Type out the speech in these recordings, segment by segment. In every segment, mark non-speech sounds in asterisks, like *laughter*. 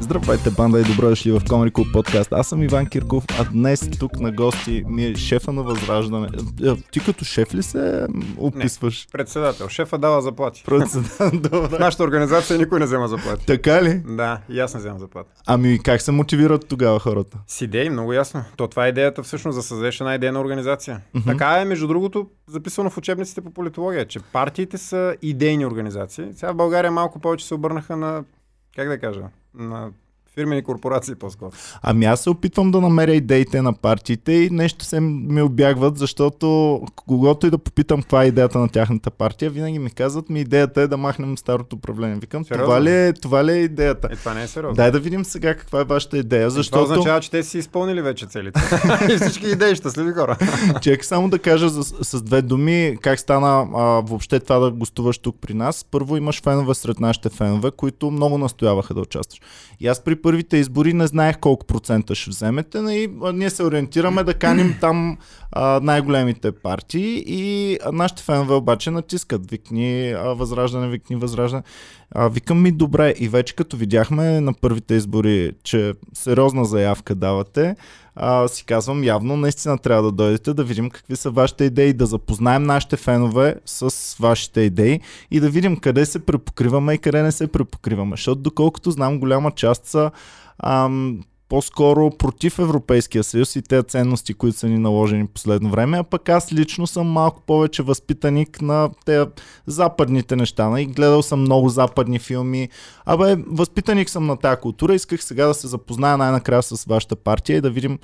Здравейте, банда и добро дошли в Комери Клуб подкаст. Аз съм Иван Кирков, а днес тук на гости ми е шефа на Възраждане. Е, Ти като шеф ли се описваш? Председател. Шефа дава заплати. Председател, *laughs* В нашата организация никой не взема заплати. Така ли? Да, и аз не вземам заплата. Ами как се мотивират тогава хората? С идеи, много ясно. То това е идеята всъщност да създадеш една идейна организация. Така е, между другото, записано в учебниците по политология, че партиите са идейни организации. Сега в България малко повече се обърнаха на, как да кажа, на фирмени корпорации по-скоро. Ами аз се опитвам да намеря идеите на партиите и нещо се ми обягват, защото когато и да попитам каква е идеята на тяхната партия, винаги ми казват ми идеята е да махнем старото управление. Викам, Сериозно? това ли, е, това ли е идеята? Е, това не е сериозно. Дай да видим сега каква е вашата идея, Това защото... означава, че те си изпълнили вече целите. *laughs* и всички идеи, щастливи хора. *laughs* Чекай само да кажа с, с две думи как стана а, въобще това да гостуваш тук при нас. Първо имаш фенове сред нашите фенове, които много настояваха да участваш. И аз при първите избори не знаех колко процента ще вземете. И, а, ние се ориентираме да каним там а, най-големите партии и нашите фенове обаче натискат. Викни а, възраждане, викни възраждане. А, викам ми добре и вече като видяхме на първите избори, че сериозна заявка давате, а, си казвам явно наистина трябва да дойдете да видим какви са вашите идеи, да запознаем нашите фенове с вашите идеи и да видим къде се препокриваме и къде не се препокриваме. Защото доколкото знам голяма част са ам, по-скоро против Европейския съюз и тези ценности, които са ни наложени последно време, а пък аз лично съм малко повече възпитаник на тези западните неща. И гледал съм много западни филми. Абе, възпитаник съм на тази култура. Исках сега да се запозная най-накрая с вашата партия и да видим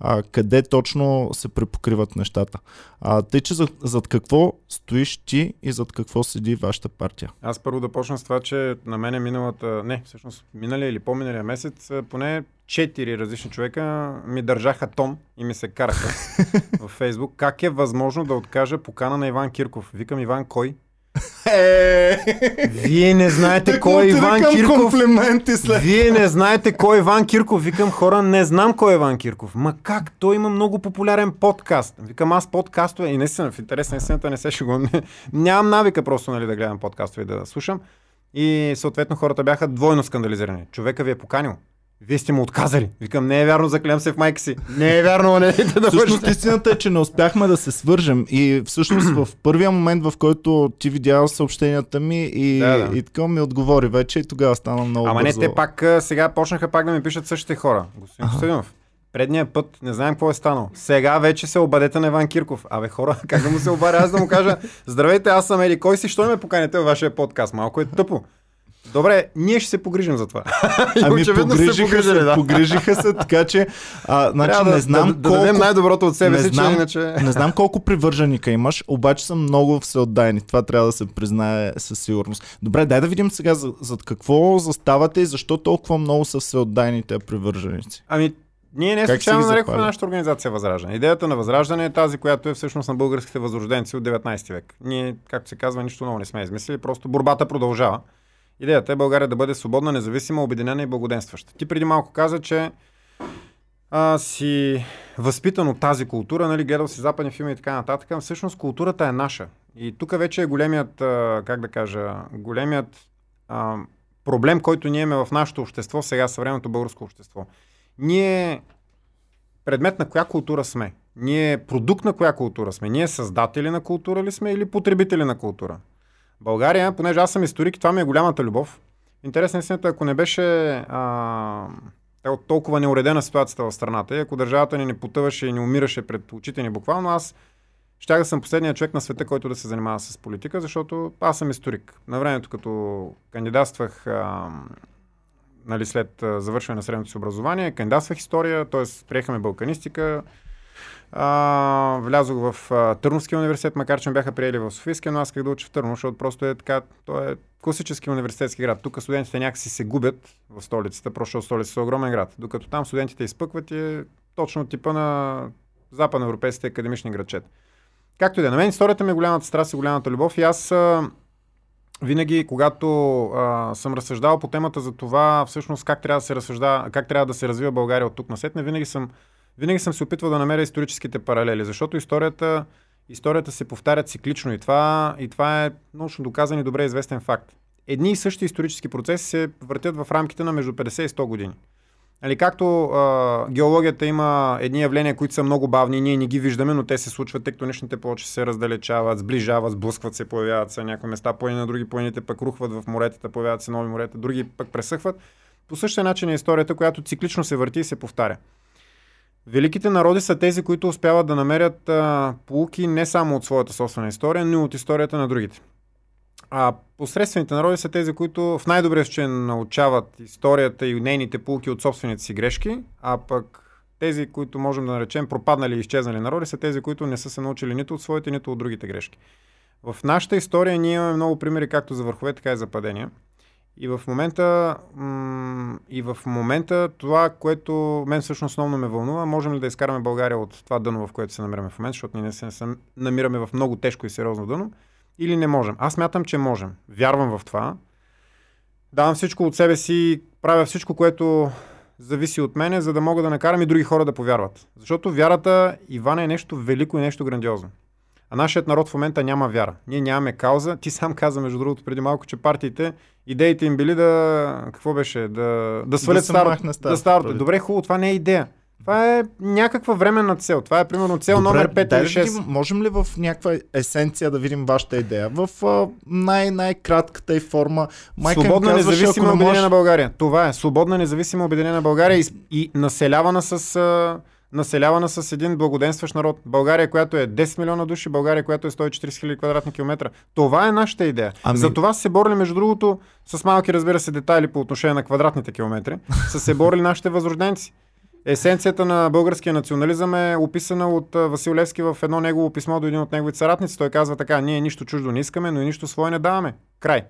а, къде точно се препокриват нещата. А, тъй, че зад, зад какво стоиш ти и зад какво седи вашата партия? Аз първо да почна с това, че на мен миналата, не, всъщност миналия или по-миналия месец, поне четири различни човека ми държаха тон и ми се караха *laughs* в Фейсбук. Как е възможно да откажа покана на Иван Кирков? Викам Иван кой? Вие не знаете кой е Иван Кирков. комплименти след Вие не знаете кой е Иван Кирков. Викам хора, не знам кой е Иван Кирков. Ма как? Той има много популярен подкаст. Викам аз подкастове и наистина в интерес на истината не се шегувам. *laughs* Нямам навика просто нали, да гледам подкастове и да слушам. И съответно хората бяха двойно скандализирани. Човека ви е поканил. Вие сте му отказали. Викам, не е вярно, заклям се в майка си. Не е вярно, не да Всъщност истината е, че не успяхме да се свържем и всъщност в първия момент, в който ти видя съобщенията ми и, Да, да. и така ми отговори вече и тогава стана много Ама не, бързо. те пак сега почнаха пак да ми пишат същите хора. Господин Костадинов, предния път не знаем какво е станало. Сега вече се обадете на Иван Кирков. Абе хора, *laughs* как да му се обаря? Аз да му кажа, здравейте, аз съм Ели, кой си, що не ме поканите във вашия подкаст? Малко е тъпо. Добре, ние ще се погрижим за това. *laughs* Ами са погрижиха се, да. погрижиха се, така че а, значи, Трябва не да, знам да, да колко... дадем най-доброто от себе не си, знам, че иначе... не знам колко привърженика имаш, обаче съм много всеотдайни. Това трябва да се признае със сигурност. Добре, дай да видим сега за, зад какво заставате и защо толкова много са всеотдайните привърженици. Ами, ние не случайно нарекохме нашата организация Възраждане. Идеята на Възраждане е тази, която е всъщност на българските възрожденци от 19 век. Ние, както се казва, нищо ново не сме измислили, просто борбата продължава. Идеята е България да бъде свободна, независима, обединена и благоденстваща. Ти преди малко каза, че а, си възпитан от тази култура, нали, гледал си западни филми и така нататък. Всъщност културата е наша. И тук вече е големият, а, как да кажа, големият а, проблем, който ние имаме в нашето общество, сега съвременното българско общество. Ние предмет на коя култура сме? Ние продукт на коя култура сме? Ние създатели на култура ли сме или потребители на култура? България, понеже аз съм историк, това ми е голямата любов. Интересна истината, ако не беше а, тол- толкова неуредена ситуацията в страната и ако държавата ни не потъваше и не умираше пред очите ни буквално, аз щях да съм последният човек на света, който да се занимава с политика, защото аз съм историк. На времето, като кандидатствах а, нали, след завършване на средното си образование, кандидатствах история, т.е. приехаме балканистика, а, влязох в а, Търновския университет, макар че ме бяха приели в Софийския, но аз исках да уча в Търново, защото просто е така, то е класически университетски град. Тук студентите някакси се губят в столицата, просто защото столицата е огромен град. Докато там студентите изпъкват и е точно типа на западноевропейските академични градчета. Както и да е. На мен историята ми е голямата страст и голямата любов и аз а, винаги, когато а, съм разсъждавал по темата за това всъщност как трябва да се как трябва да се развива България от тук на сетне, винаги съм, винаги съм се опитвал да намеря историческите паралели, защото историята, историята се повтаря циклично и това, и това е научно доказан и добре известен факт. едни и същи исторически процеси се въртят в рамките на между 50 и 100 години. Нали, както а, геологията има едни явления, които са много бавни, ние не ги виждаме, но те се случват, тектоничните плочи се раздалечават, сближават, сблъскват се, появяват се някои места, по на други планините пък рухват в моретата, появяват се нови морета, други пък пресъхват. По същия начин е историята, която циклично се върти и се повтаря. Великите народи са тези, които успяват да намерят а, полуки не само от своята собствена история, но и от историята на другите. А посредствените народи са тези, които в най-добрия случай научават историята и нейните полуки от собствените си грешки, а пък тези, които можем да наречем пропаднали и изчезнали народи, са тези, които не са се научили нито от своите, нито от другите грешки. В нашата история ние имаме много примери както за върхове, така и за падения. И в момента, и в момента това, което мен всъщност основно ме вълнува, можем ли да изкараме България от това дъно, в което се намираме в момента, защото ние се намираме в много тежко и сериозно дъно, или не можем. Аз мятам, че можем. Вярвам в това. Давам всичко от себе си, правя всичко, което зависи от мене, за да мога да накарам и други хора да повярват. Защото вярата, Иван, е нещо велико и нещо грандиозно. А нашият народ в момента няма вяра. Ние нямаме кауза. Ти сам каза, между другото, преди малко, че партиите, идеите им били да. Какво беше? Да, да свалят да старото. Да старото. Добре, хубаво, това не е идея. Това е някаква временна цел. Това е примерно цел Добре, номер 5 или 6. Видим, можем ли в някаква есенция да видим вашата идея? В най- най-кратката и форма. Майка свободна независима обединение можеш... на България. Това е. Свободна независима обединение на България и, и населявана с uh, населявана с един благоденстващ народ. България, която е 10 милиона души, България, която е 140 хиляди квадратни километра. Това е нашата идея. Ами... За това се борили, между другото, с малки, разбира се, детайли по отношение на квадратните километри, са се борили нашите възрожденци. Есенцията на българския национализъм е описана от Васил Левски в едно негово писмо до един от неговите съратници. Той казва така, ние нищо чуждо не искаме, но и нищо свое не даваме. Край.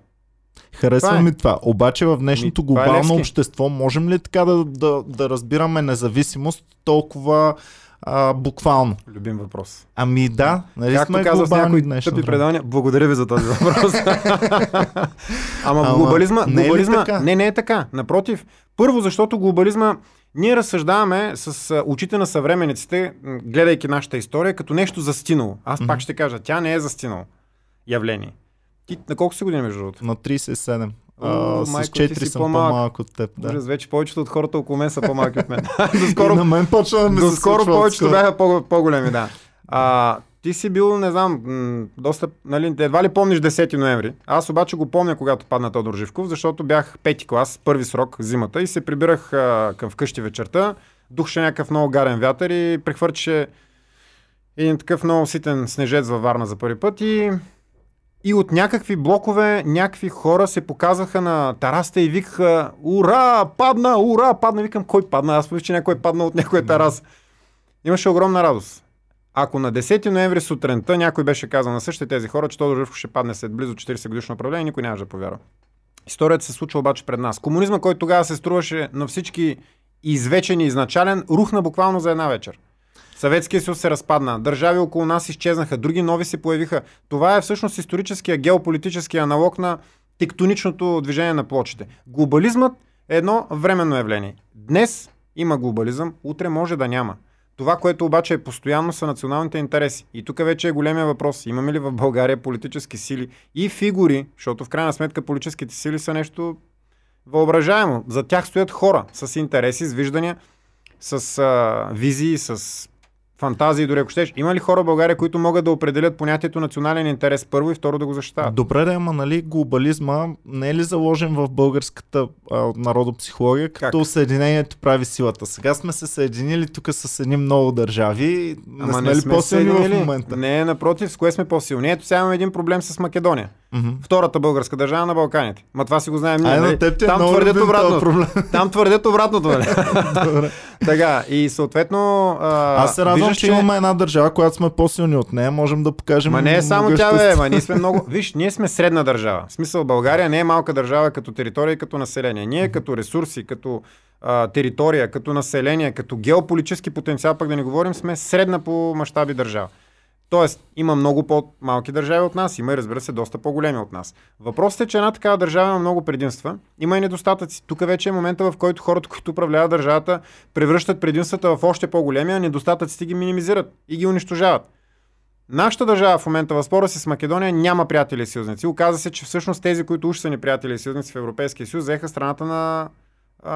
Харесва това е. ми това. Обаче в днешното ми, е глобално е общество можем ли така да, да, да разбираме независимост толкова а, буквално? Любим въпрос. Ами да, нали Както сме казва с някои тъпи предавания, благодаря ви за този въпрос. *laughs* Ама, Ама глобализма, не, е глобализма е не, не е така. Напротив, първо, защото глобализма ние разсъждаваме с очите на съвременниците, гледайки нашата история, като нещо застинало. Аз mm-hmm. пак ще кажа, тя не е застинало явление. Ти на колко си години, между другото? На 37. О, с 4 съм по-малък, по-малък от теб. Да. Ужас, вече повечето от хората около мен са по-малки от мен. *laughs* *laughs* доскоро, на мен почва да ми Доскоро повечето бяха по- по-големи, да. А, ти си бил, не знам, м- доста, нали, едва ли помниш 10 ноември. Аз обаче го помня, когато падна Тодор Живков, защото бях пети клас, първи срок, зимата и се прибирах а, към вкъщи вечерта. Духше някакъв много гарен вятър и прехвърчеше един такъв много ситен снежец във Варна за първи път и и от някакви блокове някакви хора се показаха на тараста и викаха Ура! Падна! Ура! Падна! Викам, кой падна? Аз мисля, че някой е паднал от някой тарас. Имаше огромна радост. Ако на 10 ноември сутринта някой беше казал на същите тези хора, че Тодор Живков ще падне след близо 40 годишно управление, никой нямаше да повярва. Историята се случва обаче пред нас. Комунизма, който тогава се струваше на всички извечен и изначален, рухна буквално за една вечер. Съветския съюз се разпадна, държави около нас изчезнаха, други нови се появиха. Това е всъщност историческия геополитически аналог на тектоничното движение на плочите. Глобализмът е едно временно явление. Днес има глобализъм, утре може да няма. Това, което обаче е постоянно са националните интереси. И тук вече е големия въпрос. Имаме ли в България политически сили и фигури, защото в крайна сметка политическите сили са нещо въображаемо. За тях стоят хора с интереси, с виждания, с а, визии, с фантазии, дори ако щеш. Има ли хора в България, които могат да определят понятието национален интерес първо и второ да го защитават? Добре, да, ама нали глобализма не е ли заложен в българската а, народопсихология, като как? съединението прави силата? Сега сме се съединили тук с едни много държави. Не ама сме не ли сме по-силни в момента? Не, напротив, с кое сме по-силни? Ето сега имаме един проблем с Македония. Mm-hmm. Втората българска държава на Балканите. Ма това си го знаем ние. Нали? теб е Там твърдят обратно. Там твърдят обратното. Нали? *laughs* така, и съответно. А, Аз се радвам, виждаш, че имаме една държава, която сме по-силни от нея. Можем да покажем. Ма не е само тя, бе, ма ние сме много. Виж, ние сме средна държава. В смисъл, България не е малка държава като територия и като население. Ние като ресурси, като а, територия, като население, като геополитически потенциал, пък да не говорим, сме средна по мащаби държава. Тоест, има много по-малки държави от нас, има и разбира се доста по-големи от нас. Въпросът е, че една такава държава има много предимства, има и недостатъци. Тук вече е момента, в който хората, които управляват държавата, превръщат предимствата в още по-големи, а недостатъците ги минимизират и ги унищожават. Нашата държава в момента в спора си с Македония няма приятели и съюзници. Оказва се, че всъщност тези, които уж са ни приятели и съюзници в Европейския съюз, взеха страната на, а,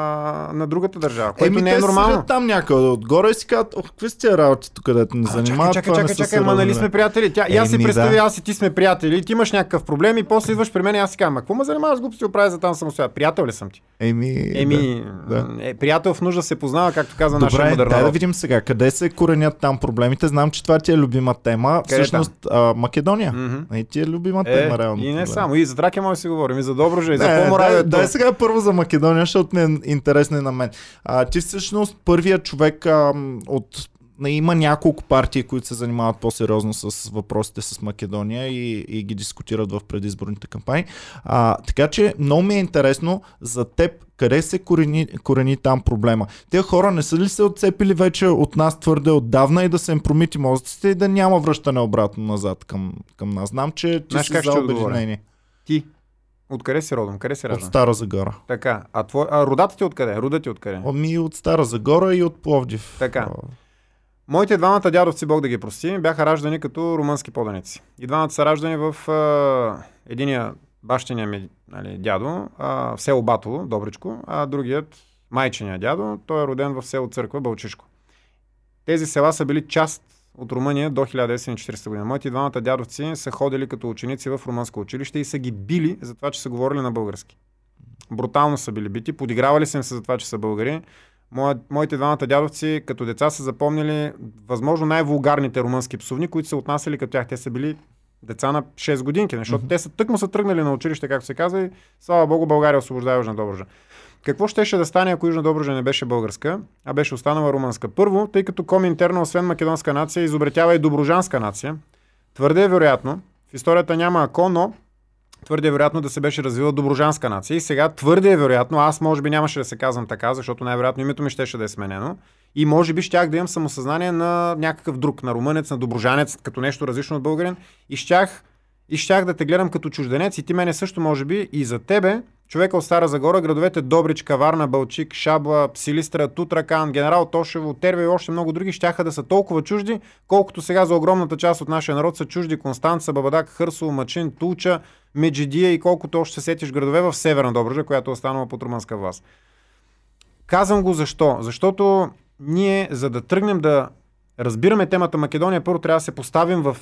на другата държава, което Еми, не е те нормално. там някъде отгоре и си казват, ох, какви са тия работи тук, където ни занимават. Чакай, не чакай, са чакай, ма нали сме приятели? Тя, и аз си представя, да. аз и ти сме приятели, ти имаш някакъв проблем и после идваш при мен и аз си казвам, какво ме занимаваш с глупости, оправя за там самостоятелно? Приятел ли съм ти? Еми, Еми, да. е, приятел в нужда се познава, както каза нашия Добре, мъдър дай да народ. видим сега, къде се коренят там проблемите. Знам, че това ти е любима тема. Къде Всъщност, а, Македония. Мгм. И ти е любима Е, тема, реално. и не само, и за Тракия може да си говорим, и за Доброжа, и за Не, Поморавието. дай, дай сега първо за Македония, защото ми е интересно и на мен. А, ти всъщност първият човек а, от има няколко партии, които се занимават по-сериозно с въпросите с Македония и, и ги дискутират в предизборните кампании. А, така че много ми е интересно за теб къде се корени, корени там проблема. Те хора не са ли се отцепили вече от нас твърде отдавна и да се им промити мозъците и да няма връщане обратно назад към, към нас? Знам, че ти Знаеш си как за обединение. Ти. Откъде си родом? Къде си От раждан? Стара Загора. Така. А, твой... а родата ти откъде? Рода ти откъде? Ами от Стара Загора и от Пловдив. Така. Моите двамата дядовци, Бог да ги прости, бяха раждани като румънски поданици. И двамата са раждани в а, единия бащиния ми нали, дядо а, в село Батово, Добричко, а другият майчиния дядо, той е роден в село Църква, Бълчишко. Тези села са били част от Румъния до 1940 година. Моите двамата дядовци са ходили като ученици в румънско училище и са ги били за това, че са говорили на български. Брутално са били бити, подигравали са им се за това, че са българи. Моите двамата дядовци като деца са запомнили възможно най-вулгарните румънски псовни, които са отнасяли като тях. Те са били деца на 6 годинки, защото Мгм. те са тъкмо са тръгнали на училище, както се казва, и слава богу България освобождава Южна Добружа. Какво щеше да стане, ако Южна Добружа не беше българска, а беше останала румънска? Първо, тъй като Коминтерна, освен македонска нация, изобретява и добружанска нация, твърде е вероятно, в историята няма ако, но твърде е вероятно да се беше развила доброжанска нация. И сега твърде е вероятно, аз може би нямаше да се казвам така, защото най-вероятно името ми щеше да е сменено. И може би щях да имам самосъзнание на някакъв друг, на румънец, на доброжанец, като нещо различно от българин. И щях, и щях да те гледам като чужденец и ти мене също може би и за тебе, човека от Стара Загора, градовете Добрич, Каварна, Бълчик, Шабла, Псилистра, Тутракан, Генерал Тошево, Терве и още много други щяха да са толкова чужди, колкото сега за огромната част от нашия народ са чужди Констанца, Бабадак, Хърсо, Мачин, Тулча, Меджидия и колкото още се сетиш градове в Северна Добружа, която е останала под румънска власт. Казвам го защо? Защото ние, за да тръгнем да разбираме темата Македония, първо трябва да се поставим в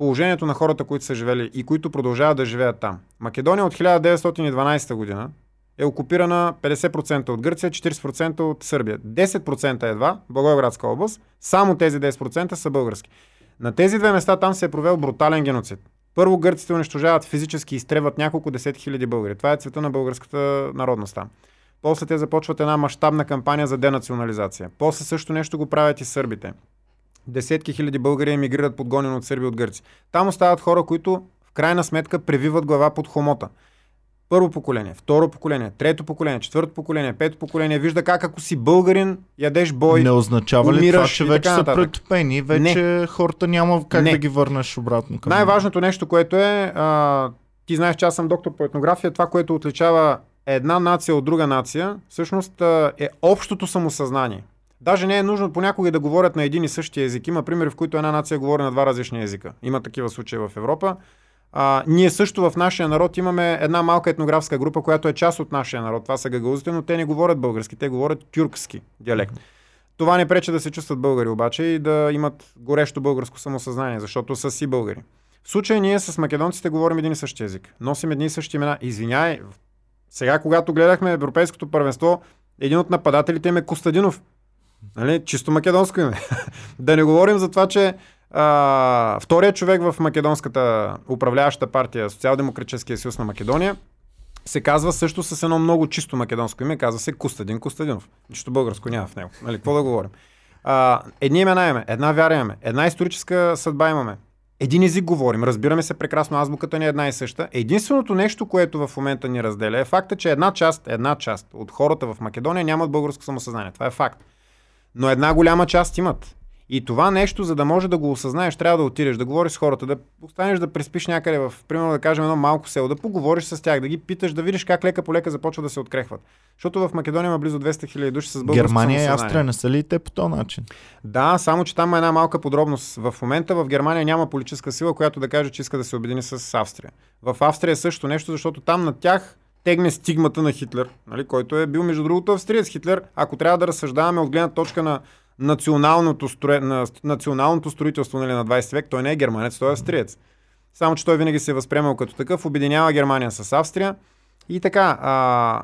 положението на хората, които са живели и които продължават да живеят там. Македония от 1912 година е окупирана 50% от Гърция, 40% от Сърбия. 10% едва, Благоевградска област, само тези 10% са български. На тези две места там се е провел брутален геноцид. Първо гърците унищожават физически и изтребват няколко десетки хиляди българи. Това е цвета на българската народност там. После те започват една мащабна кампания за денационализация. После също нещо го правят и сърбите. Десетки хиляди българи емигрират подгонени от Сърбия от гърци. Там остават хора, които в крайна сметка превиват глава под хомота. Първо поколение, второ поколение, трето поколение, четвърто поколение, пето поколение. Вижда как ако си българин, ядеш бой. не означава ли това, че вече са претопени? Вече хората няма как Не. да ги върнеш обратно към Най-важното нещо, което е, а, ти знаеш, че аз съм доктор по етнография, това, което отличава една нация от друга нация, всъщност е общото самосъзнание. Даже не е нужно понякога да говорят на един и същия език. Има примери, в които една нация говори на два различни езика. Има такива случаи в Европа. А, ние също в нашия народ имаме една малка етнографска група, която е част от нашия народ. Това са гагаузите, но те не говорят български, те говорят тюркски диалект. Това не пречи да се чувстват българи обаче и да имат горещо българско самосъзнание, защото са си българи. В случая ние с македонците говорим един и същи език. Носим едни и същи имена. Извиняй, сега когато гледахме Европейското първенство, един от нападателите им е Костадинов. Нали? Чисто македонско име. *laughs* да не говорим за това, че а, вторият човек в македонската управляваща партия, Социал-демократическия съюз на Македония, се казва също с едно много чисто македонско име, казва се Костадин Костадинов. Нищо българско няма в него. Нали, какво да говорим? А, едни имена имаме, една вяра имаме, една историческа съдба имаме. Един език говорим, разбираме се прекрасно, азбуката ни е една и съща. Единственото нещо, което в момента ни разделя е факта, че една част, една част от хората в Македония нямат българско самосъзнание. Това е факт. Но една голяма част имат. И това нещо, за да може да го осъзнаеш, трябва да отидеш, да говориш с хората, да останеш да преспиш някъде в, примерно да кажем, едно малко село, да поговориш с тях, да ги питаш, да видиш как лека по лека започва да се открехват. Защото в Македония има близо 200 хиляди души с българско Германия и. Австрия не са ли те по този начин? Да, само че там има една малка подробност. В момента в Германия няма политическа сила, която да каже, че иска да се обедини с Австрия. В Австрия е също нещо, защото там на тях тегне стигмата на Хитлер, нали, който е бил между другото австриец. Хитлер, ако трябва да разсъждаваме от гледна точка на националното, строe, на националното строителство нали, на 20 век, той не е германец, той е австриец. Само, че той винаги се е възприемал като такъв, обединява Германия с Австрия. И така, а,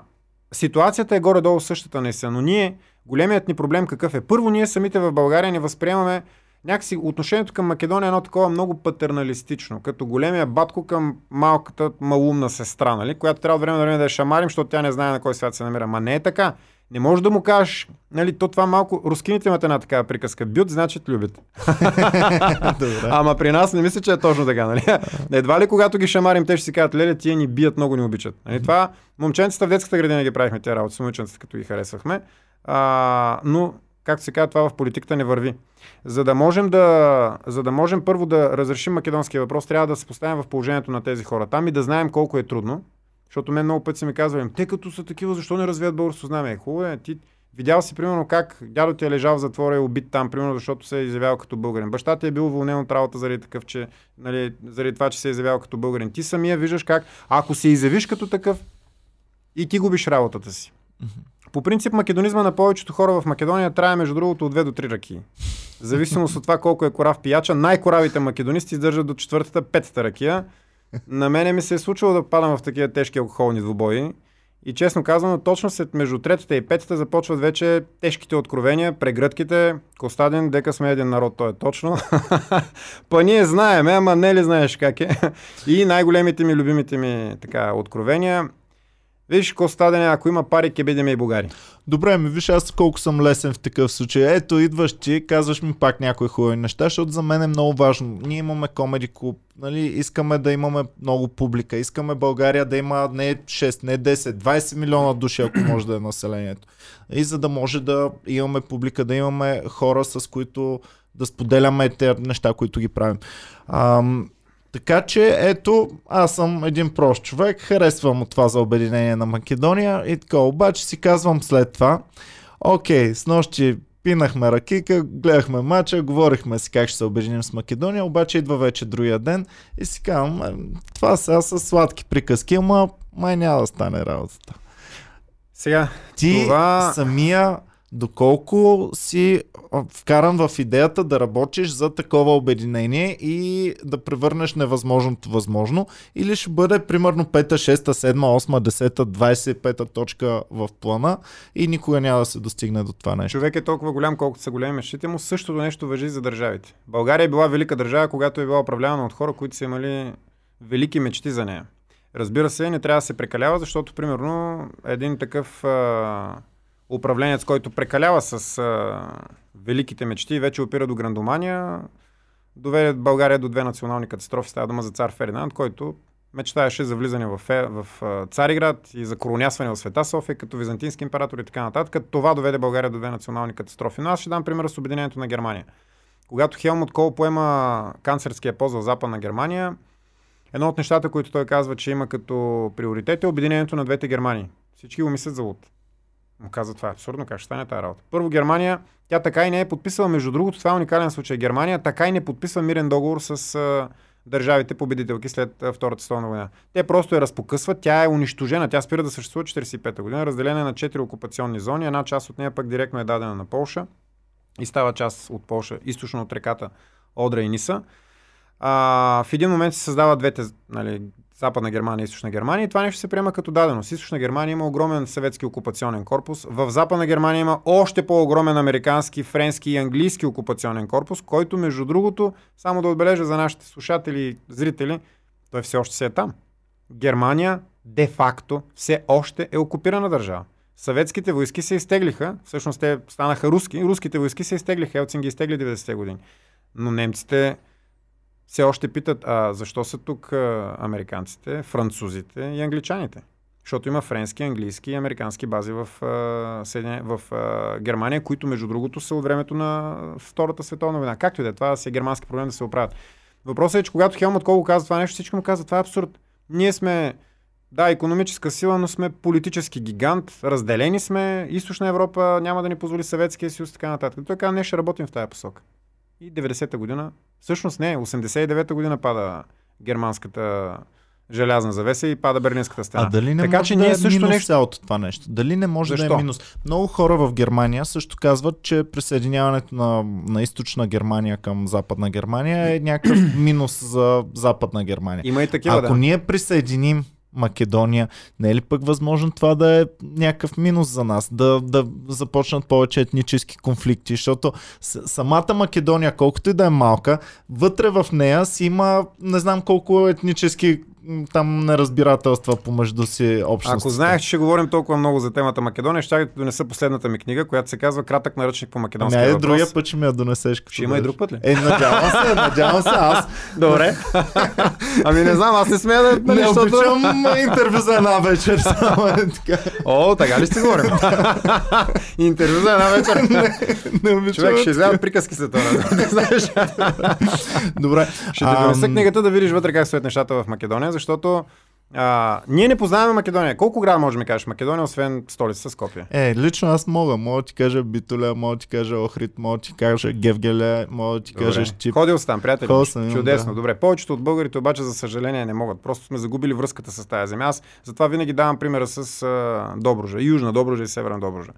ситуацията е горе-долу същата наистина, но ние, големият ни проблем какъв е? Първо, ние самите в България не възприемаме някакси отношението към Македония е едно такова много патерналистично, като големия батко към малката малумна сестра, нали, която трябва от време на време да я шамарим, защото тя не знае на кой свят се намира. Ма не е така. Не можеш да му кажеш, нали, то това малко, рускините имат една такава приказка. Бют, значит. *laughs* Добре. Ама при нас не мисля, че е точно така, нали? Едва ли когато ги шамарим, те ще си кажат, леле, тия ни бият, много ни обичат. Нали? Това момченцата в детската градина ги правихме тези работи, с момиченцата, като ги харесвахме. А, но, както се казва, това в политиката не върви. За да можем да, за да можем първо да разрешим македонския въпрос, трябва да се поставим в положението на тези хора там и да знаем колко е трудно. Защото мен много пъти са ми казвали, те като са такива, защо не развият българско знаме? Е, хубаво е, ти видял си примерно как дядо ти е лежал в затвора и е убит там, примерно защото се е изявял като българин. Баща ти е бил уволнен от работа заради такъв, че, нали, заради това, че се е изявял като българин. Ти самия виждаш как, ако се изявиш като такъв, и ти губиш работата си. По принцип, македонизма на повечето хора в Македония трае между другото от 2 до 3 ръки. В зависимост от това колко е корав пияча, най-коравите македонисти издържат до четвъртата, петата ракия. На мене ми се е случило да падам в такива тежки алкохолни двубои. И честно казано, точно след между третата и петата започват вече тежките откровения, прегръдките. Костадин, дека сме един народ, то е точно. *laughs* Па ние знаеме, ама не ли знаеш как е. *laughs* И най-големите ми, любимите ми така, откровения. Виж, Костадин, ако има пари, ке бидеме и богари. Добре, ми виж аз колко съм лесен в такъв случай. Ето, идваш ти, казваш ми пак някои хубави неща, защото за мен е много важно. Ние имаме комеди клуб, нали, искаме да имаме много публика, искаме България да има не 6, не 10, 20 милиона души, ако може да е населението. И за да може да имаме публика, да имаме хора, с които да споделяме тези неща, които ги правим. Ам, така че, ето, аз съм един прост човек, харесвам от това за обединение на Македония и така, обаче си казвам след това, окей, с нощи пинахме ракика, гледахме мача, говорихме си как ще се обединим с Македония, обаче идва вече другия ден и си казвам, «М, това сега са сладки приказки, ама май няма да стане работата. Сега, Ти Това- самия доколко си вкаран в идеята да работиш за такова обединение и да превърнеш невъзможното възможно, или ще бъде примерно 5, 6, 7, 8, 10, 25 точка в плана и никога няма да се достигне до това нещо. човек е толкова голям, колкото са големи мечтите му, същото нещо въжи за държавите. България е била велика държава, когато е била управлявана от хора, които са имали велики мечти за нея. Разбира се, не трябва да се прекалява, защото, примерно, един такъв а, управленец, който прекалява с а, великите мечти и вече опира до грандомания, доведе България до две национални катастрофи. Става дума за цар Фердинанд, който мечтаеше за влизане в, Е- в а, Цариград и за коронясване в Света София като византийски император и така нататък. Това доведе България до две национални катастрофи. Но аз ще дам пример с обединението на Германия. Когато Хелмут Кол поема канцерския пост в Западна Германия, едно от нещата, които той казва, че има като приоритет е обединението на двете Германии. Всички го мислят за луд. Му казва, това е абсурдно, как ще стане тази работа. Първо Германия, тя така и не е подписала, между другото, това е уникален случай. Германия така и не подписва мирен договор с а, държавите победителки след а, Втората световна война. Те просто я разпокъсват, тя е унищожена, тя спира да съществува 45-та година, разделена е на 4 окупационни зони, една част от нея пък директно е дадена на Полша и става част от Полша, източно от реката Одра и Ниса. А, в един момент се създават двете, нали, Западна Германия и Източна Германия и това нещо се приема като дадено. С Източна Германия има огромен съветски окупационен корпус. В Западна Германия има още по-огромен американски, френски и английски окупационен корпус, който между другото, само да отбележа за нашите слушатели и зрители, той все още се е там. Германия де-факто все още е окупирана държава. Съветските войски се изтеглиха, всъщност те станаха руски, руските войски се изтеглиха, Елцин ги изтегли 90-те години. Но немците все още питат, а защо са тук американците, французите и англичаните? Защото има френски, английски и американски бази в, в Германия, които между другото са от времето на Втората световна война. Както и да е, това си е германски проблем да се оправят. Въпросът е, че когато Хелмут Кол казва това нещо, всички му казват, това е абсурд. Ние сме, да, економическа сила, но сме политически гигант, разделени сме, източна Европа няма да ни позволи Съветския съюз, така нататък. Той казва, не ще работим в тази посока. И 90-та година, всъщност не, 89-та година пада германската желязна завеса и пада Берлинската стена. А дали не така, може че да ние е също минус нещо... цялото това нещо? Дали не може да Защо? е минус? Много хора в Германия също казват, че присъединяването на, на източна Германия към западна Германия е някакъв *clears throat* минус за западна Германия. Има и такива, Ако да. ние присъединим Македония, не е ли пък възможно това да е някакъв минус за нас? Да, да започнат повече етнически конфликти, защото самата Македония, колкото и да е малка, вътре в нея си има не знам колко етнически там неразбирателства помежду си общности. Ако знаех, че ще говорим толкова много за темата Македония, ще да донеса последната ми книга, която се казва Кратък наръчник по Ами македонския айде въпрос. другия път ще ми я донесеш. Като Ще има и друг път ли? Е, надявам се, *laughs* надявам се аз. Добре. *laughs* ами не знам, аз не смея да... нали, Не защото- обичам интервю за една вечер, *laughs* само е така. О, така ли ще говорим? Интервю за една вечер. Не обичам. Човек, ще излядат приказки след това. Не знаеш. Добре. Ще Ам, донеса книгата да видиш вътре как стоят нещата в Македония, защото а, ние не познаваме Македония. Колко града може да ми кажеш Македония, освен столица Скопия? Е, лично аз мога. Мога да ти кажа Битоля, мога да ти кажа Охрид, мога да ти кажа Гевгеле, мога да ти кажа Щип. Ходил си там, приятели. Ходил съм, Чудесно, да. добре. Повечето от българите обаче, за съжаление, не могат. Просто сме загубили връзката с тази земя. Аз затова винаги давам примера с а, Добружа. Южна Добружа и Северна Добружа.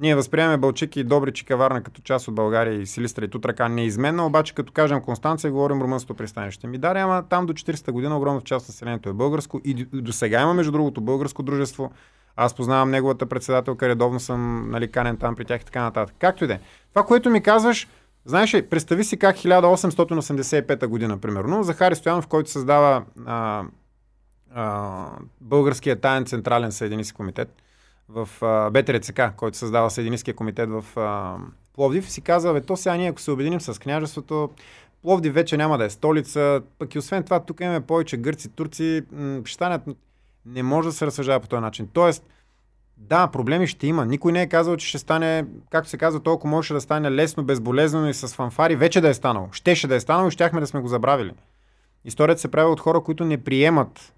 Ние възприемаме Балчики и Добрич и Каварна като част от България и Силистра и Тутракан неизменно, обаче като кажем Констанция, говорим румънското пристанище. Ми даре, ама там до 40-та година огромна част от населението е българско и до- сега има между другото българско дружество. Аз познавам неговата председателка, редовно съм нали, канен там при тях и така нататък. Както и да е. Това, което ми казваш, знаеш ли, представи си как 1885 година, примерно, Захари Стоянов, който създава а, а, Българския таен централен съединистски комитет в БТРЦК, който създава съединистския комитет в а, Пловдив, си казва, бе, то сега ние ако се обединим с княжеството, Пловдив вече няма да е столица, пък и освен това тук имаме повече гърци, турци, м- ще станат... Не може да се разсъждава по този начин. Тоест, да, проблеми ще има. Никой не е казал, че ще стане, както се казва, толкова можеше да стане лесно, безболезнено и с фанфари. Вече да е станало. Щеше да е станало и щяхме да сме го забравили. Историята се прави от хора, които не приемат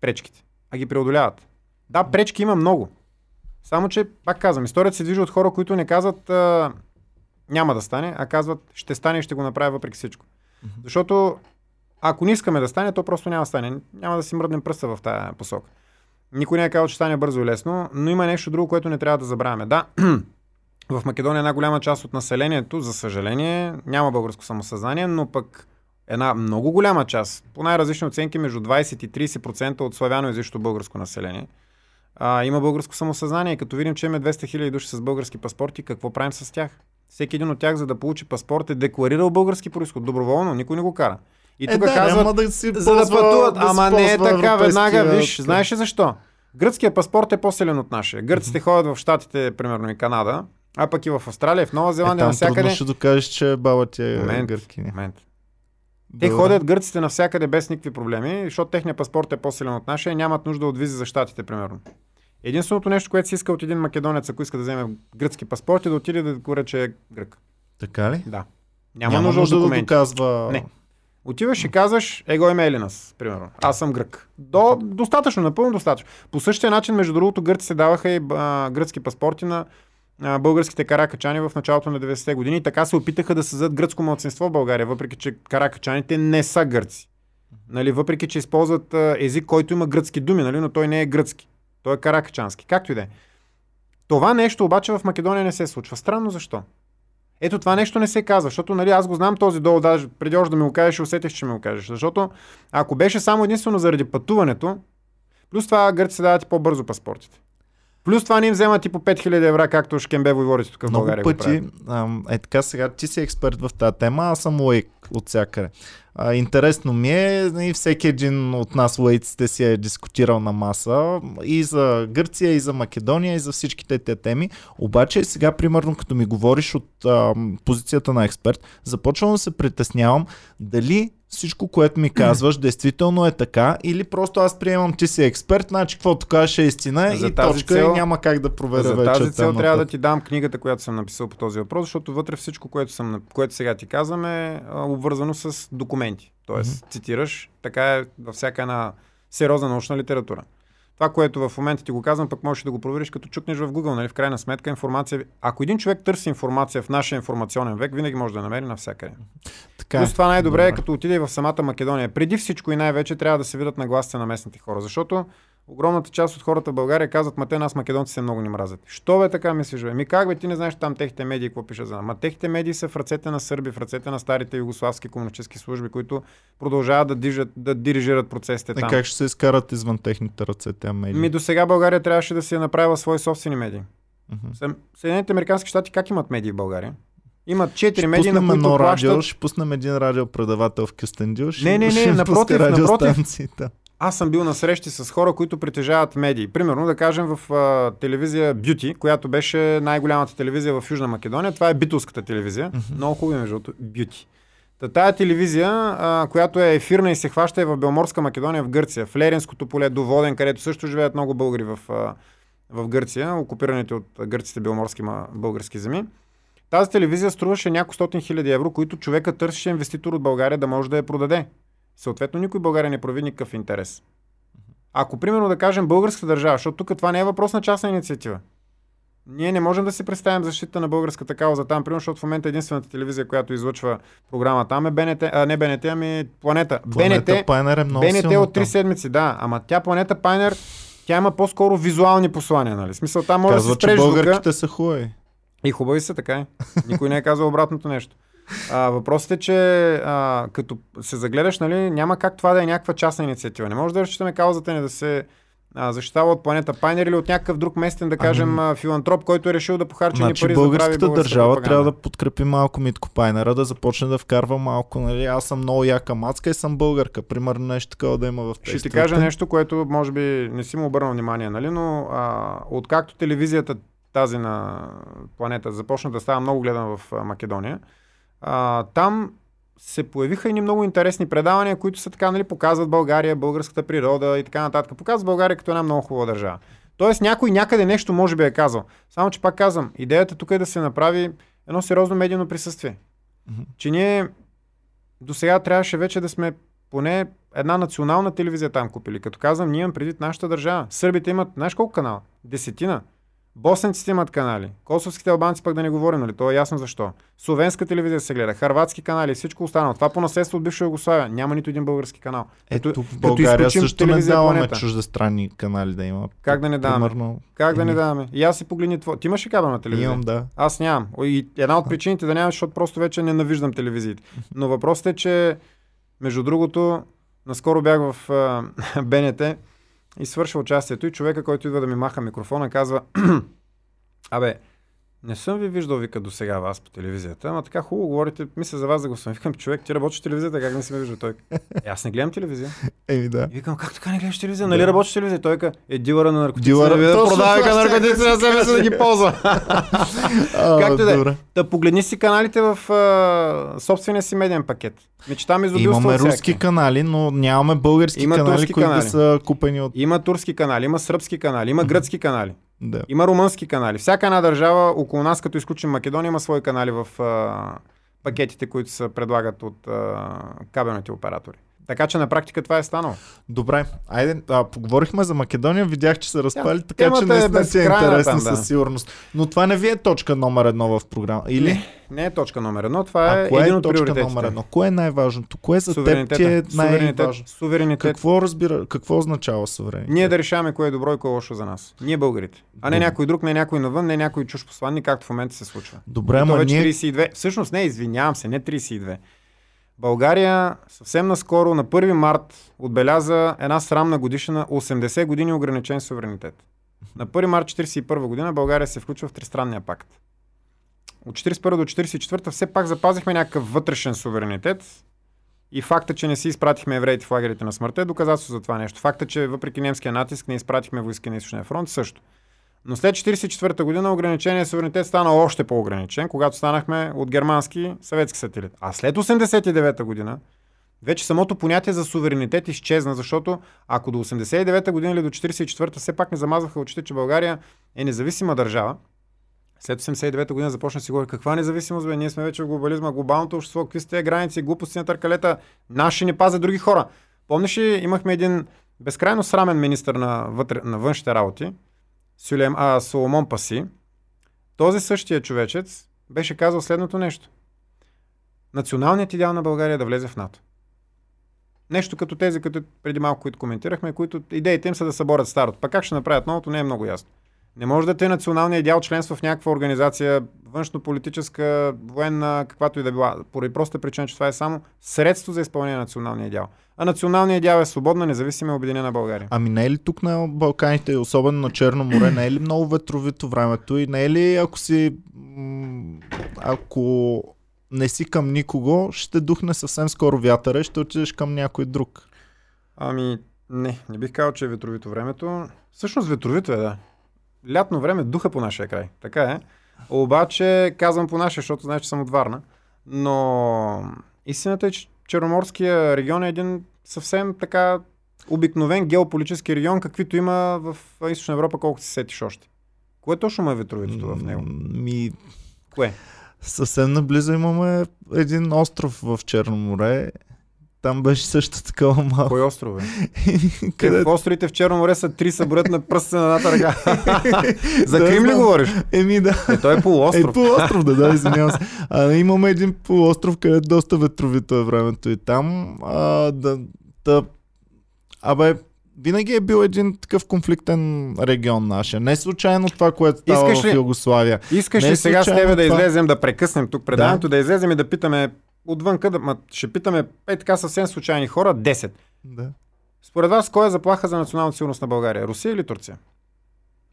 пречките, а ги преодоляват. Да, пречки има много. Само, че, пак казвам, историята се движи от хора, които не казват а, няма да стане, а казват ще стане и ще го направя въпреки всичко. Защото ако не искаме да стане, то просто няма да стане. Няма да си мръднем пръста в тази посока. Никой не е казал, че стане бързо и лесно, но има нещо друго, което не трябва да забравяме. Да, *clears throat* в Македония една голяма част от населението, за съжаление, няма българско самосъзнание, но пък една много голяма част, по най-различни оценки, между 20 и 30% от славяно-езичното българско население, а, има българско самосъзнание. И като видим, че имаме 200 хиляди души с български паспорти, какво правим с тях? Всеки един от тях, за да получи паспорт, е декларирал български происход. Доброволно, никой не го кара. И Е, тук да, казват, да си за да пътуват. да Ама не е така, веднага, виж, знаеш ли защо? Гръцкият паспорт е по-силен от нашия. Гърците ходят в Штатите, примерно и Канада, а пък и в Австралия, в Нова Е, Зеландия, там навсякъде. трудно ще докажеш, че баба ти е Момент, гъркиня. момент. Те Добре. ходят гърците навсякъде без никакви проблеми, защото техният паспорт е по-силен от нашия и нямат нужда от визи за щатите, примерно. Единственото нещо, което си иска от един македонец, ако иска да вземе гръцки паспорт, е да отиде да декларира, че е грък. Така ли? Да. Няма, нужда, от да доказва... Не. Отиваш и казваш, его име Елинас, примерно. Аз съм грък. До, достатъчно, напълно достатъчно. По същия начин, между другото, гърците даваха и а, гръцки паспорти на а, българските каракачани в началото на 90-те години. Така се опитаха да създадат гръцко младсинство в България, въпреки че каракачаните не са гърци. Нали, въпреки че използват а, език, който има гръцки думи, нали, но той не е гръцки. Той е каракачански. Както и да е. Това нещо обаче в Македония не се случва. Странно защо? Ето това нещо не се казва, защото нали, аз го знам този долу, даже преди още да ми го кажеш, усетих, че ми го кажеш. Защото ако беше само единствено заради пътуването, плюс това гърците дават и по-бързо паспортите. Плюс това не им вземат и по 5000 евра, както Шкембе войводите тук в Много България го пъти, е така сега, ти си експерт в тази тема, аз съм лайк от всякъде. А, интересно ми е, и всеки един от нас лайците си е дискутирал на маса и за Гърция, и за Македония, и за всичките те теми. Обаче сега, примерно, като ми говориш от ам, позицията на експерт, започвам да се притеснявам дали всичко, което ми казваш, действително е така, или просто аз приемам, ти си експерт, значи каквото кажеш е истина За и точка цел- и няма как да проверя За вече. тази цел трябва да ти дам книгата, която съм написал по този въпрос, защото вътре всичко, което, съм, което сега ти казвам е обвързано с документи. Тоест, цитираш, така е във всяка една сериозна научна литература. Това, което в момента ти го казвам, пък можеш да го провериш, като чукнеш в Google, нали? В крайна сметка информация. Ако един човек търси информация в нашия информационен век, винаги може да намери навсякъде. Така, Плюс това най-добре е Добре. като отиде в самата Македония. Преди всичко и най-вече трябва да се видят нагласите на местните хора, защото огромната част от хората в България казват, ма те нас македонци се много ни мразят. Що бе така мислиш, бе? Ми как бе, ти не знаеш там техните медии какво пишат за нас. Ма техните медии са в ръцете на сърби, в ръцете на старите югославски комунистически служби, които продължават да, дижат, да дирижират процесите Е, там. как ще се изкарат извън техните ръце тези медии? Ми до сега България трябваше да си е направила свои собствени медии. Съм- Съединените американски щати как имат медии в България? Имат четири медии, на които едно плащат радио, ще пуснем един радиопредавател в Кюстендил. Ще, Не, не, не, ще напротив, напротив. Аз съм бил на срещи с хора, които притежават медии. Примерно, да кажем, в а, телевизия Beauty, която беше най-голямата телевизия в Южна Македония. Това е битулската телевизия. Много хубаво, между другото, Beauty. Та тая телевизия, а, която е ефирна и се хваща е в Белморска Македония в Гърция, в Леринското поле до Воден, където също живеят много българи в, а, в Гърция, окупираните от гърците белморски български земи. Тази телевизия струваше няколко стотин хиляди евро, които човека търсеше инвеститор от България да може да я продаде. Съответно, никой България не прояви никакъв интерес. Ако, примерно, да кажем българската държава, защото тук това не е въпрос на частна инициатива. Ние не можем да си представим защита на българската кауза там, примерно, защото в момента единствената телевизия, която излъчва програма там е БНТ, а не БНТ, ами Планета. Планета БНТ, Пайнер е много БНТ от три там. седмици, да. Ама тя Планета Пайнер, тя има по-скоро визуални послания, нали? Смисъл, там може Казва, да се че спреш звука. българките са хубави. И хубави са, така е. Никой не е казал обратното нещо. А, въпросът е, че а, като се загледаш, нали, няма как това да е някаква частна инициатива. Не може да разчитаме каузата ни да се а, защитава от планета Пайнер или от някакъв друг местен, да кажем, а, филантроп, който е решил да похарчи ни Значи пари за да прави българската държава пропаганда. трябва да подкрепи малко Митко Пайнера, да започне да вкарва малко, нали, аз съм много яка мацка и съм българка. Примерно нещо такова да има в Ще ти текстовете. кажа нещо, което може би не си му обърнал внимание, нали? но а, откакто телевизията тази на планета започна да става много гледана в Македония, а, там се появиха и много интересни предавания, които са така, нали, показват България, българската природа и така нататък. Показват България като една много хубава държава. Тоест някой някъде нещо може би е казал. Само, че пак казвам, идеята тук е да се направи едно сериозно медийно присъствие. Мгм. Че ние до сега трябваше вече да сме поне една национална телевизия там купили. Като казвам, ние имам предвид нашата държава. Сърбите имат, знаеш колко канала? Десетина. Босненците имат канали. Косовските албанци пък да не говорим, нали? То е ясно защо. Словенска телевизия се гледа, харватски канали всичко останало. Това по наследство от бивша Югославия. Няма нито един български канал. Ето Като- в България също не даваме Планета. чуждестранни канали да има. Как да не даваме? Примерно, Как да не даваме? И аз си погледни това. Ти имаш ли кабелна телевизия? имам, да. Аз нямам. И една от причините да нямам, защото просто вече ненавиждам телевизиите. Но въпросът е, че между другото, наскоро бях в а, *laughs* БНТ и свърша участието и човека, който идва да ми маха микрофона, казва *clears throat* Абе, не съм ви виждал, вика, до сега вас по телевизията, ама така хубаво говорите, мисля за вас да го съм. Викам, човек, ти работиш в телевизията, как не си ме виждал? Той, е, аз не гледам телевизия. Еми да. И викам, как така не гледаш телевизия? Нали работиш в телевизия? Той е дилъра на наркотици. Дилъра, да точно продава да наркотици на себе си да ги *laughs* ползва. Както да е. Да погледни си каналите в а, собствения си медиен пакет. Мечтам изобилство Имаме от всяки. руски канали, но нямаме български Има канали, които канали. да са купени от... Има турски канали, има сръбски канали, има *laughs* гръцки канали, Да. има румънски канали. Всяка една държава около нас, като изключим Македония, има свои канали в а, пакетите, които се предлагат от а, кабелните оператори. Така че на практика това е станало. Добре, айде, а, поговорихме за Македония, видях, че се разпали, така че е наистина си е интересно там, със да. сигурност. Но това не ви е точка номер едно в програма. Или? Не, не е точка номер едно, това а е кое един е от точка номер едно? Кое е най-важното? Кое за теб ти е най-важно? суверенитет. Какво разбира, какво означава суверенитет? Ние да решаваме кое е добро и кое е лошо за нас. Ние българите. А не Добре. някой друг, не някой навън, не някой чуж посланник, както в момента се случва. Добре, ама ние... 32. Всъщност не, извинявам се, не 32. България съвсем наскоро на 1 март отбеляза една срамна годишна 80 години ограничен суверенитет. На 1 март 1941 година България се включва в Тристранния пакт. От 41 до 44 все пак запазихме някакъв вътрешен суверенитет и факта, че не си изпратихме евреите в лагерите на смъртта е доказателство за това нещо. Факта, че въпреки немския натиск не изпратихме войски на източния фронт също. Но след 1944 година ограничения суверенитет стана още по-ограничен, когато станахме от германски съветски сателит. А след 1989 година Вече самото понятие за суверенитет изчезна, защото ако до 89-та година или до 44-та все пак не замазваха очите, че България е независима държава, след 89-та година започна си говори каква независимост, бе, ние сме вече в глобализма, глобалното общество, какви сте граници, глупости на търкалета, наши не пазят други хора. Помниш ли, имахме един безкрайно срамен министр на, вътре, на външните работи, Сюлем, а, Соломон Паси. Този същия човечец беше казал следното нещо. Националният идеал на България е да влезе в НАТО. Нещо като тези, като преди малко, които коментирахме, които идеите им са да съборят старото. Пак как ще направят новото, не е много ясно. Не може да те е националния идеал членство в някаква организация, външно-политическа, военна, каквато и да била, поради проста причина, че това е само средство за изпълнение на националния идеал. А националният идеал е свободна, независима и обединена България. Ами не е ли тук на Балканите, особено на Черно море, не е ли много ветровито времето и не е ли ако си ако не си към никого, ще духне съвсем скоро вятъра и ще отидеш към някой друг. Ами, не, не бих казал, че е ветровито времето. Всъщност ветровито е, да. Лятно време духа по нашия край. Така е. Обаче казвам по нашия, защото знаеш, че съм от Варна. Но истината е, че Черноморския регион е един съвсем така обикновен геополитически регион, каквито има в Източна Европа, колкото си сетиш още. Кое точно му е ветровитото в него? Ми... Кое? Съвсем наблизо имаме един остров в Черно море. Там беше също такова малко. Кой остров *laughs* е? Къде... Островите в Черно море са три съборят на пръстите на едната ръка. *laughs* За Крим ли говориш? Еми да. Е, той е полуостров. Е, полуостров, да, да, извинявам се. А, имаме един полуостров, където доста ветровито е времето и там. А, да, да, абе, винаги е бил един такъв конфликтен регион нашия. Не случайно това, което става Искаш в Югославия. Искаш ли сега с тебе да това- излезем, да прекъснем тук предаването, Да. да. излезем и да питаме отвънка, да, ма, ще питаме е така съвсем случайни хора, 10. Да. Според вас, кой е заплаха за националната сигурност на България? Русия или Турция?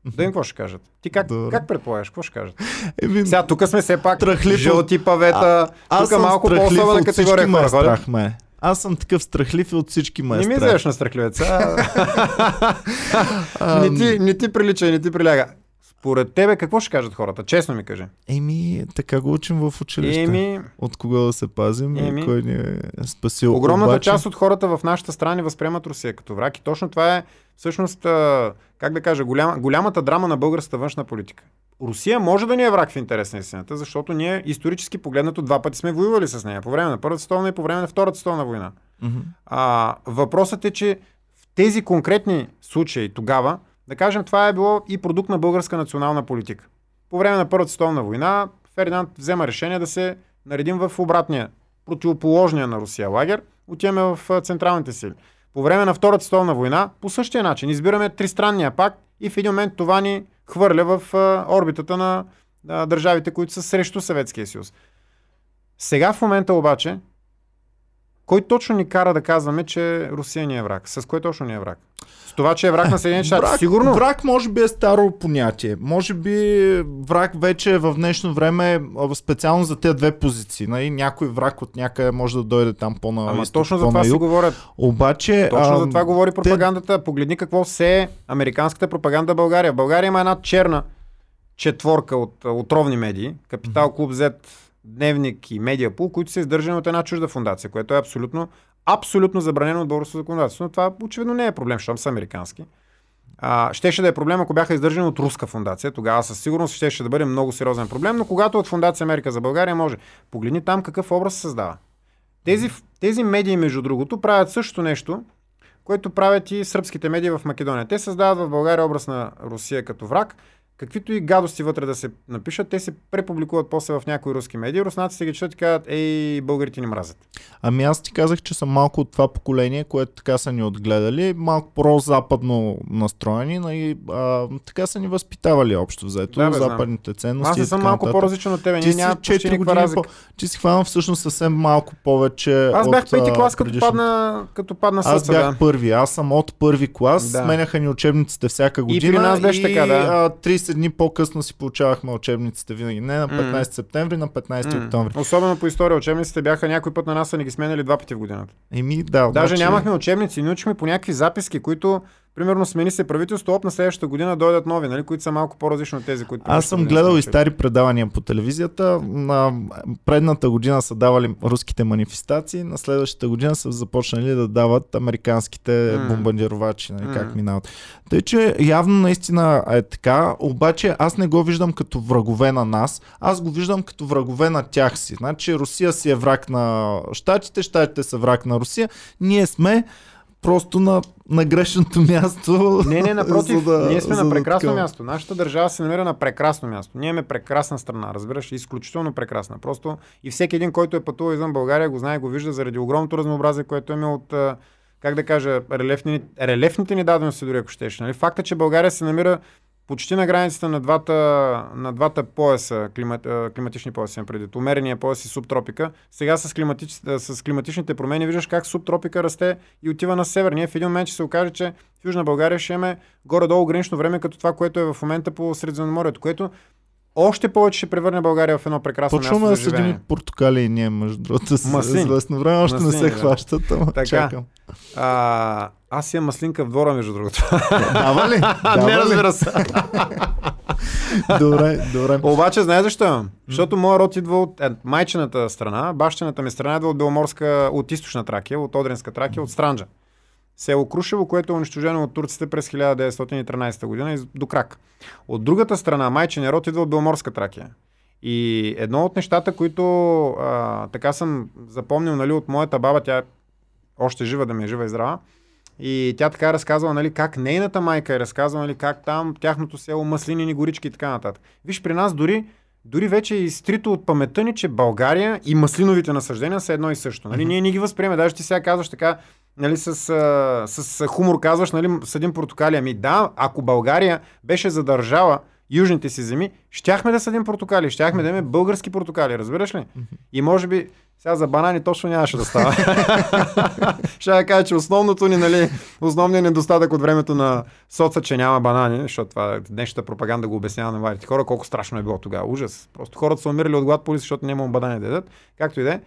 Да им какво ще кажат? Ти как, Добре. как предполагаш? Какво ще кажат? Еми, Сега тук сме все пак Страхлив от- жълти павета, аз тук съм малко по-особена категория хора. страх, ме. Аз съм такъв страхлив и от всички ме Не ми вземеш на страхливеца. *laughs* не, ти, не ти прилича не ти приляга. Според тебе какво ще кажат хората? Честно ми кажи. Еми, така го учим в училище. Еми, От кого да се пазим Еми. и кой ни е спасил. Огромната Обаче, част от хората в нашата страна ни възприемат Русия като враг и точно това е всъщност, как да кажа, голям, голямата драма на българската външна политика. Русия може да ни е враг в интерес на истината, защото ние исторически погледнато два пъти сме воювали с нея. По време на Първата световна и по време на Втората световна война. Мгм. А, въпросът е, че в тези конкретни случаи тогава, да кажем, това е било и продукт на българска национална политика. По време на Първата световна война Фердинанд взема решение да се наредим в обратния, противоположния на Русия лагер, отиваме в централните сили. По време на Втората световна война, по същия начин, избираме тристранния пакт и в един момент това ни хвърля в орбитата на държавите, които са срещу Съветския съюз. Сега в момента обаче, кой точно ни кара да казваме, че Русия ни е враг? С кой точно ни е враг? С това, че е враг на Съединените щати? Сигурно. Враг може би е старо понятие. Може би враг вече в днешно време специално за тези две позиции. Нали? Някой враг от някъде може да дойде там по-на Ама изток, точно за това си говорят. Обаче, Точно а, за това говори пропагандата. Погледни какво все е американската пропаганда в България. В България има една черна четворка от отровни медии. Капитал Клуб Z, Дневник и Медиапул, които са издържани от една чужда фундация, което е абсолютно, абсолютно забранено от българското законодателство. Но това очевидно не е проблем, защото са американски. А, щеше да е проблем, ако бяха издържани от руска фундация. Тогава със сигурност щеше да бъде много сериозен проблем, но когато от Фундация Америка за България може. Погледни там какъв образ създава. Тези, тези медии, между другото, правят същото нещо, което правят и сръбските медии в Македония. Те създават в България образ на Русия като враг, каквито и гадости вътре да се напишат, те се препубликуват после в някои руски медии. Руснаците ги четат и казват, ей, българите ни мразят. Ами аз ти казах, че съм малко от това поколение, което така са ни отгледали, малко про-западно настроени, нали, а, така са ни възпитавали общо взето, Да, бе, западните ценности. Аз не и съм малко по-различен от тебе. Ти Ние си няма почти 4 никаква разлика. по... Ти си хванал всъщност съвсем малко повече Аз от, бях пети клас, като падна, като падна Аз съса, бях първи. Аз съм от първи клас. Да. Сменяха ни учебниците всяка при година. нас беше така, да. а, 30 дни по-късно си получавахме учебниците винаги. Не на 15 М. септември, на 15 М. октомври. Особено по история учебниците бяха някой път на нас са ни ги сменяли два пъти в годината. Еми, да. Даже обаче- нямахме учебници, ни учихме по някакви записки, които примерно смени се правителство, оп на следващата година дойдат нови, нали, които са малко по-различни от тези, които... Аз съм гледал и стари предавания по телевизията. На предната година са давали руските манифестации, на следващата година са започнали да дават американските М. бомбардировачи, нали, М. как минават. Тъй, че явно наистина е така, обаче аз не го виждам като врагове на нас, аз го виждам като врагове на тях си. Значи Русия си е враг на щатите, щатите са враг на Русия, ние сме просто на, на грешното място. Не, не, *laughs* напротив, да- ние сме на да прекрасно такова. място. Нашата държава се намира на прекрасно място. Ние имаме прекрасна страна, разбираш, изключително прекрасна. Просто и всеки един, който е пътувал извън България, го знае, го вижда заради огромното разнообразие, което има от, как да кажа, релефни, релефните ни дадености, дори ако щеш. Нали? Факта, че България се намира почти на границата на двата, на двата пояса, климат, климатични пояси, имам предвид, умерения пояс и субтропика. Сега с, климатич, с климатичните промени виждаш как субтропика расте и отива на север. Ние в един момент ще се окаже, че в Южна България ще имаме горе-долу гранично време, като това, което е в момента по Средиземноморието, което още повече ще превърне България в едно прекрасно Почваме да място за седим живеене. и портокали и ние, между другото, с Маслини. известно време. Още не Маслини, се да. хващат, ама Така. чакам. А, аз имам маслинка в двора, между другото. Дава ли? *laughs* Дава не, разбира се. *laughs* Добре, добре. Обаче, знаеш защо? Защото моят род идва от е, майчината страна, бащината ми страна идва от Беломорска, от източна Тракия, от Одринска Тракия, от Странджа. Село Крушево, което е унищожено от турците през 1913 година до крак. От другата страна, майчиния род идва от Беломорска Тракия. И едно от нещата, които а, така съм запомнил нали, от моята баба, тя още жива да ми е жива и здрава, и тя така е разказвала, нали, как нейната майка е разказвала, нали, как там тяхното село, маслинини горички и така нататък. Виж, при нас дори, дори вече е изтрито от паметта ни, че България и маслиновите насъждения са едно и също. Нали? Ние не ги възприемаме. Даже ти сега казваш така, нали, с, а, с хумор казваш, нали, съдим портокали. Ами да, ако България беше задържала южните си земи, щяхме да съдим портокали, щяхме да имаме български портокали, разбираш ли? И може би сега за банани точно нямаше да става. *laughs* Ще я кажа, че основното ни, нали, основният недостатък от времето на соца, че няма банани, защото това днешната пропаганда го обяснява на младите хора, колко страшно е било тогава. Ужас. Просто хората са умирали от глад по защото няма банани да ядат. Както и да е.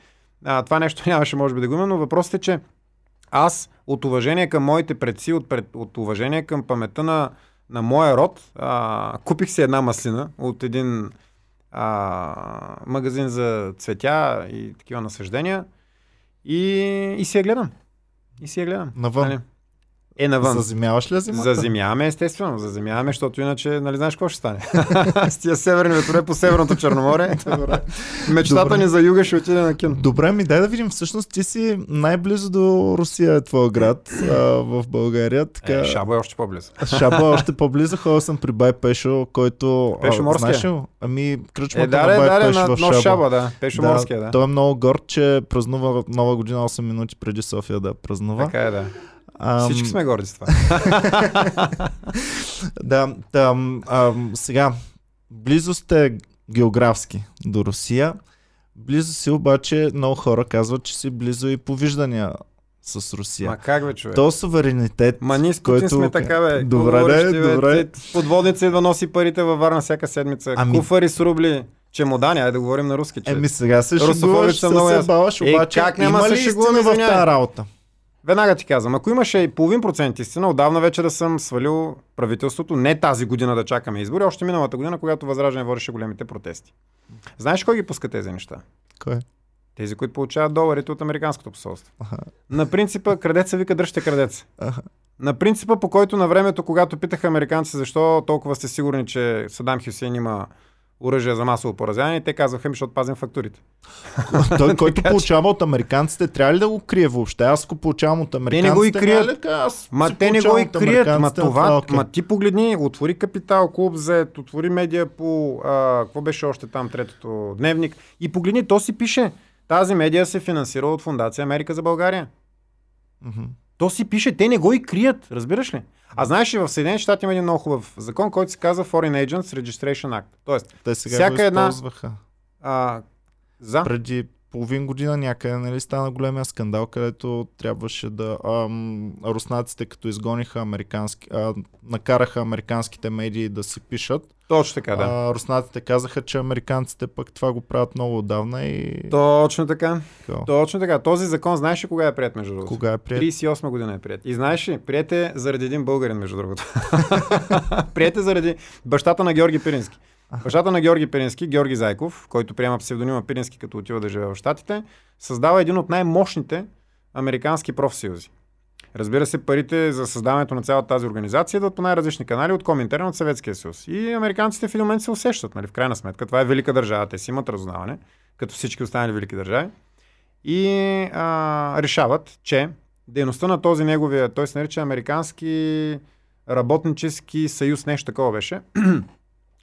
Това нещо *laughs* нямаше, може би, да го има, но въпросът е, че аз от уважение към моите предци, от, пред, от уважение към паметта на, на моя род, а, купих си една маслина от един а, магазин за цветя и такива насъждения и, и си я гледам. И си я гледам. Навън. Нали? Е, навън. Заземяваш ли зимата? Заземяваме, естествено. Заземяваме, защото иначе, нали знаеш какво ще стане? *laughs* С тия северни ветрове по Северното Черноморие. *laughs* Мечтата Добре. ни за юга ще отиде на кино. Добре, ми дай да видим. Всъщност ти си най-близо до Русия е твоя град а, в България. Така... Е, Шабо е още по-близо. Шаба е още по-близо. Ходил съм при Бай Пешо, който... Пешо Морския? знаеш? Ами, кръчмата Е, да, на да, Бай да, Пешо на в Шаба. Шаба, да. Пешоморския, да. Той е много горд, че празнува нова година 8 минути преди София да празнува. Така е, да. Ам, Всички сме горди с това. *laughs* Да, там, ам, сега, близо сте географски до Русия. Близо си обаче много хора казват, че си близо и по виждания с Русия. Ма как бе, човек? То суверенитет, Ма ние с Путин който- сме така, бе. *laughs* Добре, говориш ти, бе? добре. Ти Подводница идва носи парите във Варна всяка седмица. Ами- Куфари с рубли. Чемодани, айде да говорим на руски. Че. Еми сега се шегуваш, се много ясни. баваш, Е, обаче как няма има ли се истина в тази работа? Веднага ти казвам, ако имаше и половин процент истина, отдавна вече да съм свалил правителството, не тази година да чакаме избори, още миналата година, когато Възраждане водеше големите протести. Знаеш кой ги пуска тези неща? Кой? Тези, които получават доларите от Американското посолство. Аха. На принципа крадеца вика дръжте крадеца. Аха. На принципа, по който на времето, когато питаха американци защо толкова сте сигурни, че Садам Хюсейн има оръжие за масово поразяване, те казваха, ми, защото пазим фактурите. Той, *laughs* който получава от американците, трябва ли да го крие въобще? Аз ако получавам от американците, не го и крият. няма ли така, аз Ма те не го и крият. Ма, това, е окей. ма ти погледни, отвори Капитал, Клуб Z, отвори медиа по, а, какво беше още там, третото, Дневник. И погледни, то си пише. Тази медия се финансира от Фундация Америка за България. Мгм. То си пише, те не го и крият, разбираш ли? А знаеш ли, в Съединените щати има един много хубав закон, който се казва Foreign Agents Registration Act. Тоест, Те сега Всяка го една- а, за... Преди половин година някъде нали, стана големия скандал, където трябваше да... Ам, руснаците като изгониха американски... А, накараха американските медии да си пишат. Точно така, да. А, руснаците казаха, че американците пък това го правят много отдавна и... Точно така. Така. Точно така. Този закон знаеш ли кога е прият, между другото? Кога е прият? 38 година е прият. И знаеш ли, прият е заради един българин, между другото. *laughs* прият е заради бащата на Георги Пирински. Бащата на Георги Пирински, Георги Зайков, който приема псевдонима Пирински, като отива да живее в Штатите, създава един от най-мощните американски профсъюзи. Разбира се, парите за създаването на цялата тази организация идват по най-различни канали от Коминтерн, от Съветския съюз. И американците в един момент се усещат, нали, в крайна сметка. Това е велика държава, те си имат разузнаване, като всички останали велики държави. И а, решават, че дейността на този неговия, той се нарича Американски работнически съюз, нещо такова беше, *clears throat*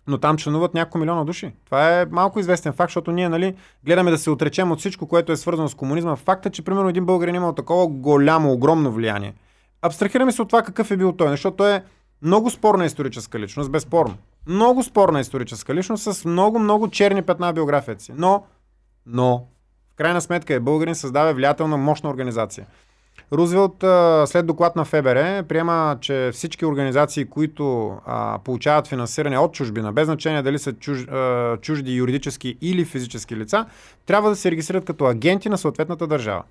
но там членуват няколко милиона души. Това е малко известен факт, защото ние нали, гледаме да се отречем от всичко, което е свързано с комунизма. Факта, че примерно един българин имал такова голямо, огромно влияние. Абстрахираме се от това какъв е бил той, защото той е много спорна историческа личност, безспорно. Много спорна историческа личност с много, много черни петна биографията си. Но, но, в крайна сметка е българин, създава влиятелна, мощна организация. Рузвелт след доклад на ФБР приема, че всички организации, които а, получават финансиране от чужбина, без значение дали са чуж, а, чужди юридически или физически лица, трябва да се регистрират като агенти на съответната държава.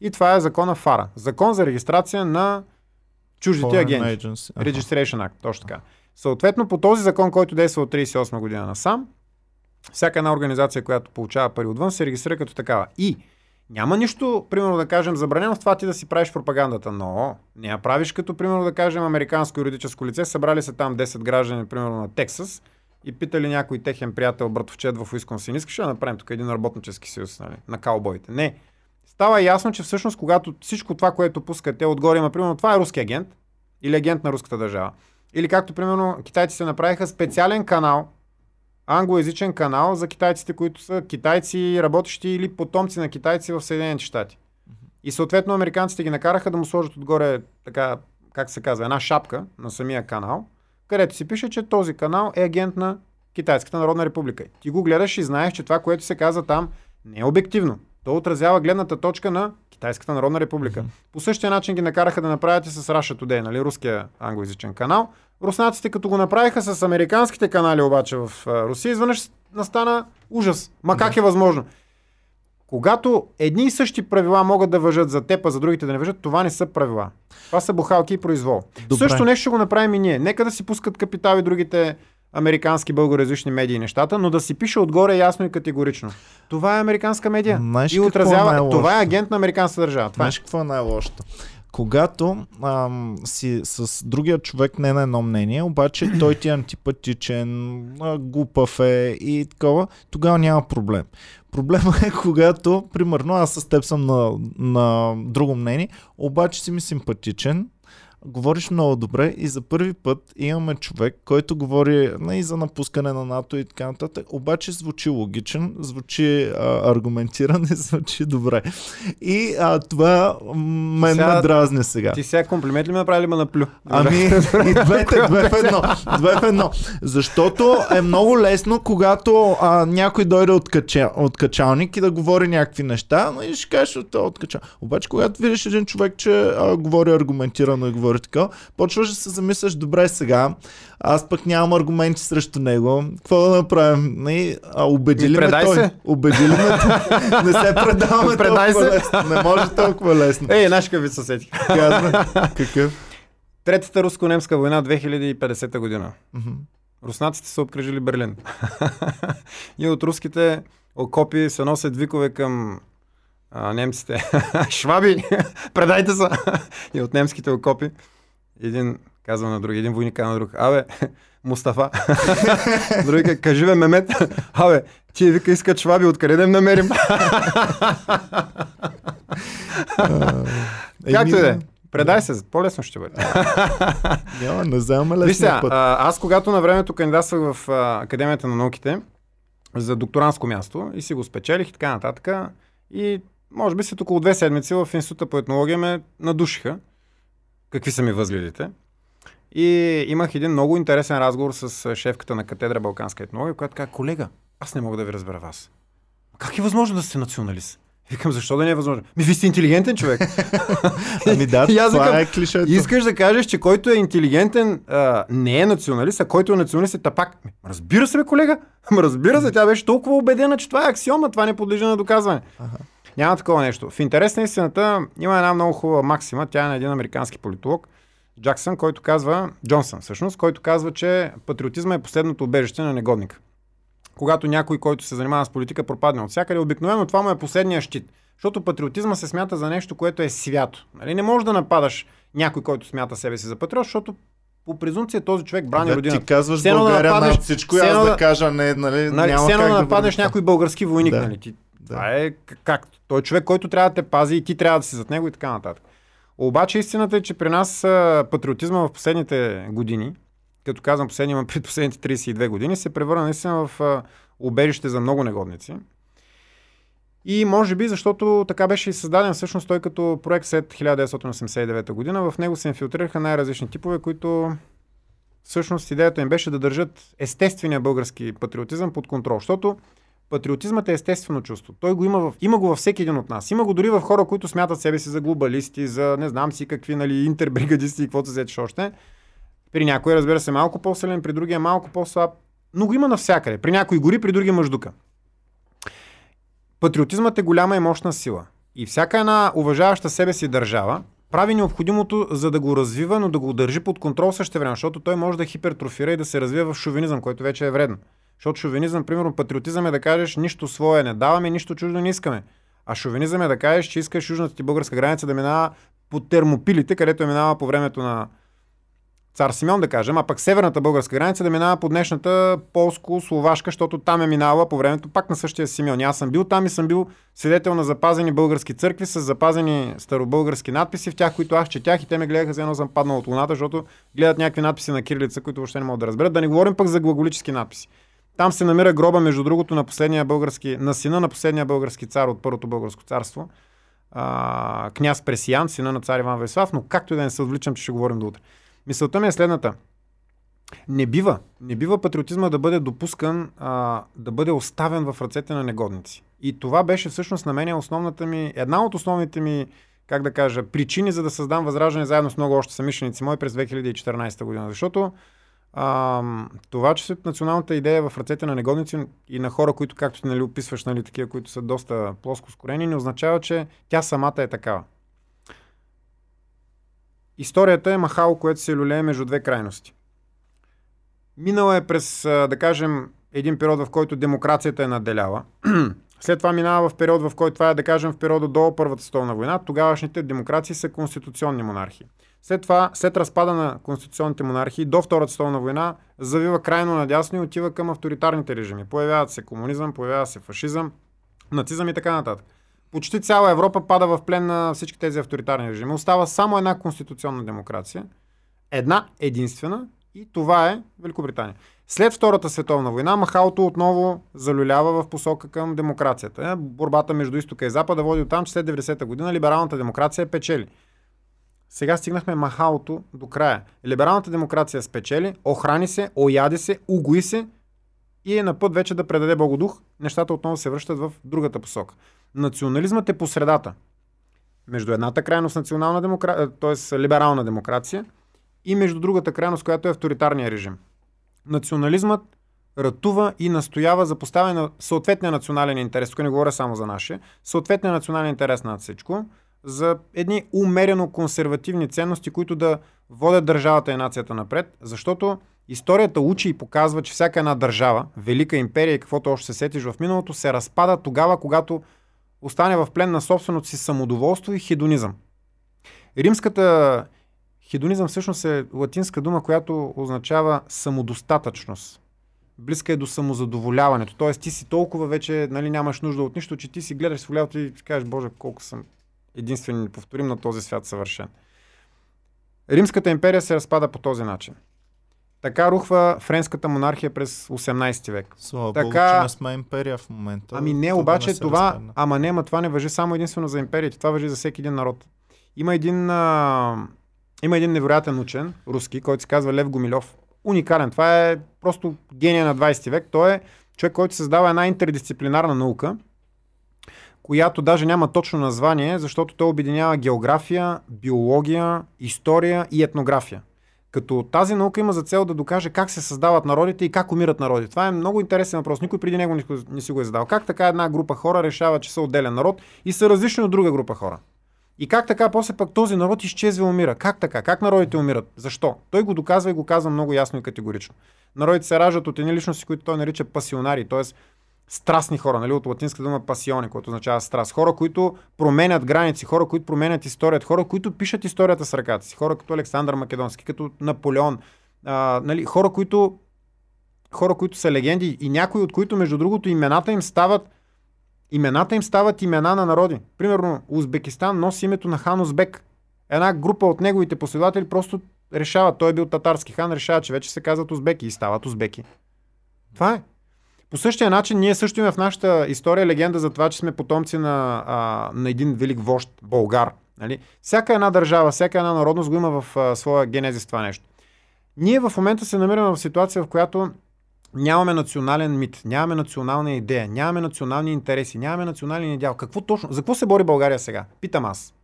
И това е закона ФАРА. Закон за регистрация на чуждите Foreign агенти. Agency. Аха. Registration Act, точно така. Съответно, по този закон, който действа от 38 година насам, всяка една организация, която получава пари отвън, се регистрира като такава. И няма нищо, примерно да кажем, забранено в това ти да си правиш пропагандата, но не я правиш като, примерно да кажем, американско юридическо лице, събрали се там 10 граждани, примерно на Тексас, и питали някой техен приятел, братовчет в Уисконсин, искаш да направим тук един работнически съюз нали, на каубоите? Не. Става ясно, че всъщност, когато всичко това, което пускат те отгоре, има, примерно, това е руски агент или агент на руската държава. Или както, примерно, китайците направиха специален канал, англоязичен канал за китайците, които са китайци, работещи или потомци на китайци в Съединените щати. И съответно американците ги накараха да му сложат отгоре така, как се казва, една шапка на самия канал, където си пише, че този канал е агент на Китайската народна република. Ти го гледаш и знаеш, че това, което се казва там, не е обективно. То отразява гледната точка на Китайската народна република. По същия начин ги накараха да направят и с Russia Today, нали, руския англоязичен канал. Руснаците, като го направиха с американските канали обаче в Русия, изведнъж настана ужас. Ма как е възможно? Когато едни и същи правила могат да въжат за теб, а за другите да не въжат, това не са правила. Това са бухалки и произвол. Добре. Също нещо ще го направим и ние. Нека да си пускат капитал и другите американски българоязични медии нещата, но да си пише отгоре ясно и категорично. Това е американска медия. Знаеш и е отразява. най-лошото? това е агент на американската държава. Това е. Знаеш какво е най-лошото? Когато ам, си с другия човек не е на едно мнение, обаче *clears throat* той ти е антипатичен, глупав е и такова, тогава няма проблем. Проблема е когато, примерно, аз с теб съм на, на друго мнение, обаче си ми симпатичен, говориш много добре и за първи път имаме човек, който говори не, и за напускане на НАТО и така нататък, обаче звучи логичен, звучи а, аргументиран и *laughs* звучи добре. И а, това мен Сега- ме дразни сега. Ти сега комплимент ли ме направи ме наплю? Ами, *laughs* и двете, две в едно. Две в едно. Защото е много лесно, когато а, някой дойде от, кача, от качалник и да говори някакви неща, но и ще кажеш от, от качалник. Обаче, когато видиш един човек, че а, говори аргументирано и говори така, почваш да се замисляш, добре сега, аз пък нямам аргументи срещу него, какво да направим? И, а, убеди ли ме той? се. Убеди ли ме той? Не се *laughs* предаваме Предай толкова се. лесно. Не може толкова лесно. Ей, наш ви съседи. Казвай, какъв? Третата руско-немска война 2050 година. Руснаците са обкръжили Берлин. *laughs* и от руските окопи се носят викове към а, немците. *laughs* Шваби, *laughs* предайте се! *laughs* и от немските окопи един казва на друг, един войник на друг, абе, Мустафа. Други кажи бе, Мемет, абе, тия вика искат шваби, откъде да им намерим? Както и да е. Предай се, по-лесно ще бъде. Няма, не лесния път. аз когато на времето кандидатствах в Академията на науките за докторанско място и си го спечелих и така нататък. И може би след около две седмици в Института по етнология ме надушиха какви са ми възгледите. И имах един много интересен разговор с шефката на катедра Балканска етнология, която каза, колега, аз не мога да ви разбера вас. Как е възможно да сте националист? Викам, защо да не е възможно? Ми, ви сте интелигентен човек. *laughs* Ами да, това викам, е клишето. Искаш да кажеш, че който е интелигентен а, не е националист, а който е националист е тапак. Ми, Разбира се, бе, колега. Разбира се, тя беше толкова убедена, че това е аксиома, това не подлежи на доказване. Няма такова нещо. В интерес на истината има една много хубава максима, тя е на един американски политолог, Джаксън, който казва, Джонсън всъщност, който казва, че патриотизма е последното убежище на негодника. Когато някой, който се занимава с политика, пропадне от всякъде, обикновено това му е последния щит. Защото патриотизма се смята за нещо, което е свято. Нали? Не можеш да нападаш някой, който смята себе си за патриот, защото по презумпция този човек брани да, родината. ти казваш едно да България нападнеш- над всичко аз да да- кажа не, нали, Нали, няма как да да нападнеш бъде някой български войник, Да. нали? Ти, Да. Това е как? Той е човек, който трябва да те пази и ти трябва да си зад него и така нататък. Обаче истината е, че при нас патриотизма в последните години, като казвам последни, имам пред последните 32 години, се превърна наистина в убежище за много негодници. И може би, защото така беше и създаден всъщност той като проект след 1989 година, в него се инфилтрираха най-различни типове, които всъщност идеята им беше да държат естествения български патриотизъм под контрол, защото патриотизмът е естествено чувство. Той го има, в, има го във всеки един от нас. Има го дори в хора, които смятат себе си за глобалисти, за не знам си какви, нали, интербригадисти и каквото се сетиш още. При някой, разбира се, малко по-силен, при другия малко по-слаб, но го има навсякъде. При някой гори, при други мъждука. Патриотизмът е голяма и мощна сила. И всяка една уважаваща себе си държава прави необходимото, за да го развива, но да го държи под контрол също време, защото той може да хипертрофира и да се развива в шовинизъм, който вече е вредно. Защото шовинизъм, примерно, патриотизъм е да кажеш нищо свое не даваме, нищо чуждо не искаме. А шовинизъм е да кажеш, че искаш южната ти българска граница да минава по термопилите, където е минава по времето на цар Симеон, да кажем, а пък северната българска граница да минава по днешната полско-словашка, защото там е минала по времето пак на същия Симеон. Аз съм бил там и съм бил свидетел на запазени български църкви с запазени старобългарски надписи в тях, които аз четях и те ме гледаха за едно съм паднал от луната, защото гледат някакви надписи на кирилица, които въобще не могат да разберат. Да не говорим пък за глаголически надписи. Там се намира гроба, между другото, на последния български, на сина на последния български цар от Първото българско царство, а, княз Пресиян, сина на цар Иван Веслав, но както и да не се отвличам, че ще говорим до утре. Мисълта ми е следната. Не бива, не бива патриотизма да бъде допускан, а, да бъде оставен в ръцете на негодници. И това беше всъщност на мен основната ми, една от основните ми, как да кажа, причини за да създам възраждане заедно с много още самишленици мои през 2014 година. Защото а, това, че националната идея е в ръцете на негодници и на хора, които, както ти нали, описваш, нали, такива, които са доста плоско скорени, не означава, че тя самата е такава. Историята е махало, което се люлее между две крайности. Минала е през, да кажем, един период, в който демокрацията е наделяла. *clears throat* След това минава в период, в който това е, да кажем, в периода до Първата световна война. Тогавашните демокрации са конституционни монархии. След това, след разпада на конституционните монархии, до Втората световна война, завива крайно надясно и отива към авторитарните режими. Появяват се комунизъм, появява се фашизъм, нацизъм и така нататък. Почти цяла Европа пада в плен на всички тези авторитарни режими. Остава само една конституционна демокрация. Една единствена и това е Великобритания. След Втората световна война махалото отново залюлява в посока към демокрацията. Е, Борбата между изтока и запада води от там, че след 90-та година либералната демокрация печели. Сега стигнахме махалото до края. Либералната демокрация спечели, охрани се, ояде се, угои се и е на път вече да предаде Богодух. Нещата отново се връщат в другата посока. Национализмът е по средата. Между едната крайност национална демокрация, т.е. либерална демокрация и между другата крайност, която е авторитарния режим. Национализмът ратува и настоява за поставяне на съответния национален интерес, тук не говоря само за нашия, съответния национален интерес над всичко, за едни умерено консервативни ценности, които да водят държавата и нацията напред, защото историята учи и показва, че всяка една държава, велика империя и каквото още се сетиш в миналото, се разпада тогава, когато остане в плен на собственото си самодоволство и хедонизъм. Римската хедонизъм всъщност е латинска дума, която означава самодостатъчност. Близка е до самозадоволяването. Тоест ти си толкова вече нали, нямаш нужда от нищо, че ти си гледаш голялото и си кажеш, Боже, колко съм единствен и неповторим на този свят съвършен. Римската империя се разпада по този начин. Така рухва френската монархия през 18 век. Слава Така- Богу, че не сме империя в момента. Ами не, обаче се това, разпадне. ама не, ама това не въжи само единствено за империите, това въжи за всеки един народ. Има един, а, има един невероятен учен, руски, който се казва Лев Гумилев. Уникален. Това е просто гения на 20 век. Той е човек, който създава една интердисциплинарна наука, която даже няма точно название, защото той обединява география, биология, история и етнография. Като тази наука има за цел да докаже как се създават народите и как умират народи. Това е много интересен въпрос. Никой преди него не си го е задал. Как така една група хора решава, че са отделен народ и са различни от друга група хора? И как така после пък този народ изчезва и умира? Как така? Как народите умират? Защо? Той го доказва и го казва много ясно и категорично. Народите се раждат от едни личности, които той нарича пасионари, т.е. страстни хора, нали, от латинска дума пасиони, което означава страст. Хора, които променят граници, хора, които променят историята, хора, които пишат историята с ръката си, хора като Александър Македонски, като Наполеон, а, нали, хора, които хора, които са легенди и някои от които, между другото, имената им стават имената им стават имена на народи. Примерно, Узбекистан носи името на хан Узбек. Една група от неговите последователи просто решават, той е бил татарски хан, решава, че вече се казват узбеки и стават узбеки. Това е. По същия начин ние също имаме в нашата история легенда за това, че сме потомци на, а, на един велик вожд, българ. Нали? Всяка една държава, всяка една народност го има в а, своя генезис това нещо. Ние в момента се намираме в ситуация, в която нямаме национален мит, нямаме национална идея, нямаме национални интереси, нямаме национален идеал. Какво точно? За какво се бори България сега? Питам аз.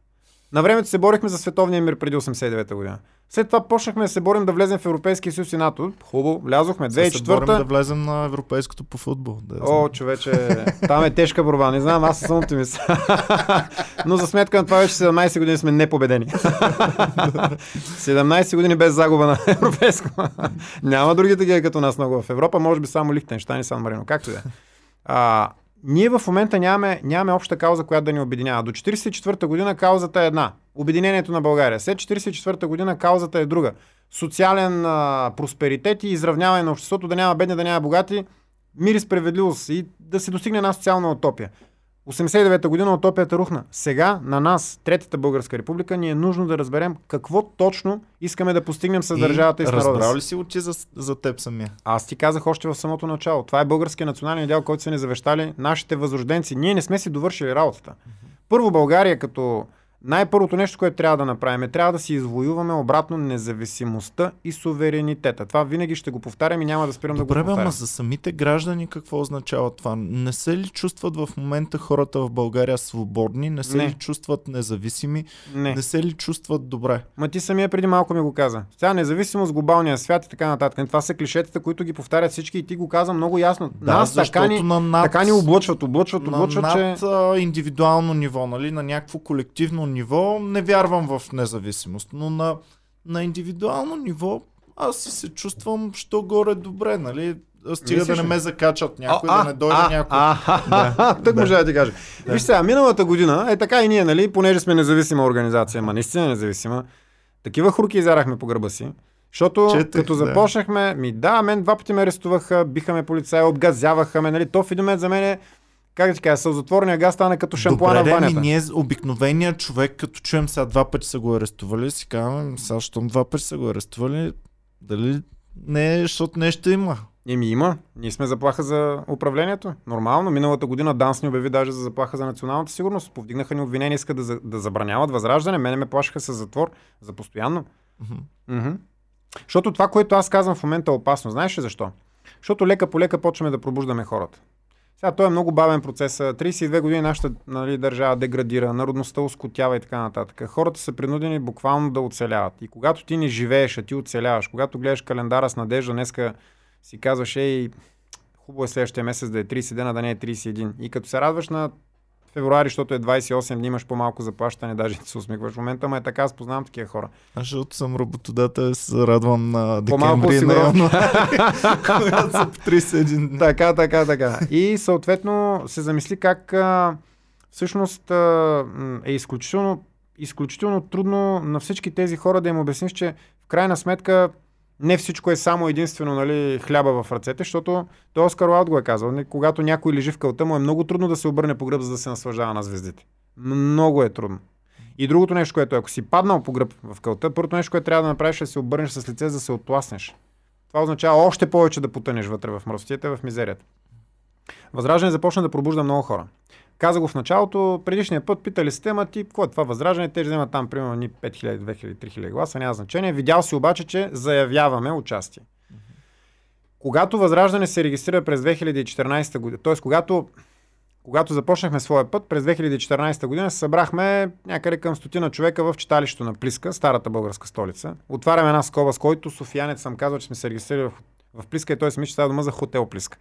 На времето се борихме за световния мир преди 89-та година. След това почнахме да се борим да влезем в Европейския съюз и НАТО. Хубаво, влязохме. 2004 да влезем на европейското по футбол. Да О, човече, там е тежка борба. Не знам, аз съм оптимист. *laughs* Но за сметка на това вече 17 години сме непобедени. *laughs* 17 години без загуба на *laughs* европейско. Няма други такива като нас много в Европа. Може би само Лихтенштайн и Сан Марино. Както да е ние в момента нямаме, нямаме обща кауза, която да ни обединява. До 1944 година каузата е една. Обединението на България. След 1944 година каузата е друга. Социален а, просперитет и изравняване на обществото, да няма бедни, да няма богати, мир и справедливост и да се достигне една социална утопия. 89-та година утопията рухна. Сега на нас, Третата Българска република, ни е нужно да разберем какво точно искаме да постигнем с държавата и, и с народа. Разбрал ли си учи за, за теб самия? Аз ти казах още в самото начало. Това е българския национален идеал, който са ни завещали нашите възрожденци. Ние не сме си довършили работата. Първо България като най-първото нещо, което трябва да направим е трябва да си извоюваме обратно независимостта и суверенитета. Това винаги ще го повтарям и няма да спирам Добре, да го повтарям. Добре, за самите граждани какво означава това? Не се ли чувстват в момента хората в България свободни? Не се не. ли чувстват независими? Не. не се ли чувстват добре? Ма ти самия преди малко ми го каза. Сега независимост, глобалния свят и така нататък. Това са клишетата, които ги повтарят всички и ти го каза много ясно. Да, Нас така ни, на над, така ни облъчват, облъчват, облъчват, на над, че... индивидуално ниво, нали? на някакво колективно ниво не вярвам в независимост, но на, на индивидуално ниво аз си се чувствам, що горе добре, нали? Стига Мислиш, да не ме закачат някой, а, да не дойде а, някой. А, а, да. *laughs* Тък може да ти кажа. Да. Виж сега, миналата година, е така и ние, нали, понеже сме независима организация, ма наистина независима, такива хурки изярахме по гърба си. Защото Четех, като започнахме, ми да, мен два пъти ме арестуваха, биха ме полицаи, обгазяваха ме, нали, то в един момент за мен е как да ти кажа, сълзотворния газ стана като шампуана Добре, в банята. Ми, ние обикновеният човек, като чуем сега два пъти са го арестували, си казваме, сега щом два пъти са го арестували, дали не, защото нещо има. Еми има. Ние сме заплаха за управлението. Нормално. Миналата година Данс ни обяви даже за заплаха за националната сигурност. Повдигнаха ни обвинения, искат да, да забраняват възраждане. Мене ме плашаха с затвор за постоянно. Mm-hmm. Mm-hmm. Защото това, което аз казвам в момента е опасно. Знаеш ли защо? Защото лека по лека почваме да пробуждаме хората. Сега той е много бавен процес. 32 години нашата нали, държава деградира, народността ускотява и така нататък. Хората са принудени буквално да оцеляват. И когато ти не живееш, а ти оцеляваш, когато гледаш календара с надежда, днеска си казваш, ей, хубаво е следващия месец да е 30 дена, да не е 31. И като се радваш на февруари, защото е 28 дни, имаш по-малко заплащане, даже ти се усмихваш в момента, но е така, аз познавам такива хора. Аз защото съм работодател, се радвам на декември, на януари, са 31 Така, така, така. И съответно се замисли как а, всъщност а, е изключително, изключително трудно на всички тези хора да им обясниш, че в крайна сметка не всичко е само единствено нали, хляба в ръцете, защото той Оскар Уайлд го е казал. Когато някой лежи в кълта, му е много трудно да се обърне по гръб, за да се наслаждава на звездите. Много е трудно. И другото нещо, което е, ако си паднал по гръб в кълта, първото нещо, което трябва да направиш е да се обърнеш с лице, за да се отласнеш. Това означава още повече да потънеш вътре в мръсотията, в мизерията. Възраждане започна да пробужда много хора. Каза го в началото, предишния път питали сте, ма ти, какво е това възраждане? Те вземат там примерно ни 5000, 2000, 3000 гласа, няма значение. Видял си обаче, че заявяваме участие. Когато възраждане се регистрира през 2014 година, т.е. когато когато започнахме своя път през 2014 година, се събрахме някъде към стотина човека в читалището на Плиска, старата българска столица. Отваряме една скоба, с който Софиянец съм казал, че сме се регистрирали в, в Плиска и той мисли, че става дума за хотел Плиска.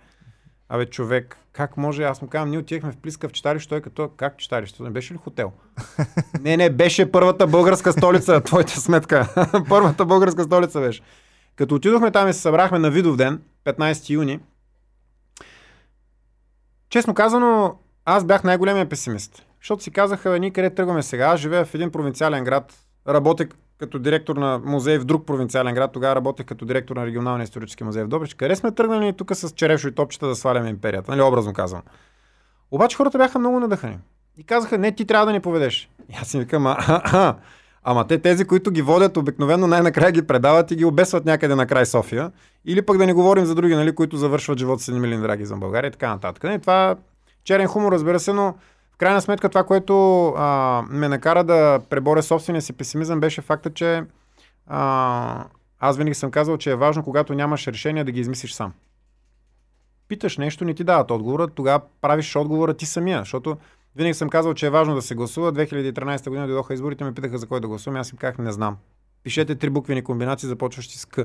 Абе, човек, как може? Аз му казвам, ние отивахме в Плиска в читалище, той като, как читалище? Не беше ли хотел? *laughs* не, не, беше първата българска столица, *laughs* твоята сметка. *laughs* първата българска столица беше. Като отидохме там и се събрахме на Видов ден, 15 юни, честно казано, аз бях най-големия песимист. Защото си казаха, ние къде тръгваме сега? Аз живея в един провинциален град, работех като директор на музей в друг провинциален град, тогава работех като директор на регионалния исторически музей в Добрич. Къде сме тръгнали тук с черешо и топчета да сваляме империята? Нали, образно казвам. Обаче хората бяха много надъхани. И казаха, не, ти трябва да ни поведеш. И аз си викам, а, а, а, Ама те тези, които ги водят, обикновено най-накрая ги предават и ги обесват някъде на край София. Или пък да не говорим за други, нали, които завършват живота си милин драги за България и така нататък. Не, това черен хумор, разбира се, но крайна сметка това, което а, ме накара да преборя собствения си песимизъм, беше факта, че а, аз винаги съм казал, че е важно, когато нямаш решение, да ги измислиш сам. Питаш нещо, не ти дават отговора, тогава правиш отговора ти самия, защото винаги съм казал, че е важно да се гласува. 2013 година дойдоха изборите, ме питаха за кой да гласувам. Аз им казах, не знам. Пишете три буквени комбинации, започващи с К.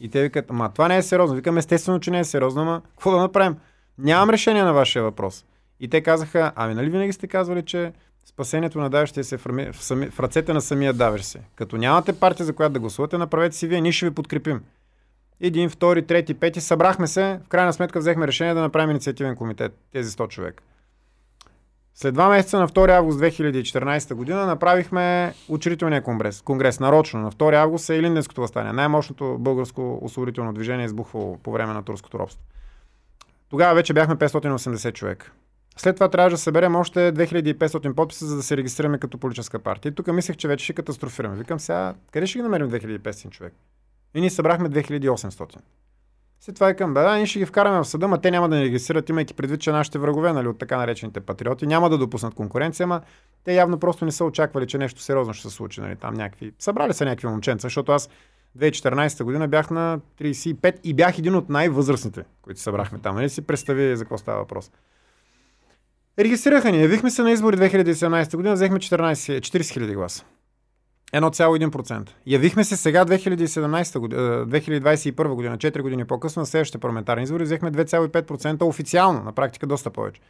И те викат, ама това не е сериозно. Викам, естествено, че не е сериозно, ама какво да направим? Нямам решение на вашия въпрос. И те казаха, ами нали винаги сте казвали, че спасението на давещия се в, в, сами, в ръцете на самия давещ се. Като нямате партия, за която да гласувате, направете си вие, ние ще ви подкрепим. Един, втори, трети, пети, събрахме се, в крайна сметка взехме решение да направим инициативен комитет, тези 100 човека. След два месеца на 2 август 2014 година направихме учредителния конгрес. Конгрес нарочно. На 2 август е Илинденското възстание. Най-мощното българско освободително движение избухвало по време на турското робство. Тогава вече бяхме 580 човека. След това трябваше да съберем още 2500 подписа, за да се регистрираме като политическа партия. И тук мислех, че вече ще катастрофираме. Викам сега, къде ще ги намерим 2500 човек? И ние събрахме 2800. След това бе, да, ние ще ги вкараме в съда, но те няма да ни регистрират, имайки предвид, че нашите врагове, нали, от така наречените патриоти, няма да допуснат конкуренция, ама те явно просто не са очаквали, че нещо сериозно ще се случи, нали, там някакви. Събрали са някакви момченца, защото аз 2014 година бях на 35 и бях един от най-възрастните, които събрахме там. Нали си представи за какво става въпрос. Регистрираха ни. Явихме се на избори 2017 година, взехме 14, 40 000 гласа. 1,1%. Явихме се сега 2017 година, 2021 година, 4 години по-късно, на следващите парламентарни избори, взехме 2,5% официално, на практика доста повече.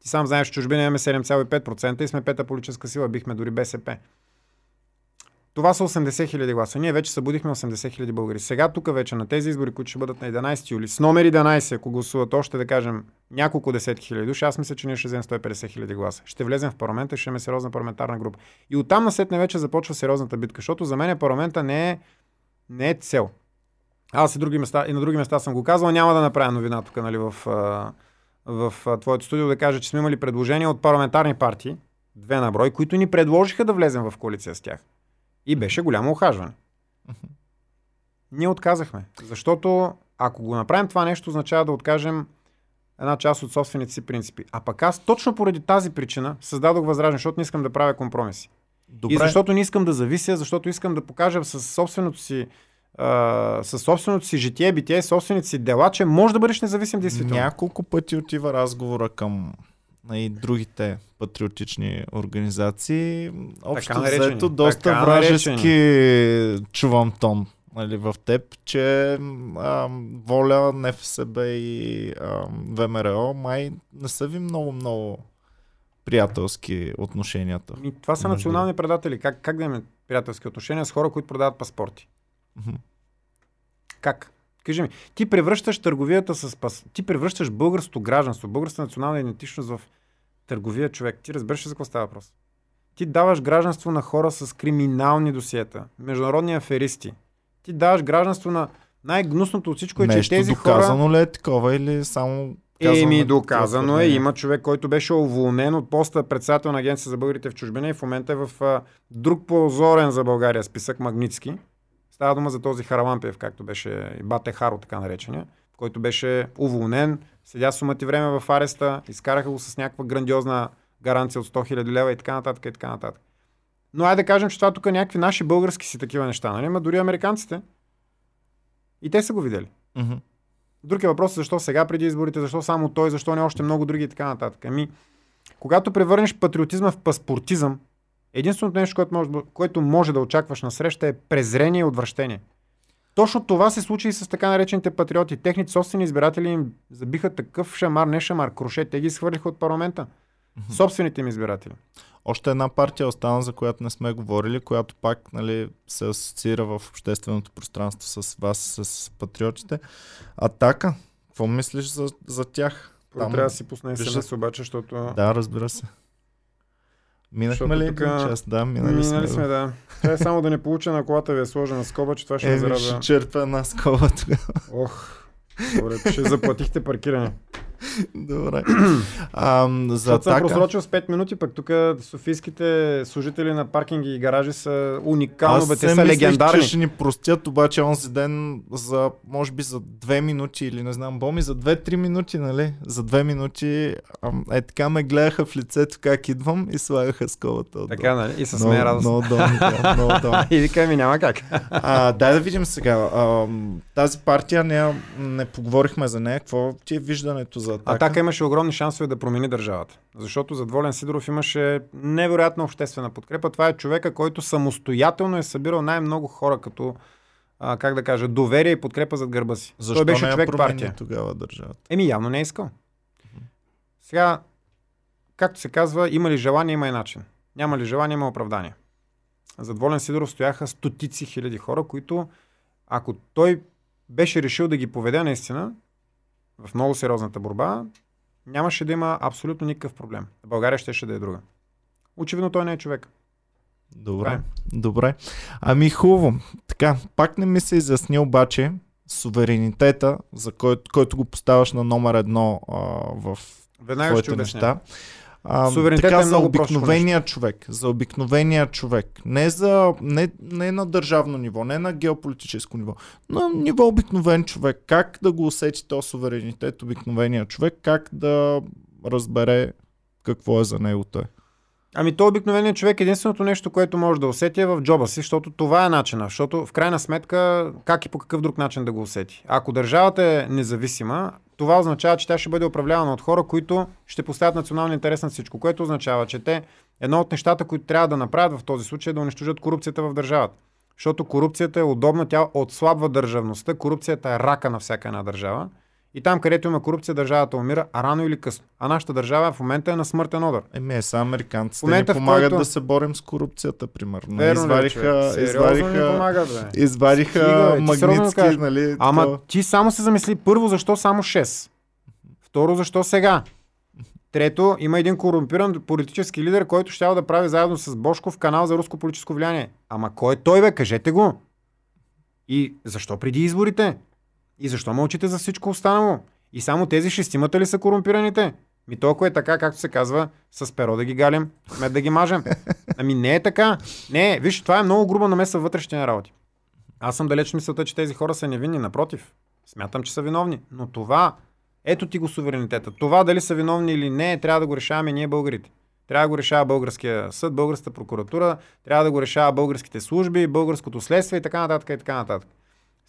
Ти сам знаеш, че чужбина имаме 7,5% и сме пета политическа сила, бихме дори БСП. Това са 80 хиляди гласа. Ние вече събудихме 80 хиляди българи. Сега тук вече на тези избори, които ще бъдат на 11 юли, с номер 11, ако гласуват още да кажем няколко десетки хиляди души, аз мисля, че ние ще вземем 150 хиляди гласа. Ще влезем в парламента и ще имаме сериозна парламентарна група. И оттам насетне вече започва сериозната битка, защото за мен парламента не е, не е цел. Аз и, други места, и на други места съм го казвал, няма да направя новина тук нали, в, в, в твоето студио да кажа, че сме имали предложения от парламентарни партии, две на брой, които ни предложиха да влезем в коалиция с тях. И беше голямо охажване. Ние отказахме. Защото ако го направим това нещо, означава да откажем една част от собствените си принципи. А пък аз точно поради тази причина създадох възраждане, защото не искам да правя компромиси. Добре. И защото не искам да завися, защото искам да покажа със собственото си със собственото си житие, битие, собствените си дела, че може да бъдеш независим действително. Няколко пъти отива разговора към и другите патриотични организации. Общо взето доста вражески наречени. чувам тон нали, в теб, че а, Воля, НФСБ и а, ВМРО май не са ви много-много приятелски отношенията. И това са национални предатели. Как, как да имаме приятелски отношения с хора, които продават паспорти? Mm-hmm. Как? Кажи ми, ти превръщаш търговията с пас... Ти превръщаш българското гражданство, българската национална идентичност в търговия човек. Ти разбираш за какво става въпрос? Ти даваш гражданство на хора с криминални досиета, международни аферисти. Ти даваш гражданство на най-гнусното от всичко е, че тези хора... доказано ли е такова или само Еми, доказано е. Има човек, който беше уволнен от поста председател на Агенция за българите в чужбина и в момента е в а, друг позорен за България списък Магницки. Става дума за този Харалампиев, както беше и Бате Харо, така наречения, който беше уволнен, седя сумата и време в ареста, изкараха го с някаква грандиозна гаранция от 100 000 лева и така нататък и така нататък. Но айде да кажем, че това тук е някакви наши български си такива неща, нали? Ма дори американците. И те са го видели. Mm-hmm. Друг е въпрос защо сега преди изборите, защо само той, защо не още много други и така нататък. Ами, Когато превърнеш патриотизма в паспортизъм, единственото нещо, което може, което може да очакваш на среща е презрение и отвращение. Точно това се случи и с така наречените патриоти. Техните собствени избиратели им забиха такъв шамар, не шамар, круше. Те ги изхвърлиха от парламента. Собствените им избиратели. Още една партия остана, за която не сме говорили, която пак нали, се асоциира в общественото пространство с вас, с патриотите. Атака. Какво мислиш за, за тях? Там- трябва да си пусне СМС обаче, защото... Да, разбира се. Минахме ли тук- един час? Да, минали, Минали сме. сме, да. Трябва само да не получа на колата ви е сложена скоба, че това ще ме Еми, ще черпя една скоба тогава. Ох, добре, ще заплатихте паркиране. *laughs* Добре. *clears throat* Ам, за Защото съм атака. просрочил с 5 минути, пък тук софийските служители на паркинги и гаражи са уникално, бе, те са мислех, легендарни. че ще ни простят, обаче онзи ден за, може би за две минути или не знам, Боми, за две-три минути, нали? За две минути, ам, е така ме гледаха в лицето как идвам и слагаха скобата. отдолу. Така, нали? И с мен радостно. Много долни, да, много долни. *laughs* И вика ми няма как. *laughs* А, дай да видим сега. А, тази партия не, не поговорихме за нея. Какво ти е виждането за атака? Атака имаше огромни шансове да промени държавата. Защото зад Волен Сидоров имаше невероятна обществена подкрепа. Това е човека, който самостоятелно е събирал най-много хора като, а, как да кажа, доверие и подкрепа зад гърба си. Защо Той беше не човек партия. тогава държавата? Еми, явно не е искал. Сега, както се казва, има ли желание, има и начин. Няма ли желание, има оправдание. Зад Волен Сидоров стояха стотици хиляди хора, които, ако той беше решил да ги поведе наистина в много сериозната борба, нямаше да има абсолютно никакъв проблем. България щеше да е друга. Очевидно той не е човек. Добре. Добре. Добре. Ами хубаво. Така, пак не ми се изясни обаче суверенитета, за който, който го поставяш на номер едно а, в Веднага ще обясня. неща. А, Суверенитетът така, е за обикновения човек. За обикновения човек. Не, за, не, не на държавно ниво, не на геополитическо ниво. На ниво обикновен човек. Как да го усети този суверенитет, обикновения човек? Как да разбере какво е за него той? Ами то обикновеният човек единственото нещо, което може да усети е в джоба си, защото това е начина. Защото в крайна сметка как и по какъв друг начин да го усети. Ако държавата е независима, това означава, че тя ще бъде управлявана от хора, които ще поставят националния интерес на всичко, което означава, че те едно от нещата, които трябва да направят в този случай е да унищожат корупцията в държавата. Защото корупцията е удобна, тя отслабва държавността, корупцията е рака на всяка една държава. И там, където има корупция, държавата умира, а рано или късно. А нашата държава в момента е на смъртен одър. Еми, е, сега американците В момента, ни помагат който- да се борим с корупцията, примерно. Верно ли, е, извадиха, помагат, бе. Стига, ти сериозно магнитски, кажеш. нали? Ама ти само се замисли първо, защо само 6? Второ, защо сега? Трето, има един корумпиран политически лидер, който ще да прави заедно с Бошков канал за руско политическо влияние. Ама кой е той, бе? Кажете го. И защо преди изборите? И защо мълчите за всичко останало? И само тези шестимата ли са корумпираните? Ми толкова е така, както се казва, с перо да ги галим, мед да ги мажем. Ами не е така. Не, виж, това е много груба намеса в вътрешния работи. Аз съм далеч мисълта, че тези хора са невинни. Напротив, смятам, че са виновни. Но това, ето ти го суверенитета. Това дали са виновни или не, трябва да го решаваме ние българите. Трябва да го решава българския съд, българската прокуратура, трябва да го решава българските служби, българското следствие и така нататък и така нататък.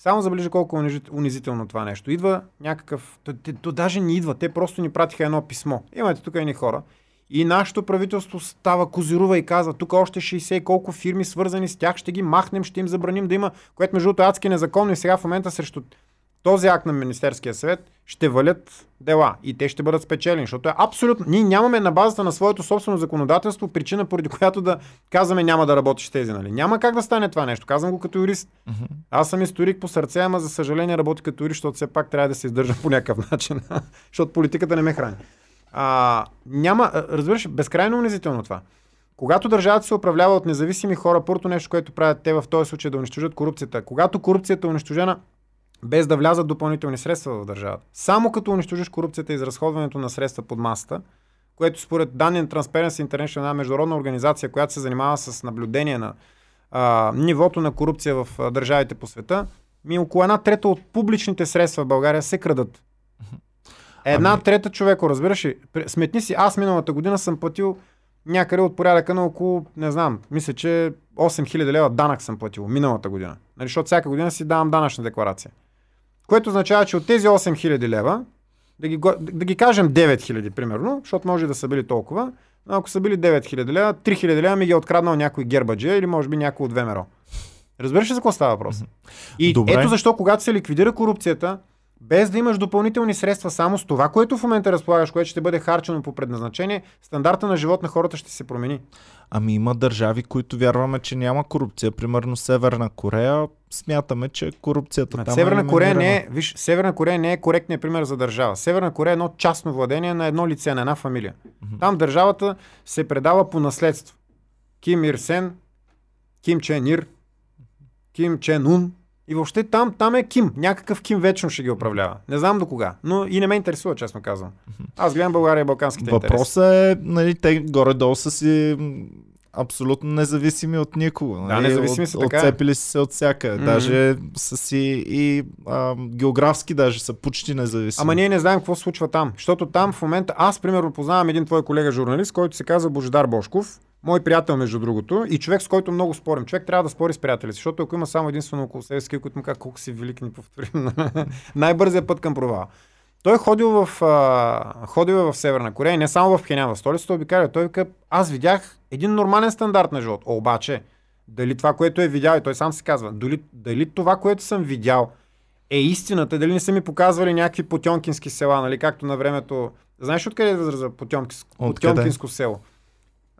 Само забележи колко унизително това нещо. Идва някакъв... То, то, то даже не идва. Те просто ни пратиха едно писмо. Имате тук едни хора. И нашето правителство става козирува и казва, тук още 60 и колко фирми свързани с тях, ще ги махнем, ще им забраним да има, което между другото е адски незаконно и сега в момента срещу този акт на Министерския съвет ще валят дела и те ще бъдат спечелени, защото е абсолютно... Ние нямаме на базата на своето собствено законодателство причина, поради която да казваме няма да работиш тези, нали? Няма как да стане това нещо. Казвам го като юрист. Аз съм историк по сърце, ама за съжаление работя като юрист, защото все пак трябва да се издържам по някакъв начин, *laughs* защото политиката не ме храни. А, няма, разбираш, безкрайно унизително това. Когато държавата се управлява от независими хора, първото нещо, което правят те в този случай е да унищожат корупцията. Когато корупцията е унищожена, без да влязат допълнителни средства в държавата. Само като унищожиш корупцията и изразходването на средства под масата, което според данни на Transparency International, една международна организация, която се занимава с наблюдение на а, нивото на корупция в а, държавите по света, ми около една трета от публичните средства в България се крадат. Една Ами- трета човеко, разбираш ли? Сметни си, аз миналата година съм платил някъде от порядъка на около, не знам, мисля, че 8000 лева данък съм платил миналата година. Нали, защото всяка година си давам данъчна декларация. Което означава, че от тези 8000 лева, да ги, да ги кажем 9000 примерно, защото може да са били толкова, но ако са били 9000 лева, 3000 лева ми ги е откраднал някой гербаджия или може би някой от ВМРО. Разбираш ли за какво става въпрос? И Добре. ето защо, когато се ликвидира корупцията, без да имаш допълнителни средства, само с това, което в момента разполагаш, което ще бъде харчено по предназначение, стандарта на живот на хората ще се промени. Ами има държави, които вярваме, че няма корупция. Примерно Северна Корея. Смятаме, че корупцията Ма, там Северна е Корея не е, виж, Северна Корея не е коректният пример за държава. Северна Корея е едно частно владение на едно лице, на една фамилия. Там държавата се предава по наследство. Ким Ир Сен, Ким Чен Ир, Ким Чен Ун. И въобще там, там е Ким. Някакъв Ким вечно ще ги управлява. Не знам до кога. Но и не ме интересува, честно казвам. Аз гледам България и балканските интереси. Въпросът е, нали, те горе-долу са си абсолютно независими от никого. Нали? независими от, са, така. Отцепили са се от всяка. Мгм. Даже са си и а, географски даже са почти независими. Ама ние не знаем какво се случва там. Защото там в момента, аз примерно познавам един твой колега журналист, който се казва Божидар Бошков, мой приятел между другото, и човек с който много спорим. Човек трябва да спори с приятели, защото ако има само единствено около себе си, които му казват колко си велик, ни повторим. *laughs* Най-бързият път към провала. Той ходил в, а, ходил е в Северна Корея, не само в Пхенян, в столицата обикаля. Той вика, аз видях един нормален стандарт на живот. Обаче, дали това, което е видял, и той сам се казва, дали, дали това, което съм видял, е истината, дали не са ми показвали някакви потемкински села, нали, както на времето. Знаеш откъде е възраза? Потемкинско село?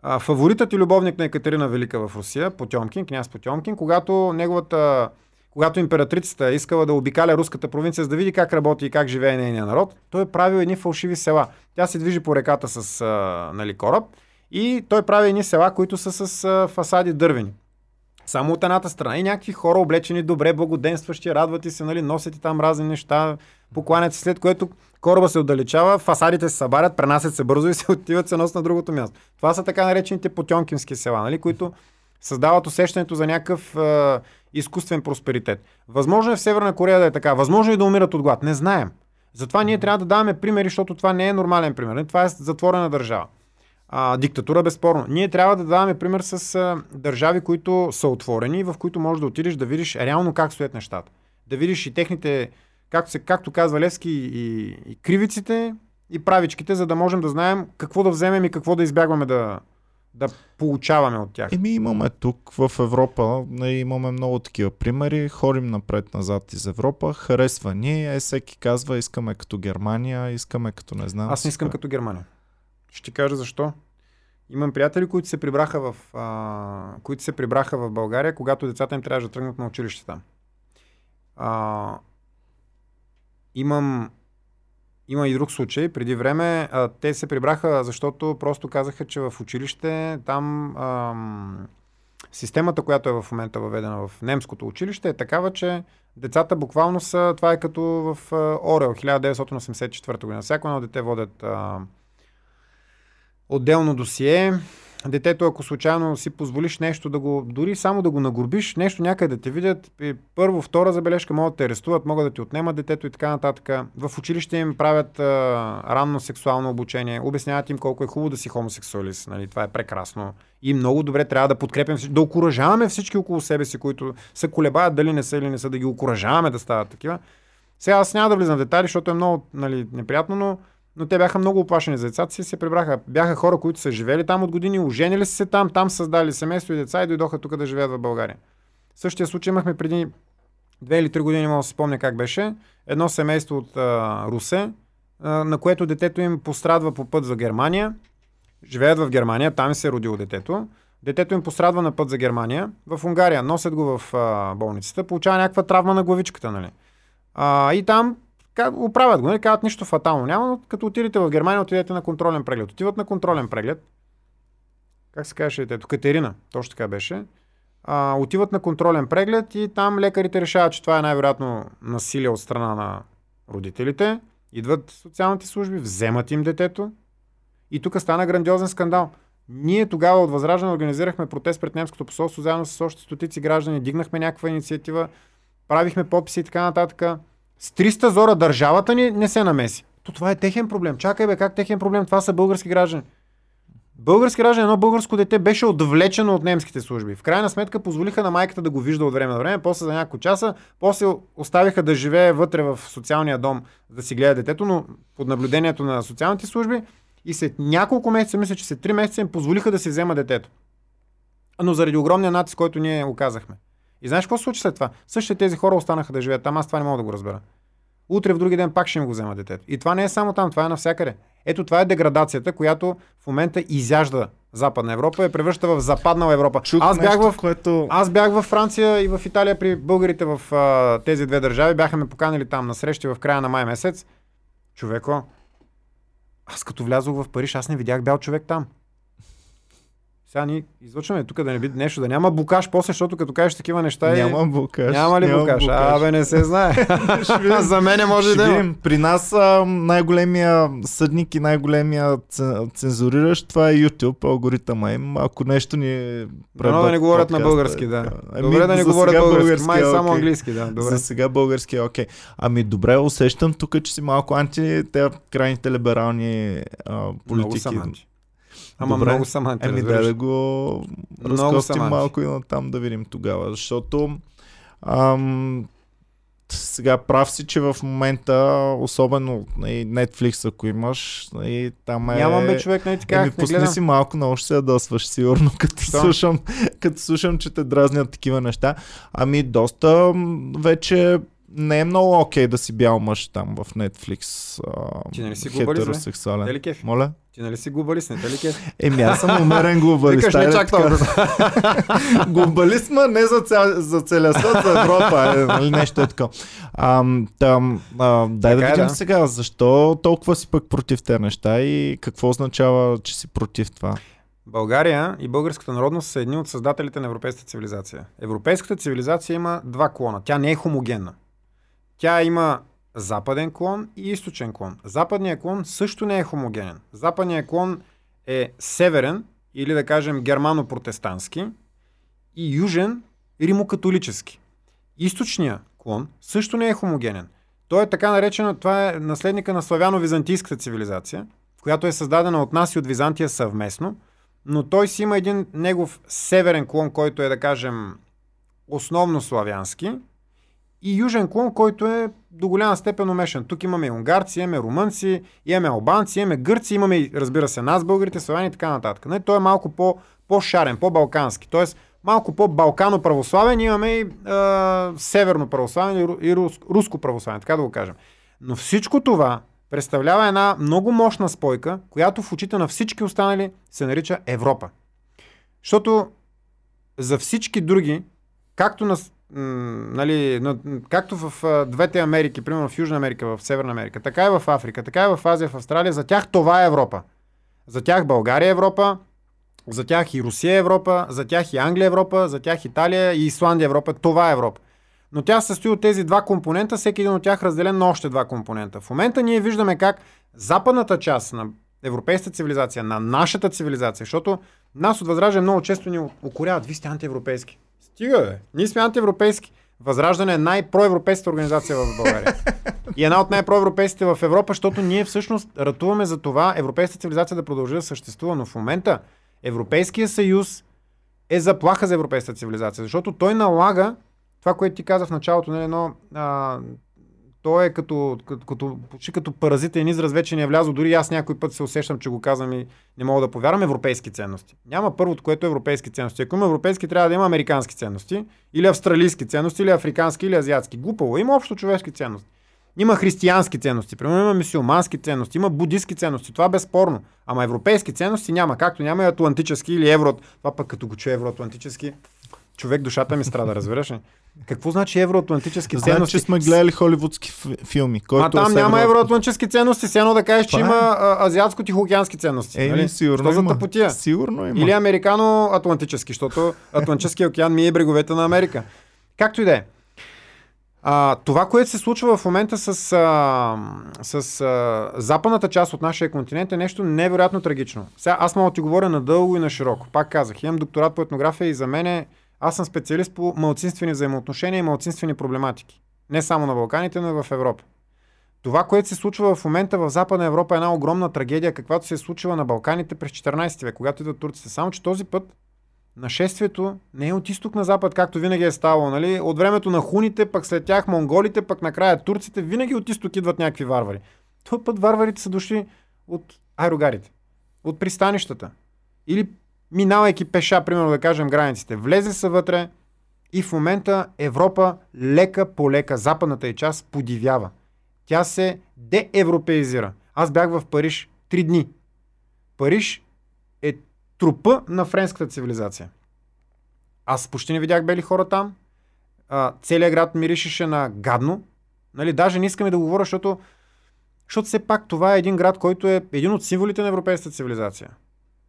А, фаворитът и любовник на Екатерина Велика в Русия, Потемкин, княз Потемкин, когато неговата когато императрицата е искала да обикаля руската провинция, за да види как работи и как живее нейния народ, той е правил едни фалшиви села. Тя се движи по реката с а, нали, кораб и той прави едни села, които са с а, фасади дървени. Само от едната страна. И някакви хора облечени добре, благоденстващи, радват и се, нали, носят и там разни неща, покланят се, след което кораба се отдалечава, фасадите се събарят, пренасят се бързо и се *laughs* отиват се нос на другото място. Това са така наречените потемкински села, нали, които създават усещането за някакъв изкуствен просперитет. Възможно е в Северна Корея да е така, възможно е да умират от глад, не знаем. Затова ние трябва да даваме примери, защото това не е нормален пример. Това е затворена държава. А, диктатура безспорно. Ние трябва да даваме пример с а, държави, които са отворени, в които можеш да отидеш да видиш реално как стоят нещата. Да видиш и техните, както, се, както казва Левски, и, и кривиците, и правичките, за да можем да знаем какво да вземем и какво да избягваме да, да получаваме от тях. Еми имаме тук в Европа, имаме много такива примери, ходим напред-назад из Европа, харесва ни, е всеки казва искаме като Германия, искаме като не знам. Аз не искам си като Германия. Ще кажа защо. Имам приятели, които се прибраха в, а, които се прибраха в България, когато децата им трябваше да тръгнат на училище там. А, имам, има и друг случай. Преди време а, те се прибраха, защото просто казаха, че в училище там ам, системата, която е в момента въведена в немското училище, е такава, че децата буквално са, това е като в Орел, 1984 година. Всяко едно дете водят а, отделно досие. Детето, ако случайно си позволиш нещо да го, дори само да го нагорбиш, нещо някъде да те видят, и първо, втора забележка, могат да те арестуват, могат да ти отнемат детето и така нататък. В училище им правят а, ранно сексуално обучение, обясняват им колко е хубаво да си хомосексуалист, нали, това е прекрасно. И много добре трябва да подкрепим, да окоръжаваме всички около себе си, които се колебаят дали не са или не са, да ги окоръжаваме да стават такива. Сега аз няма да влизам в детайли, защото е много нали, неприятно, но но те бяха много оплашени за децата си и се прибраха. Бяха хора, които са живели там от години, оженили са се там, там създали семейство и деца и дойдоха тук да живеят в България. Същия случай имахме преди две или три години, мога да се спомня как беше. Едно семейство от а, Русе, а, на което детето им пострадва по път за Германия. Живеят в Германия, там се е родило детето. Детето им пострадва на път за Германия. В Унгария носят го в а, болницата, получава някаква травма на главичката, нали? А, и там оправят го, не казват нищо фатално няма, но като отидете в Германия, отидете на контролен преглед. Отиват на контролен преглед. Как се казваше детето? Катерина, точно така беше. А, отиват на контролен преглед и там лекарите решават, че това е най-вероятно насилие от страна на родителите. Идват социалните служби, вземат им детето. И тук стана грандиозен скандал. Ние тогава от Възраждане организирахме протест пред немското посолство, заедно с още стотици граждани, дигнахме някаква инициатива, правихме подписи и така нататък. С 300 зора държавата ни не се намеси. То това е техен проблем. Чакай бе, как техен проблем? Това са български граждани. Български граждан, едно българско дете беше отвлечено от немските служби. В крайна сметка позволиха на майката да го вижда от време на време, после за няколко часа, после оставиха да живее вътре в социалния дом, да си гледа детето, но под наблюдението на социалните служби и след няколко месеца, мисля, че след 3 месеца им позволиха да си взема детето. Но заради огромния натиск, който ние оказахме. И знаеш какво се случи след това? Същите тези хора останаха да живеят там, аз това не мога да го разбера. Утре в други ден пак ще им го взема детето. И това не е само там, това е навсякъде. Ето това е деградацията, която в момента изяжда Западна Европа и е превръща в Западна Европа. Чух аз, бях нещо, в, което... аз бях в Франция и в Италия при българите в а, тези две държави. Бяха ме поканили там на срещи в края на май месец. Човеко, аз като влязох в Париж, аз не видях бял човек там. Сега ни излъчваме тук да не би нещо, да няма букаш после, защото като кажеш такива неща Няма букаш. Няма ли няма букаш? Абе, не се знае. *laughs* *laughs* За мене може да видим. При нас а, най-големия съдник и най-големия цензуриращ, това е YouTube, алгоритъма им. Ако нещо ни Дано да не говорят на български, да. Добре да не говорят български, май само окей. английски, да. Добре. За сега български е окей. Ами добре, усещам тук, че си малко анти те крайните либерални а, Много политики. анти. Ама Добре. много анти, Ами разбираш. дай да го Много малко и там да видим тогава, защото ам, сега прав си, че в момента, особено и Netflix, ако имаш, и там е... Нямам бе човек, не ти Еми, казах, пусни си малко, много ще се ядосваш, сигурно, *laughs* като Що? слушам, като слушам, че те дразнят такива неща. Ами, доста вече не е много окей да си бял мъж там в Netflix. А, Ти нали си хетеросексуален. Те ли кефи? Моля? Ти нали си глобалист, не те ли кефи? *laughs* Еми, аз съм умерен глобалист. Викаш не чак толкова. *laughs* Глобалист, ма не за, ця, за целия свят, за Европа, е, нали, нещо е така. Ам, там, а, дай да Така е, видим да. сега, защо толкова си пък против тези неща и какво означава, че си против това? България и българската народност са едни от създателите на европейската цивилизация. Европейската цивилизация има два клона. Тя не е хомогенна. Тя има западен клон и източен клон. Западният клон също не е хомогенен. Западният клон е северен или да кажем германо-протестантски и южен римокатолически. Източният клон също не е хомогенен. Той е така наречен, това е наследника на славяно-византийската цивилизация, която е създадена от нас и от Византия съвместно, но той си има един негов северен клон, който е, да кажем, основно славянски, и южен клон, който е до голяма степен умешан. Тук имаме и унгарци, имаме румънци, имаме албанци, имаме гърци, имаме и, разбира се, нас, българите, славяни и така нататък. Не, той е малко по, по-шарен, по-балкански. Тоест, малко по-балкано православен, имаме и а, северно православен и, ру- и рус, руско православен, така да го кажем. Но всичко това представлява една много мощна спойка, която в очите на всички останали се нарича Европа. Защото за всички други, както, на, нали, на, м, както в а, двете Америки, примерно в Южна Америка, в Северна Америка, така и в Африка, така и в Азия, в Австралия, за тях това е Европа. За тях България е Европа, за тях и Русия е Европа, за тях и Англия е Европа, за тях Италия и Исландия е Европа. Това е Европа. Но тя се състои от тези два компонента, всеки един от тях разделен на още два компонента. В момента ние виждаме как западната част на европейската цивилизация, на нашата цивилизация, защото нас от Възраждане много често ни укоряват, вие сте антиевропейски. Стига, бе. Ние сме антиевропейски. Възраждане е най-проевропейската организация в България. И една от най-проевропейските в Европа, защото ние всъщност ратуваме за това европейската цивилизация да продължи да съществува. Но в момента Европейския съюз е заплаха за европейската цивилизация, защото той налага това, което ти каза в началото, нали, едно, а, то е като, като, като, почти като паразитен израз, вече не е влязъл. Дори аз някой път се усещам, че го казвам и не мога да повярвам. Европейски ценности. Няма първото, което е европейски ценности. Ако има европейски, трябва да има американски ценности, или австралийски ценности, или африкански, или азиатски. Глупаво. Има общо човешки ценности. Има християнски ценности, примерно има мисиомански ценности, има будистски ценности, това е безспорно. Ама европейски ценности няма, както няма и атлантически или евро. Това пък като го чуе евроатлантически, човек душата ми страда, разбираш ли? Какво значи евроатлантически Значи, ценности? че сме гледали холивудски фи- филми. Който А там е няма евро- евроатлантически ценности, все едно да кажеш, че е. има азиатско-тихоокеански ценности. Еми, нали? сигурно Що за има. тъпотия? Сигурно има. Или американо-атлантически, защото Атлантическия океан ми е бреговете на Америка. Както и да е. А, това, което се случва в момента с, а, с а, западната част от нашия континент е нещо невероятно трагично. Сега аз мога да ти говоря надълго и на широко. Пак казах, имам докторат по етнография и за мен е, аз съм специалист по малцинствени взаимоотношения и малцинствени проблематики. Не само на Балканите, но и в Европа. Това, което се случва в момента в Западна Европа е една огромна трагедия, каквато се е случила на Балканите през 14 век, когато идват турците. Само, че този път нашествието не е от изток на запад, както винаги е ставало. Нали? От времето на хуните, пък след тях монголите, пък накрая турците, винаги от изток идват някакви варвари. Този път варварите са дошли от аерогарите, от пристанищата. Или минавайки пеша, примерно да кажем границите. Влезе са вътре и в момента Европа лека по лека, западната и част, подивява. Тя се деевропеизира. Аз бях в Париж три дни. Париж е трупа на френската цивилизация. Аз почти не видях бели хора там. А, целият град миришеше на гадно. Нали, даже не искаме да говоря, защото, защото все пак това е един град, който е един от символите на европейската цивилизация.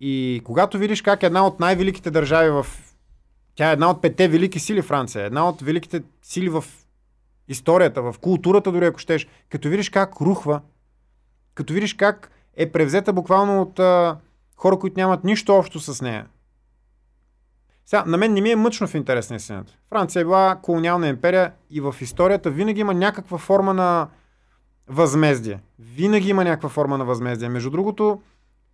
И когато видиш как една от най-великите държави в... Тя е една от петте велики сили Франция, една от великите сили в историята, в културата дори ако щеш, като видиш как рухва, като видиш как е превзета буквално от а, хора, които нямат нищо общо с нея. Сега, на мен не ми е мъчно в интерес на истината. Франция е била колониална империя и в историята винаги има някаква форма на възмездие. Винаги има някаква форма на възмездие. Между другото,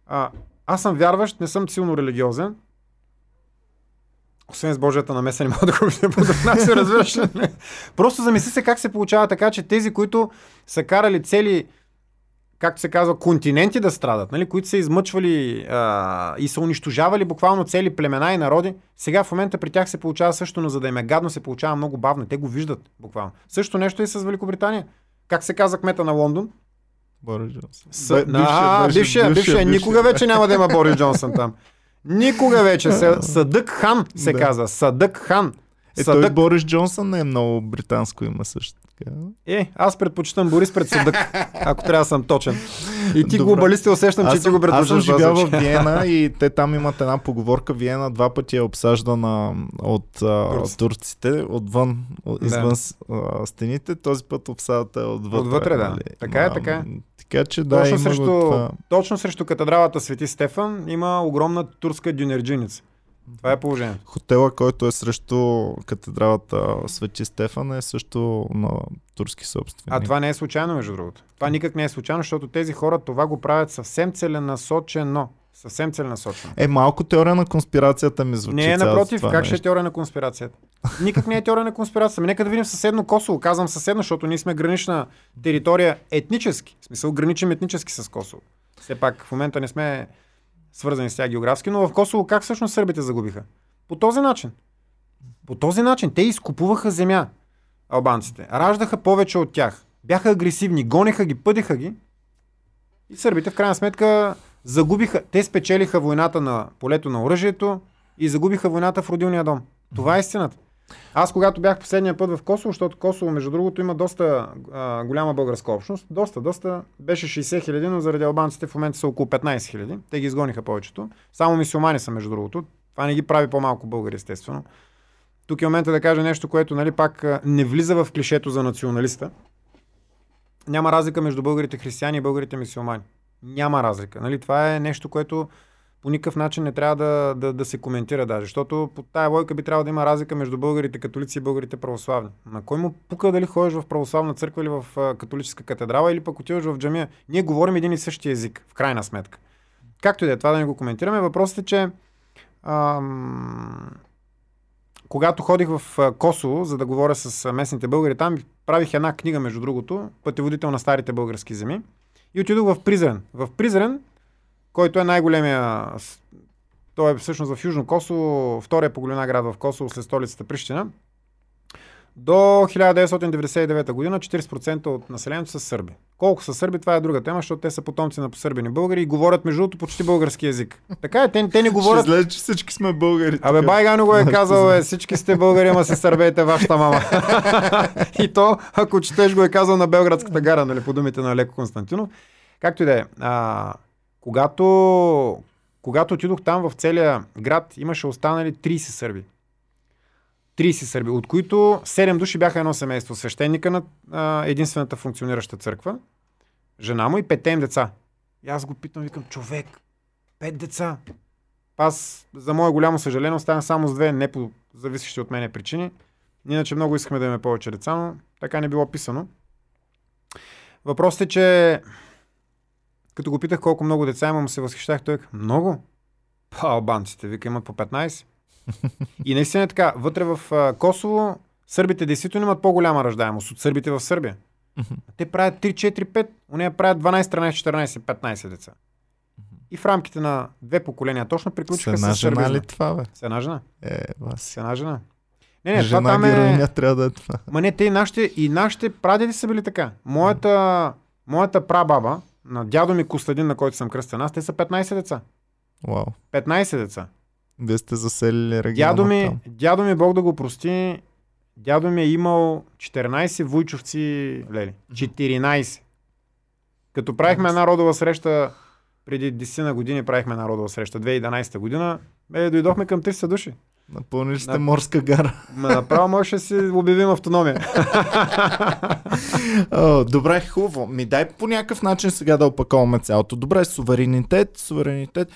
а, аз съм вярващ, не съм силно религиозен. Освен с Божията намеса не мога да го видя по разбираш ли? Просто замисли се как се получава така, че тези, които са карали цели както се казва, континенти да страдат, нали, които са измъчвали а, и са унищожавали буквално цели племена и народи, сега в момента при тях се получава също, но за да им е гадно, се получава много бавно. Те го виждат буквално. Също нещо и с Великобритания. Как се каза кмета на Лондон? Борис Джонсън. С... Бе, бившия, бившия, бившия, бившия, никога вече няма да има Борис Джонсън там. Никога вече. *laughs* Съдък Хан се да. казва. Съдък Хан. Е, Съдък... той Борис Джонсън не е много британско има също така. Е, аз предпочитам Борис пред Съдък, *laughs* ако трябва да съм точен. И ти Добре. глобалисти усещам, аз че ти го предпочиташ. Аз съм живял в Виена *laughs* и те там имат една поговорка. Виена два пъти е обсаждана от а, турците, отвън, от, извън да. стените. Този път обсадата е отвътре. Отвътре, да. Нали? Така е, така е. Така че да, точно, срещу, това. точно срещу катедралата Свети Стефан има огромна турска дюнерджиница. Това е положението. Хотела, който е срещу катедралата Свети Стефан е също на турски собствени. А това не е случайно, между другото. Това никак не е случайно, защото тези хора това го правят съвсем целенасочено. Съвсем целенасочено. Е, малко теория на конспирацията ми звучи. Не, напротив, как нещо. ще е теория на конспирацията? Никак не е теория на конспирацията. Нека да видим съседно Косово. Казвам съседно, защото ние сме гранична територия етнически. В смисъл граничим етнически с Косово. Все пак в момента не сме свързани с тях географски, но в Косово как всъщност сърбите загубиха? По този начин. По този начин. Те изкупуваха земя, албанците. Раждаха повече от тях. Бяха агресивни, гонеха ги, пъдеха ги. И сърбите в крайна сметка загубиха. Те спечелиха войната на полето на оръжието и загубиха войната в родилния дом. Това е истината. Аз когато бях последния път в Косово, защото Косово, между другото, има доста а, голяма българска общност, доста, доста, беше 60 хиляди, но заради албанците в момента са около 15 хиляди. Те ги изгониха повечето. Само мисиомани са, между другото. Това не ги прави по-малко българи, естествено. Тук е момента да кажа нещо, което нали, пак не влиза в клишето за националиста. Няма разлика между българите християни и българите мисиомани. Няма разлика. Нали? Това е нещо, което по никакъв начин не трябва да, да, да се коментира даже, защото по тая лойка би трябвало да има разлика между българите католици и българите православни. На кой му пука дали ходиш в православна църква или в католическа катедрала или пък отиваш в джамия? Ние говорим един и същи език, в крайна сметка. Както и да е, това да не го коментираме. Въпросът е, че ам, когато ходих в Косово, за да говоря с местните българи, там правих една книга, между другото, пътеводител на старите български земи. И отидох в Призрен. В Призрен който е най-големия. Той е всъщност в Южно Косово, втория по големина град в Косово след столицата Прищина. До 1999 година 40% от населението са сърби. Колко са сърби, това е друга тема, защото те са потомци на посърбени българи и говорят между другото почти български язик. Така е, те, те не говорят. Ще излезе, че всички сме българи. Абе, Байгано го е *laughs* казал, е, всички сте българи, ама се сърбейте вашата мама. *laughs* и то, ако четеш, го е казал на Белградската гара, нали, по думите на Леко Константинов. Както и да е. Когато, когато отидох там в целия град, имаше останали 30 сърби. 30 сърби, от които 7 души бяха едно семейство. Свещеника на а, единствената функционираща църква, жена му и петте деца. И аз го питам, викам, човек, пет деца. Аз, за мое голямо съжаление, останах само с две, не по зависещи от мене причини. Иначе много искахме да имаме повече деца, но така не било писано. Въпросът е, че като го питах колко много деца имам, се възхищах, той много? Па, албанците, вика, имат по 15. *laughs* И наистина е така, вътре в а, Косово, сърбите действително имат по-голяма ръждаемост от сърбите в Сърбия. Те правят 3, 4, 5, у нея правят 12, 13, 14, 15 деца. И в рамките на две поколения точно С приключиха една с жена ли това, бе? С една жена. Е, вас. С една жена. Не, не, това Жена там е... трябва да е това. Ма не, те и нашите, и нашите прадеди са били така. Моята, моята прабаба, на дядо ми Костадин, на който съм кръстен аз, те са 15 деца. Вау. 15 деца. Вие сте заселили региона Дядо ми, там. дядо ми, Бог да го прости, дядо ми е имал 14 вуйчовци лели. 14. Като правихме една родова среща, преди 10 на години правихме една родова среща, 2011 година, е, дойдохме към 300 души. Напълнили сте На- морска гара. Ма направо може да си обявим автономия. Добре, хубаво. Ми дай по някакъв начин сега да опаковаме цялото. Добре, суверенитет, суверенитет.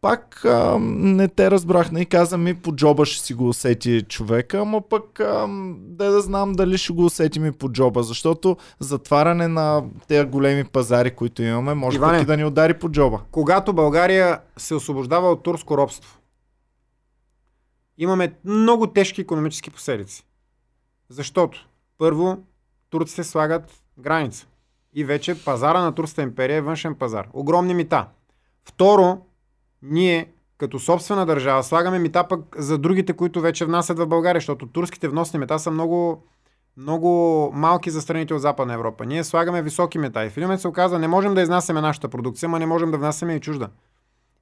Пак а, не те разбрах, не каза ми по джоба ще си го усети човека, ама пък а, да да знам дали ще го усети ми по джоба, защото затваряне на тези големи пазари, които имаме, може Иване. пък и да ни удари по джоба. Когато България се освобождава от турско робство, имаме много тежки економически последици. Защото, първо, турците слагат граница. И вече пазара на Турската империя е външен пазар. Огромни мита. Второ, ние като собствена държава слагаме мита пък за другите, които вече внасят в България, защото турските вносни мета са много, много малки за страните от Западна Европа. Ние слагаме високи мета и в един момент се оказва, не можем да изнасяме нашата продукция, ма не можем да внасяме и чужда.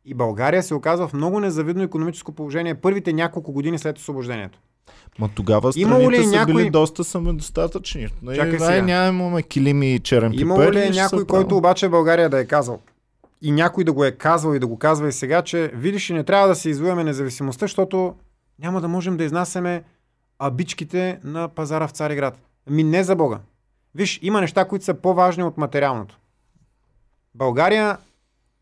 И България се оказва в много незавидно економическо положение първите няколко години след освобождението. Ма тогава Имало ли страните са някой- били доста самодостатъчни. Нали, Чакай ай, сега. нямаме килими и черен Имало пипер. ли и е някой, който обаче България да е казал и някой да го е казвал и да го казва и сега, че видиш и не трябва да се извоюваме независимостта, защото няма да можем да изнасяме абичките на пазара в Цариград. Ми не за Бога. Виж, има неща, които са по-важни от материалното. България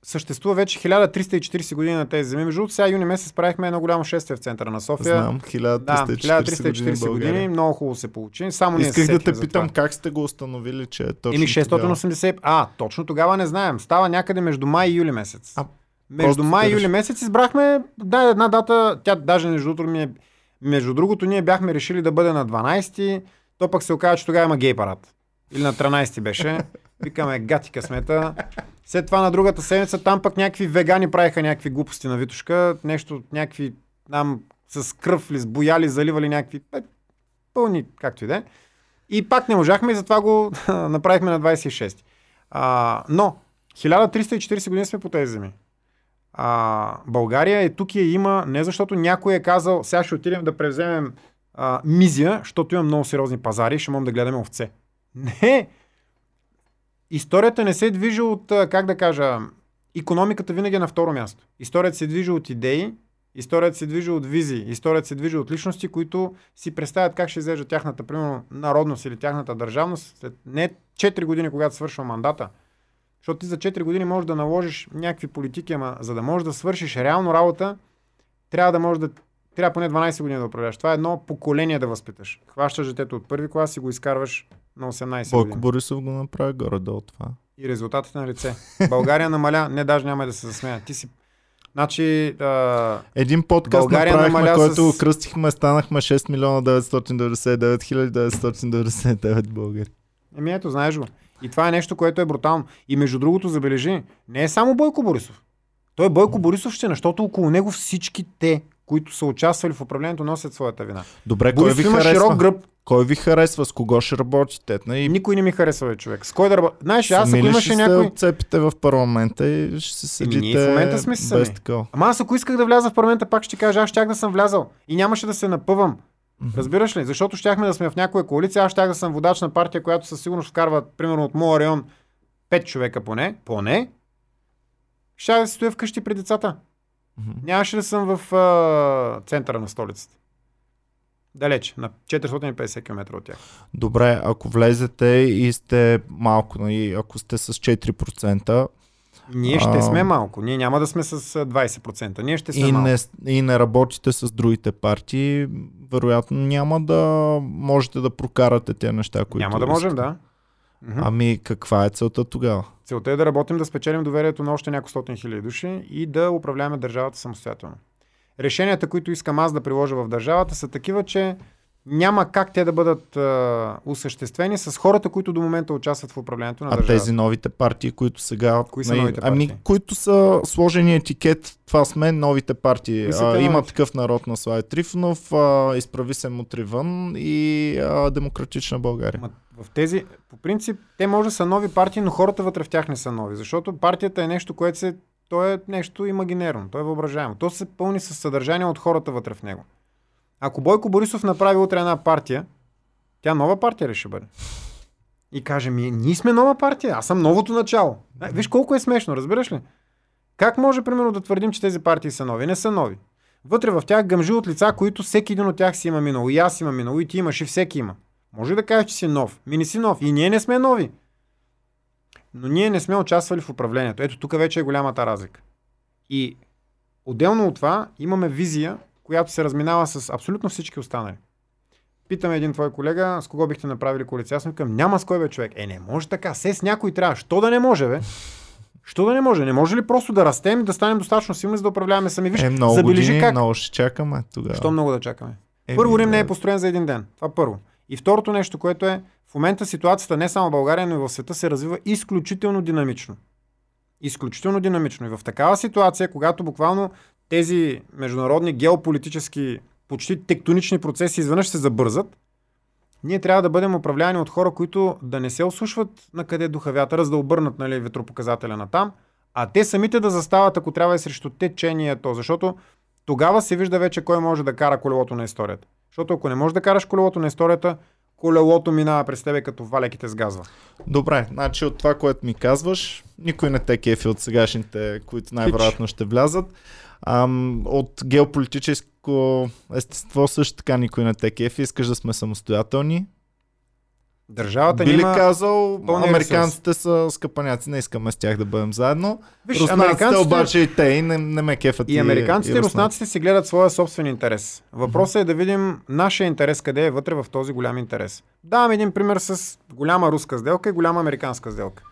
съществува вече 1340 години на тези земи. Между другото, сега юни месец правихме едно голямо шествие в центъра на София. Знам, Да, 1340, 1340 години, години, много хубаво се получи. Само Исках да те питам как сте го установили, че е точно тогава. 680. А, точно тогава не знаем. Става някъде между май и юли месец. А, между май и юли месец избрахме да, една дата. Тя даже между другото, ми е, между другото ние бяхме решили да бъде на 12. То пък се оказа, че тогава има гей парад. Или на 13 беше. *laughs* Викаме гати късмета. След това на другата седмица там пък някакви вегани правиха някакви глупости на Витушка. Нещо, някакви там с кръв ли, с бояли, заливали някакви е, пълни, както и да е. И пак не можахме и затова го *laughs* направихме на 26. А, но 1340 години сме по тези земи. А, България е тук и я има не защото някой е казал сега ще отидем да превземем а, Мизия, защото има много сериозни пазари ще можем да гледаме овце. *laughs* Не! Историята не се движи от, как да кажа, економиката винаги е на второ място. Историята се движи от идеи, историята се движи от визии, историята се движи от личности, които си представят как ще изглежда тяхната, примерно, народност или тяхната държавност след не 4 години, когато свършва мандата. Защото ти за 4 години можеш да наложиш някакви политики, ама за да можеш да свършиш реално работа, трябва да можеш да трябва поне 12 години да управляваш. Това е едно поколение да възпиташ. Хващаш детето от първи клас и го изкарваш на 18 Бойко години. Борисов го направи горе-долу това. И резултатите на лице. България намаля, не даже няма да се засмея. Ти си... Значи, а... Един подкаст България направихме, намаля който с- кръстихме, станахме 6 милиона 999 хиляди 999 българи. Еми ето, знаеш го. И това е нещо, което е брутално. И между другото, забележи, не е само Бойко Борисов. Той е Бойко Борисовщина, защото около него всички те, които са участвали в управлението, носят своята вина. Добре, кой ви Борисов има харесва? широк гръб. Кой ви харесва? С кого ще работите? Не, и Никой не ми харесва, бе, човек. С кой да работя? Знаеш, аз ако имаше някой... се отцепите в парламента и ще се Еми, седите ние в момента сме си без сами. Ама аз ако исках да вляза в парламента, пак ще кажа, аз щях да съм влязал. И нямаше да се напъвам. Разбираш ли? Защото щяхме да сме в някоя коалиция, аз щях да съм водач на партия, която със сигурност вкарва, примерно от моя район, 5 човека поне. Поне. Щях да си стоя вкъщи при децата. Нямаше да съм в а, центъра на столицата. Далеч, на 450 км от тях. Добре, ако влезете и сте малко, нали, ако сте с 4%, Ние ще А. сме малко. Ние няма да сме с а, 20%. Ние ще сме и малко. не, и не работите с другите партии, вероятно няма да можете да прокарате тези неща, които Няма да можем, искате. да. Мгм. Ами каква е целта тогава? Целта е да работим да спечелим доверието на още няколко стотин хиляди души и да управляваме държавата самостоятелно. Решенията, които искам аз да приложа в държавата, са такива, че няма как те да бъдат а, осъществени с хората, които до момента участват в управлението на А държавата. тези новите партии, които сега... Кои са нали, новите Ами, партии? които са сложени етикет, това сме новите партии. А, има новите? такъв народ на Слави Трифонов, а, изправи се мутри вън и а, Демократична България. Ма, в тези, по принцип, те може да са нови партии, но хората вътре в тях не са нови. Защото партията е нещо, което се. То е нещо имагинерно, то е въображаемо. То се пълни с съдържание от хората вътре в него. Ако Бойко Борисов направи утре една партия, тя нова партия ли ще бъде? И каже ми, ние сме нова партия, аз съм новото начало. А, виж колко е смешно, разбираш ли? Как може, примерно, да твърдим, че тези партии са нови? Не са нови. Вътре в тях гъмжи от лица, които всеки един от тях си има минало. И аз имам минало, и ти имаш, и всеки има. Може да кажеш, че си нов. Ми не си нов. И ние не сме нови. Но ние не сме участвали в управлението. Ето тук вече е голямата разлика. И отделно от това имаме визия, която се разминава с абсолютно всички останали. Питаме един твой колега, с кого бихте направили коалиция? Аз му казвам, няма с кой бе човек. Е, не може така. Се с някой трябва. Що да не може, бе? Що да не може? Не може ли просто да растем и да станем достатъчно силни, за да управляваме сами? Виж, е, много забележи години, как. много ще чакаме тогава. Що много да чакаме? Еми, Първо Рим да. не е построен за един ден. Това първо. И второто нещо, което е, в момента ситуацията не само в България, но и в света се развива изключително динамично. Изключително динамично. И в такава ситуация, когато буквално тези международни геополитически, почти тектонични процеси изведнъж се забързат, ние трябва да бъдем управлявани от хора, които да не се осушват на къде духа вятъра, за да обърнат нали, ветропоказателя на там, а те самите да застават, ако трябва и срещу течението, защото тогава се вижда вече кой може да кара колелото на историята. Защото ако не можеш да караш колелото на историята, колелото минава през тебе като валеките с газва. Добре, значи от това, което ми казваш, никой не те кефи от сегашните, които най-вероятно ще влязат. Ам, от геополитическо естество също така никой не те кефи. Искаш да сме самостоятелни. Държавата Би ли няма... казал, американците са скъпаняци, не искаме с тях да бъдем заедно. Виж, руснаците американците- обаче и те и не, не ме кефат. И американците и руснаците. руснаците си гледат своя собствен интерес. Въпросът е да видим нашия интерес къде е вътре в този голям интерес. Давам един пример с голяма руска сделка и голяма американска сделка.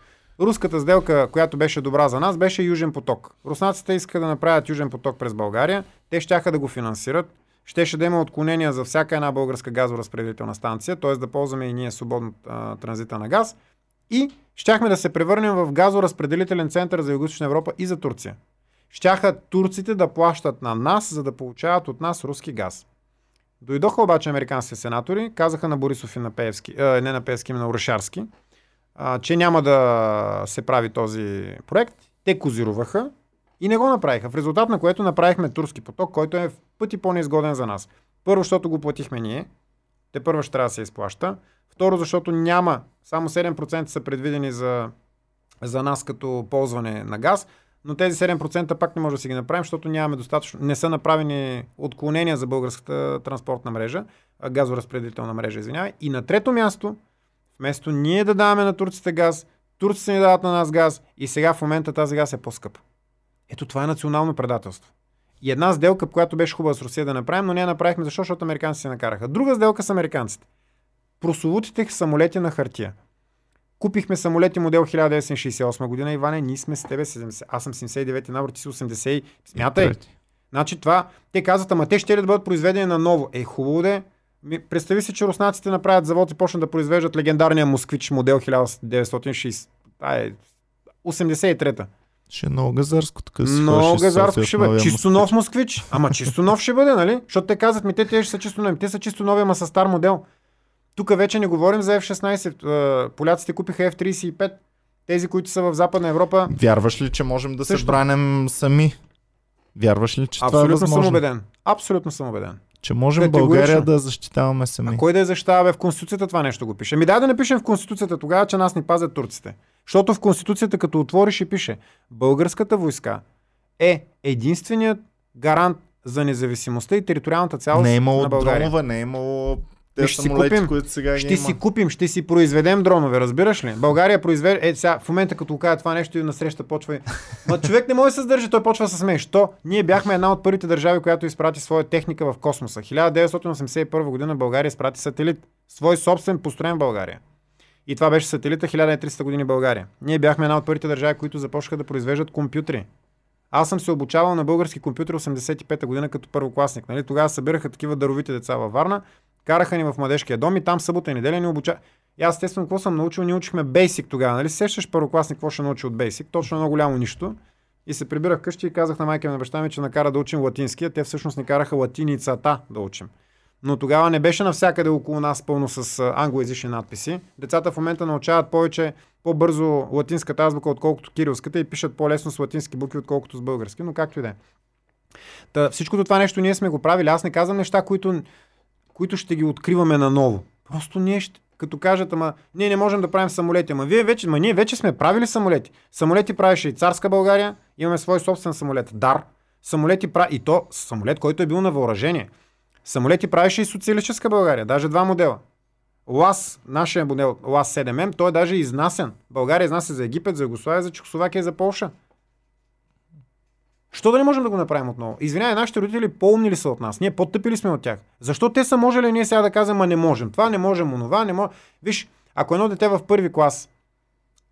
Руската сделка, която беше добра за нас, беше Южен поток. Руснаците искаха да направят Южен поток през България. Те щяха да го финансират. Щеше да има отклонения за всяка една българска газоразпределителна станция, т.е. да ползваме и ние свободно транзита на газ. И щяхме да се превърнем в газоразпределителен център за Юго-Источна Европа и за Турция. Щяха турците да плащат на нас, за да получават от нас руски газ. Дойдоха обаче американските сенатори, казаха на Борисов и на Пеевски, а, не на Пеевски, ами на Орешарски, а, че няма да се прави този проект. Те козируваха и не го направиха. В резултат на което направихме турски поток, който е в пъти по-неизгоден за нас. Първо, защото го платихме ние. Те първо ще трябва да се изплаща. Второ, защото няма. Само 7% са предвидени за, за нас като ползване на газ. Но тези 7% пак не може да си ги направим, защото нямаме достатъчно. Не са направени отклонения за българската транспортна мрежа, газоразпределителна мрежа, извинявай. И на трето място, вместо ние да даваме на турците газ, турците ни дават на нас газ и сега в момента тази газ е по-скъп. Ето това е национално предателство. И една сделка, която беше хубава с Русия да направим, но не я направихме, защо? Защото американците се накараха. Друга сделка с американците. Прословутите самолети на хартия. Купихме самолети модел 1968 година. Иване, ние сме с тебе 70. Аз съм 79 набор, ти си 80. и- Смятай. Значи това, те казват, ама те ще ли да бъдат произведени на ново? Е, хубаво е. Ми, Представи си, че руснаците направят завод и почнат да произвеждат легендарния москвич модел 1960. Това е 83-та. Ще е много газарско. Тук си Много газарско ще бъде. Чисто москвич. нов москвич. Ама чисто нов ще бъде, нали? Защото те казват ми, те, те ще са чисто нови. Те са чисто нови, ама са стар модел. Тук вече не говорим за F-16. Е, Поляците купиха F-35. Тези, които са в Западна Европа, Вярваш ли, че можем да се Също. браним сами? Вярваш ли, че това е абсолютно съм възможно? убеден. Абсолютно съм убеден. Че можем Категорично. България да защитаваме сами. А кой да я защитава бе? В Конституцията това нещо го пише. Ами дай да напишем в Конституцията тогава, че нас ни пазят турците. Защото в Конституцията, като отвориш и пише, българската войска е единственият гарант за независимостта и териториалната цялост Не е имало на България. не е имало тези ще си самолети, купим. които сега Ще има. си купим, ще си произведем дронове, разбираш ли? България произведе... Е, сега, в момента като кажа това нещо и насреща почва... Ма човек не може да се сдържи, той почва с мен. Що? Ние бяхме една от първите държави, която изпрати своя техника в космоса. 1981 година България изпрати сателит. Свой собствен построен в България. И това беше сателита 1300 години България. Ние бяхме една от първите държави, които започнаха да произвеждат компютри. Аз съм се обучавал на български компютри 85-та година като първокласник. Нали? Тогава събираха такива даровити деца във Варна, караха ни в младежкия дом и там събота и неделя ни обуча. И аз естествено какво съм научил? Ние учихме Basic тогава. Нали? Сещаш първокласник какво ще научи от Basic? Точно едно голямо нищо. И се прибирах къщи и казах на майка ми на баща ми, че накара да учим латински, а те всъщност ни караха латиницата да учим. Но тогава не беше навсякъде около нас пълно с англоязични надписи. Децата в момента научават повече, по-бързо латинската азбука, отколкото кирилската и пишат по-лесно с латински букви, отколкото с български, но както и да е. Та, всичкото това нещо ние сме го правили. Аз не казвам неща, които, които ще ги откриваме наново. Просто ние ще, като кажат, ама ние не можем да правим самолети. Ама вие вече, ама ние вече сме правили самолети. Самолети правеше и царска България, имаме свой собствен самолет. Дар. Самолети прави, и то самолет, който е бил на въоръжение. Самолети правеше и социалистическа България, даже два модела. ЛАС, нашия модел ЛАС 7М, той е даже изнасен. България изнася за Египет, за Югославия, за Чехословакия за Полша. Що да не можем да го направим отново? Извинявай, нашите родители по-умни ли са от нас? Ние по-тъпи ли сме от тях? Защо те са можели ние сега да казваме, не можем? Това не можем, онова не можем. Виж, ако едно дете в първи клас,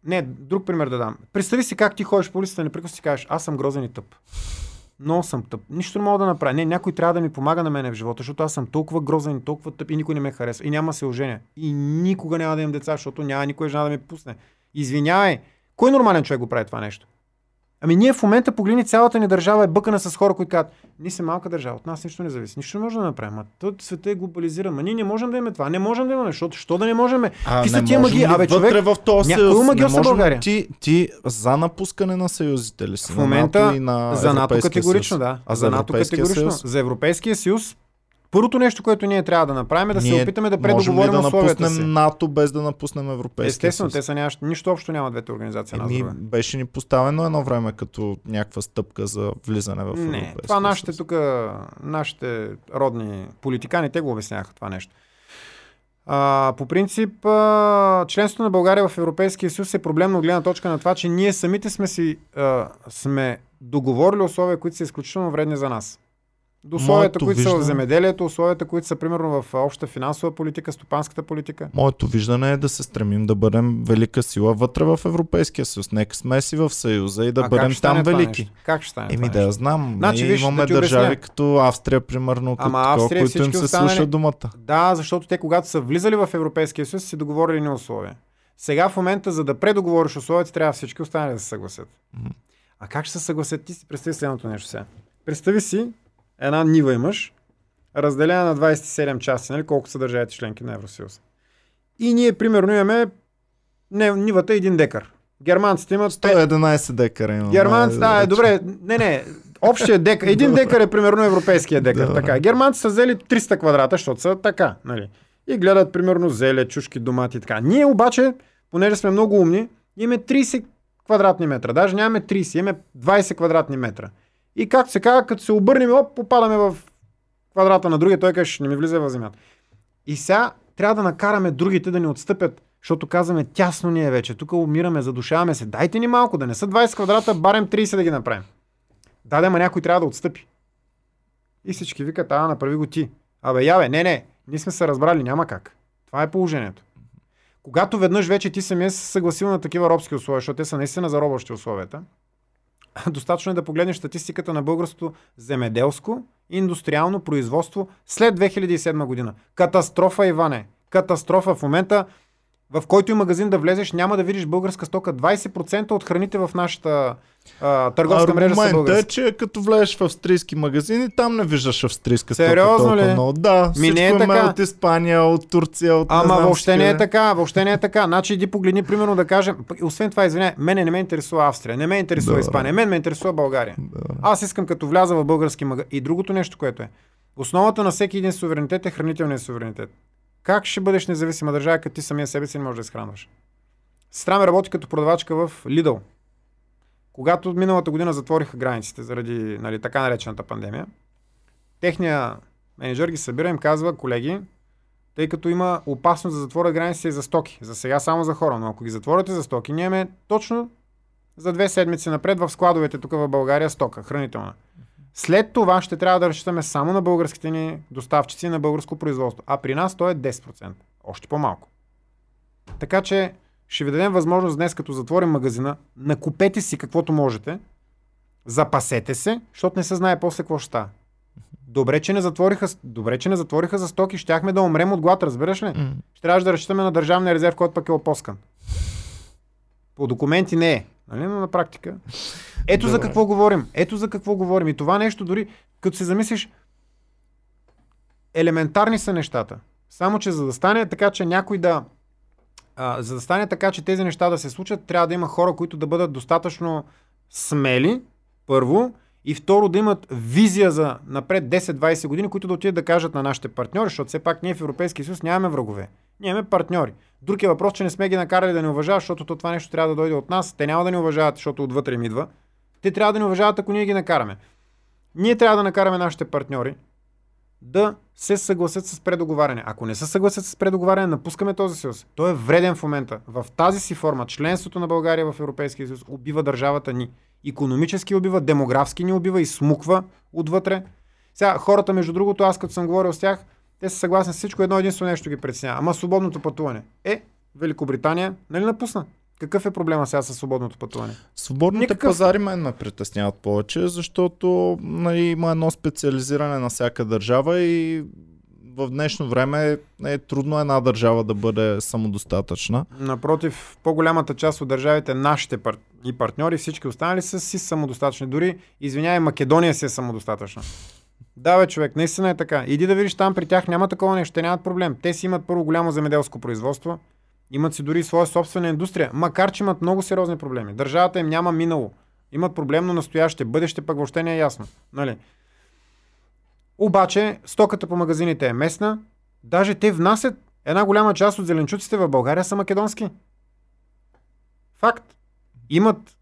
не, друг пример да дам. Представи си как ти ходиш по улицата, непрекъснато си кажеш, аз съм грозен и тъп. Много съм тъп. Нищо не мога да направя. Не, някой трябва да ми помага на мене в живота, защото аз съм толкова грозен толкова тъп и никой не ме харесва. И няма се оженя. И никога няма да имам деца, защото няма никой жена да ми пусне. Извинявай. Кой нормален човек го прави това нещо? Ами ние в момента погледни цялата ни държава е бъкана с хора, които казват, ние сме малка държава, от нас нищо не зависи, нищо не може да направим. А тът света е глобализиран. Ма ние не можем да имаме това, не можем да имаме, защото що да не можем? А, Ти са тия можем маги, ли абе човек, вътре в този съюз, магиоса не можем. Ти, ти за напускане на съюзите ли си? в На момента НАТО и на за НАТО категорично, съюз? да. А за НАТО Европейския категорично. съюз? За Европейския съюз Първото нещо, което ние трябва да направим е да се Ние опитаме да предоговорим да условията напуснем си. НАТО без да напуснем Европейския Естествено, съюз? те са нямаш, нищо общо няма двете организации. Еми, друга. беше ни поставено едно време като някаква стъпка за влизане в Не, Европейския това нашите съюз. тук, нашите родни политикани, те го обясняха това нещо. А, по принцип, а, членството на България в Европейския съюз е проблемно от гледна точка на това, че ние самите сме си а, сме договорили условия, които са изключително вредни за нас. До условията, които са в виждане- земеделието, условията, които са примерно в обща финансова политика, стопанската политика. Моето виждане е да се стремим да бъдем велика сила вътре в Европейския съюз. Нека сме си в Съюза и да А бъдем там велики. нещо? Как ще стане Еми да я знам. Значи, Ние виж, имаме да държави обясня. като Австрия, примерно, като Ама такова, Австрия които им се останали- слуша думата. Да, защото те, когато са влизали в Европейския съюз, си договорили ни условия. Сега в момента, за да предоговориш условията, трябва всички останали да се съгласят. Мгм. А как ще се съгласят? Ти си представи следното нещо сега. Представи си, една нива имаш, разделена на 27 части, нали, колко са държавите членки на Евросъюз. И ние, примерно, имаме не, нивата един декар. Германците имат 5 111 декара имаме. Германци, да, е добре. Не, не. Общия декар. *laughs* Един декар е примерно европейския декар. Така. Германци са взели 300 квадрата, защото са така. Нали? И гледат примерно зеле, чушки, домати и така. Ние обаче, понеже сме много умни, имаме 30 квадратни метра. Даже нямаме 30, имаме 20 квадратни метра. И както се казва, като се обърнем, оп, попадаме в квадрата на другия, той каже, не ми влиза в земята. И сега трябва да накараме другите да ни отстъпят, защото казваме, тясно ни е вече, тук умираме, задушаваме се. Дайте ни малко, да не са 20 квадрата, барем 30 да ги направим. Да, да, ма някой трябва да отстъпи. И всички викат, а, направи го ти. Абе, яве, не, не, ние сме се разбрали, няма как. Това е положението. Когато веднъж вече ти самия се съгласил на такива робски условия, защото те са наистина заробващи условията, *laughs* достатъчно е да погледнеш статистиката на българското земеделско и индустриално производство след 2007 година. Катастрофа, Иване. Катастрофа. В момента, в който и магазин да влезеш, няма да видиш българска стока. 20% от храните в нашата а, търговска мрежа са Аргументът е, български. че като влезеш в австрийски магазини, там не виждаш австрийска стока Сериозно ли? Много. Да, Ми не е така. от Испания, от Турция, от Ама знам въобще си не е къде. така, въобще не е така. Значи иди погледни, примерно да кажем, освен това, извиняй, мене не ме интересува Австрия, не ме интересува Добре. Испания, мен ме интересува България. Да. Аз искам като вляза в български магазин. И другото нещо, което е. Основата на всеки един суверенитет е хранителният суверенитет. Как ще бъдеш независима държава, като ти самия себе си не можеш да изхранваш? Сестра ми работи като продавачка в Lidl. Когато миналата година затвориха границите заради нали, така наречената пандемия, техния менеджер ги събира и им казва, колеги, тъй като има опасност да затворят границите и за стоки. За сега само за хора, но ако ги затворите за стоки, ние имаме точно за две седмици напред в складовете тук в България стока, хранителна. След това ще трябва да разчитаме само на българските ни доставчици на българско производство. А при нас то е 10%. Още по-малко. Така че ще ви дадем възможност днес, като затворим магазина, накупете си каквото можете, запасете се, защото не се знае после какво ще става. Добре, че не затвориха, добре, че не затвориха за стоки, щяхме да умрем от глад, разбираш ли? Ще трябваше да разчитаме на държавния резерв, който пък е опоскан. По документи не е. Нали? Но на практика. *laughs* Ето за Добре. какво говорим. Ето за какво говорим. И това нещо дори, като се замислиш, елементарни са нещата. Само, че за да стане така, че някой да. А, за да стане така, че тези неща да се случат, трябва да има хора, които да бъдат достатъчно смели, първо, и второ да имат визия за напред 10-20 години, които да отидат да кажат на нашите партньори, защото все пак ние в Европейския съюз нямаме врагове. Ние имаме партньори. Друг е въпрос, че не сме ги накарали да ни уважават, защото то това нещо трябва да дойде от нас. Те няма да ни уважават, защото отвътре им идва. Те трябва да ни уважават, ако ние ги накараме. Ние трябва да накараме нашите партньори да се съгласят с предоговаряне. Ако не се съгласят с предоговаряне, напускаме този съюз. Той е вреден в момента. В тази си форма членството на България в Европейския съюз убива държавата ни. Икономически убива, демографски ни убива и смуква отвътре. Сега, хората, между другото, аз като съм говорил с тях, те са съгласни с всичко, едно единствено нещо ги притеснява. Ама свободното пътуване. Е, Великобритания, нали напусна? Какъв е проблема сега с свободното пътуване? Свободните Никакъв. пазари мен ме притесняват повече, защото нали, има едно специализиране на всяка държава и в днешно време е трудно една държава да бъде самодостатъчна. Напротив, по-голямата част от държавите, нашите пар... и партньори, всички останали са си самодостатъчни. Дори, извинявай, Македония си е самодостатъчна. Да, бе, човек, наистина е така. Иди да видиш там при тях, няма такова нещо, те нямат проблем. Те си имат първо голямо земеделско производство, имат си дори своя собствена индустрия, макар че имат много сериозни проблеми. Държавата им няма минало. Имат проблемно настояще, бъдеще пък въобще не е ясно. Нали? Обаче, стоката по магазините е местна, даже те внасят една голяма част от зеленчуците в България са македонски. Факт. Имат,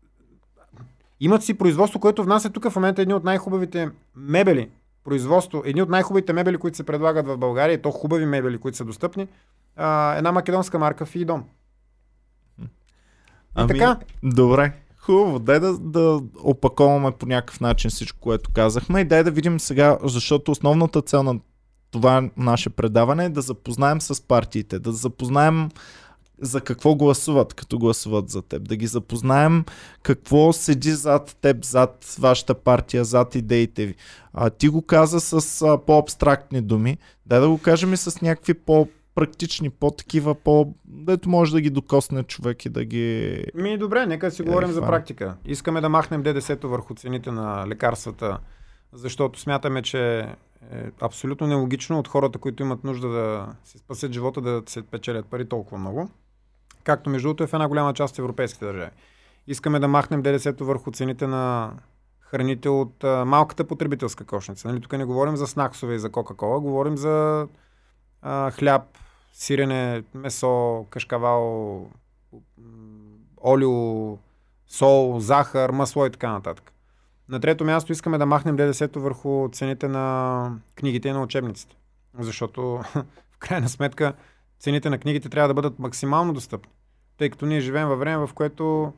имат си производство, което внася тук в момента едни от най-хубавите мебели. Производство, едни от най-хубавите мебели, които се предлагат в България, и то хубави мебели, които са достъпни. А, една македонска марка Фидом. И така, Добре. Хубаво, дай да, да опаковаме по някакъв начин всичко, което казахме и дай да видим сега, защото основната цел на това наше предаване е да запознаем с партиите, да запознаем за какво гласуват, като гласуват за теб, да ги запознаем какво седи зад теб, зад вашата партия, зад идеите ви. А, ти го каза с а, по-абстрактни думи, дай да го кажем и с някакви по практични, по-такива, по... дето може да ги докосне човек и да ги... Ми добре, нека си Е, говорим за практика. Искаме да махнем ДДС-то върху цените на лекарствата, защото смятаме, че е абсолютно нелогично от хората, които имат нужда да си спасят живота, да се печелят пари толкова много. Както между другото е в една голяма част от европейските държави. Искаме да махнем ДДС-то върху цените на храните от а, малката потребителска кошница. Нали? Тук не говорим за снаксове и за Кока-Кола, говорим за а, хляб, сирене, месо, кашкавал, олио, сол, захар, масло и така нататък. На трето място искаме да махнем ДДС-то върху цените на книгите и на учебниците. Защото *laughs* в крайна сметка цените на книгите трябва да бъдат максимално достъпни. Тъй като ние живеем във време, в което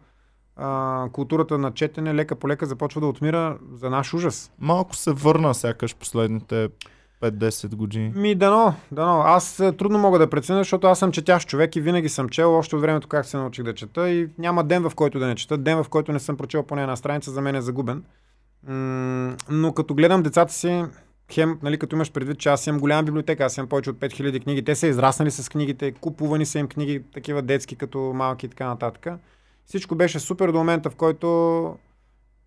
а, културата на четене лека по лека започва да отмира за наш ужас. Малко се върна сякаш последните 5-10 години. Ми, дано, дано. Аз а, трудно мога да преценя, защото аз съм четящ човек и винаги съм чел още от времето как се научих да чета и няма ден в който да не чета. Ден в който не съм прочел поне една страница, за мен е загубен. М- но като гледам децата си, хем, нали, като имаш предвид, че аз имам голяма библиотека, аз имам повече от 5000 книги, те са израснали с книгите, купувани са им книги, такива детски, като малки и така нататък. Всичко беше супер до момента, в който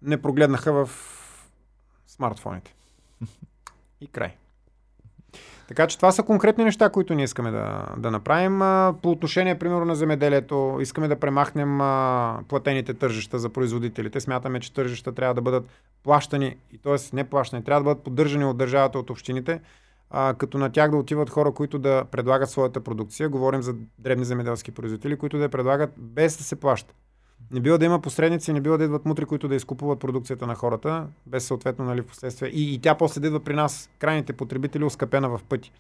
не прогледнаха в смартфоните. *laughs* И край. Така че това са конкретни неща, които ние искаме да, да направим. По отношение, примерно, на земеделието, искаме да премахнем платените тържища за производителите. Смятаме, че тържища трябва да бъдат плащани, и т.е. не плащани, трябва да бъдат поддържани от държавата, от общините, като на тях да отиват хора, които да предлагат своята продукция. Говорим за дребни земеделски производители, които да я предлагат без да се плаща. Не бива да има посредници, не бива да идват мутри, които да изкупуват продукцията на хората, без съответно нали, в последствие. И, и тя после да идва при нас, крайните потребители, оскъпена в пъти.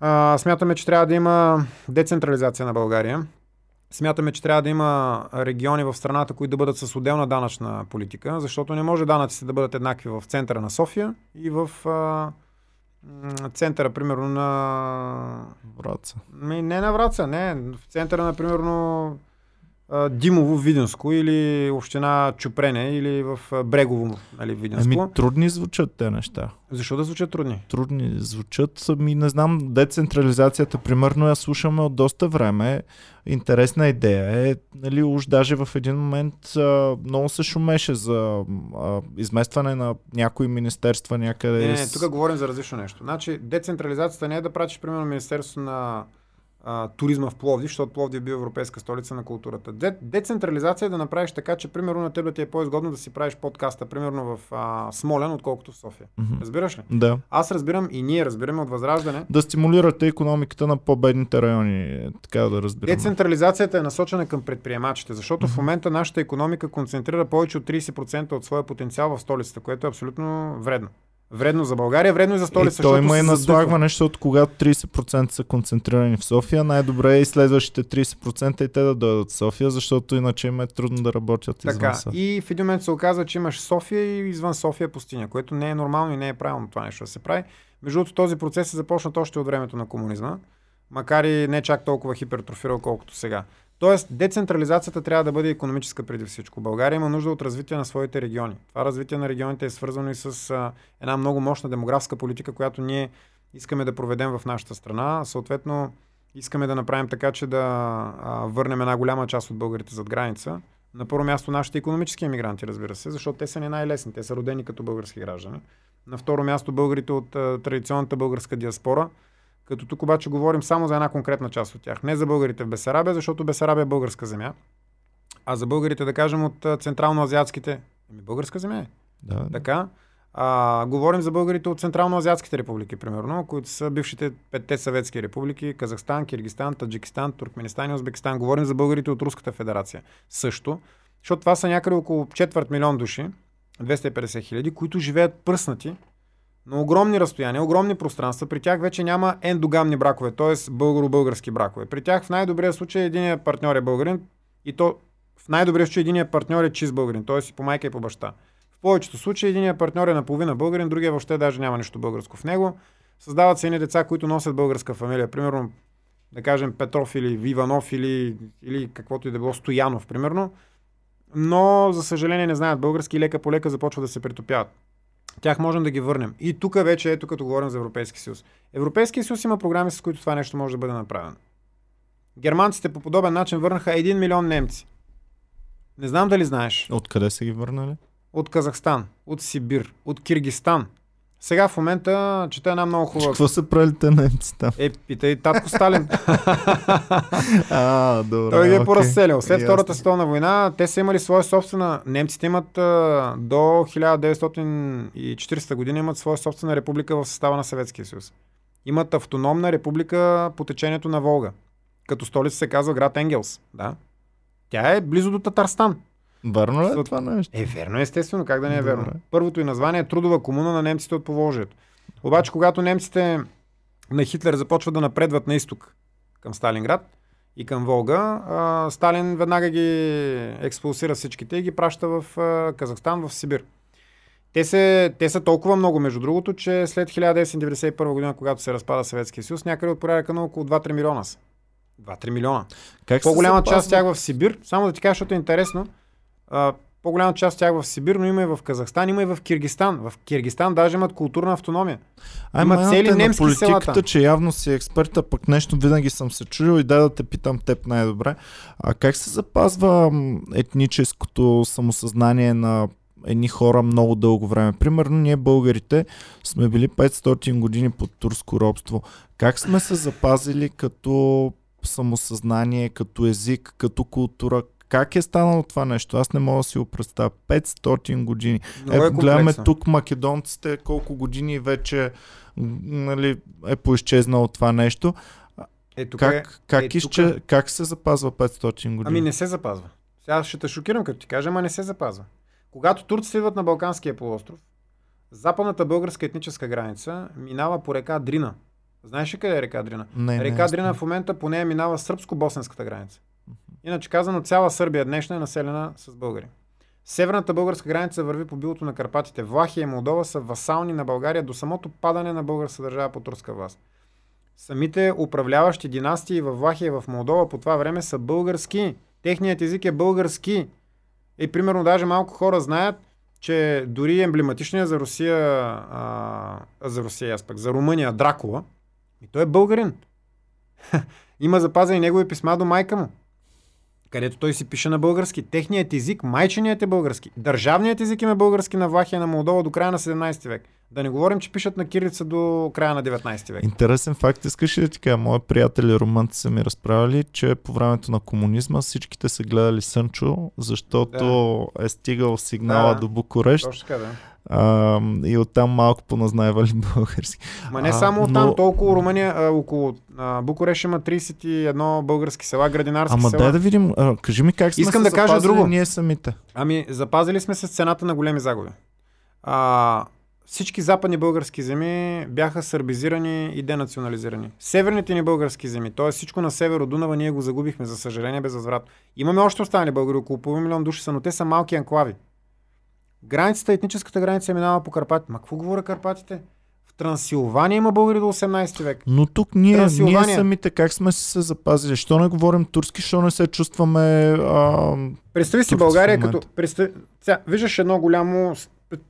А, смятаме, че трябва да има децентрализация на България. Смятаме, че трябва да има региони в страната, които да бъдат с отделна данъчна политика, защото не може данъците да бъдат еднакви в центъра на София и в а, центъра, примерно, на... Враца. Не на Враца, не. В центъра на, примерно, а, Димово, Виденско или община Чупрене или в Брегово, нали, Виденско. Ами трудни звучат те неща. Защо да звучат трудни? Трудни звучат. Ми не знам, децентрализацията, примерно, я слушаме от доста време. Интересна идея е, нали, уж даже в един момент а, много се шумеше за а, изместване на някои министерства някъде. Не, не, тук говорим за различно нещо. Значи, децентрализацията не е да пратиш, примерно, Министерство на а, туризма в Пловдив, защото Пловдив е бил европейска столица на културата. Де, децентрализация е да направиш така, че, примерно, на теб да ти е по-изгодно да си правиш подкаста, примерно в а, Смолен, отколкото в София. Мгм. Разбираш ли? Да. Аз разбирам и ние разбираме от Възраждане. Да стимулирате економиката на по-бедните райони, така да разбираме. Децентрализацията е насочена към предприемачите, защото в момента нашата економика концентрира повече от 30% от своя потенциал в столицата, което е абсолютно вредно. Вредно за България, вредно и за столица. то защото има и наслагване, защото когато 30% са концентрирани в София, най-добре е и следващите 30% и те да дойдат в София, защото иначе им е трудно да работят Така, извън София. и в един момент се оказва, че имаш София и извън София пустиня, което не е нормално и не е правилно това нещо да се прави. Между другото, този процес е започнат още от времето на комунизма, макар и не чак толкова хипертрофирал, колкото сега. Тоест, децентрализацията трябва да бъде економическа преди всичко. България има нужда от развитие на своите региони. Това развитие на регионите е свързано и с а, една много мощна демографска политика, която ние искаме да проведем в нашата страна. Съответно, искаме да направим така, че да а, върнем една голяма част от българите зад граница. На първо място нашите економически емигранти, разбира се, защото те са не най-лесни. Те са родени като български граждани. На второ място българите от а, традиционната българска диаспора, като тук обаче говорим само за една конкретна част от тях. Не за българите в Бесарабия, защото Бесарабия е българска земя, а за българите, да кажем, от централно-азиатските. Еми, българска земя е. Да, Така. А, говорим за българите от Централно-азиатските републики, примерно, които са бившите петте съветски републики Казахстан, Киргистан, Таджикистан, Туркменистан и Узбекистан. Говорим за българите от Руската федерация също, защото това са някъде около четвърт милион души, 250 хиляди, които живеят пръснати на огромни разстояния, огромни пространства. При тях вече няма ендогамни бракове, т.е. българо-български бракове. При тях в най-добрия случай единият партньор е българин и то в най-добрия случай единият партньор е чист българин, т.е. и по майка и по баща. В повечето случаи единият партньор е наполовина българин, другия въобще даже няма нищо българско в него. Създават се едни деца, които носят българска фамилия. Примерно, да кажем Петров или Иванов или, или каквото и да било Стоянов, примерно. Но, за съжаление, не знаят български и лека по лека започват да се притопяват. Тях можем да ги върнем. И тук вече, ето като говорим за Европейски съюз. Европейския съюз има програми, с които това нещо може да бъде направено. Германците по подобен начин върнаха 1 милион немци. Не знам дали знаеш. Откъде са ги върнали? От Казахстан, от Сибир, от Киргистан. Сега в момента чета една много хубава... Какво са правили те немци там? Е, питай татко Сталин. *laughs* а, добре. Той ги е окей. поразселил. След. Втората световна война те са имали своя собствена... Немците имат до 1940 година имат своя собствена република в състава на Съветския съюз. Имат автономна република по течението на Волга. Като столица се казва град Енгелс. Да. Тя е близо до Татарстан. Вярно ли е това нещо? Е, верно, естествено, как да не е Добре. верно. Първото и название е Трудова комуна на немците от Поволжието. Обаче, когато немците на Хитлер започват да напредват на изток към Сталинград и към Волга, а, Сталин веднага ги експулсира всичките и ги праща в а, Казахстан, в Сибир. Те, се, те са толкова много, между другото, че след 1991 година, когато се разпада Съветския съюз, някъде от порядъка на около 2-3 милиона са. 2-3 милиона. Как По-голяма част от тях в Сибир, само да ти кажа, защото е интересно, по-голяма част от тях в Сибир, но има и в Казахстан, има и в Киргистан. В Киргистан даже имат културна автономия. Ай, Има майната цели е на немски села политиката, там. че явно си експерта, пък нещо винаги съм се чудил и дай да те питам теб най-добре. А как се запазва етническото самосъзнание на едни хора много дълго време? Примерно ние българите сме били 500 години под турско робство. Как сме се запазили като самосъзнание, като език, като култура? Как е станало това нещо? Аз не мога да си го представя. 500 години. Много Е, е гледаме тук македонците колко години вече нали, е поизчезнало това нещо. Е, тук Как, е, как, е, е, изче, как се запазва 500 години? Ами не се запазва. Сега ще те шокирам, като ти кажа, ама не се запазва. Когато турците идват на Балканския полуостров, западната българска етническа граница минава по река Дрина. Знаеш ли къде е река Дрина? не, не, Река аз Дрина не. в момента по нея минава сръбско-босненската граница. Иначе казано, цяла Сърбия днешна е населена с българи. Северната българска граница върви по билото на Карпатите. Влахия и Молдова са васални на България до самото падане на българска държава по турска власт. Самите управляващи династии в Влахия и в Молдова по това време са български. Техният език е български. И примерно даже малко хора знаят, че дори емблематичният за Русия, а, за Русия, аз пък, за Румъния Дракула, и той е българин. *laughs* Има запазени негови писма до майка му където той си пише на български. Техният език, майченият е български. Държавният език им е български на Влахия на Молдова до края на 17 век. Да не говорим, че пишат на кирица до края на 19 век. Интересен факт, искаш ли да ти кажа, мои приятели румънци са ми разправили, че по времето на комунизма всичките са гледали Сънчо, защото да. е стигал сигнала Да. до Букурещ Точно така, да. А, и оттам малко поназнайвали *laughs* български. Ма не само но- там, толкова Румъния, а, около а, Букурещ има 31 български села, градинарски Ама села. дай да видим, а, кажи ми как сме Искам се да кажа друго. ние самите. Ами, запазили сме се с цената на големи загуби. А, всички западни български земи бяха сърбизирани и денационализирани. Северните ни български земи, т.е. всичко на север от Дунава, ние го загубихме, за съжаление, безвъзвратно. Имаме още останали българи, около половин милион души са, но те са малки анклави. Границата, етническата граница минава по Карпатите. Ма какво говоря Карпатите? В Трансилвания има българи до 18 век. Но тук ние, ние самите как сме се запазили? Що не говорим турски, що не се чувстваме... А... Представи си България като... Представи... Сега, виждаш едно голямо...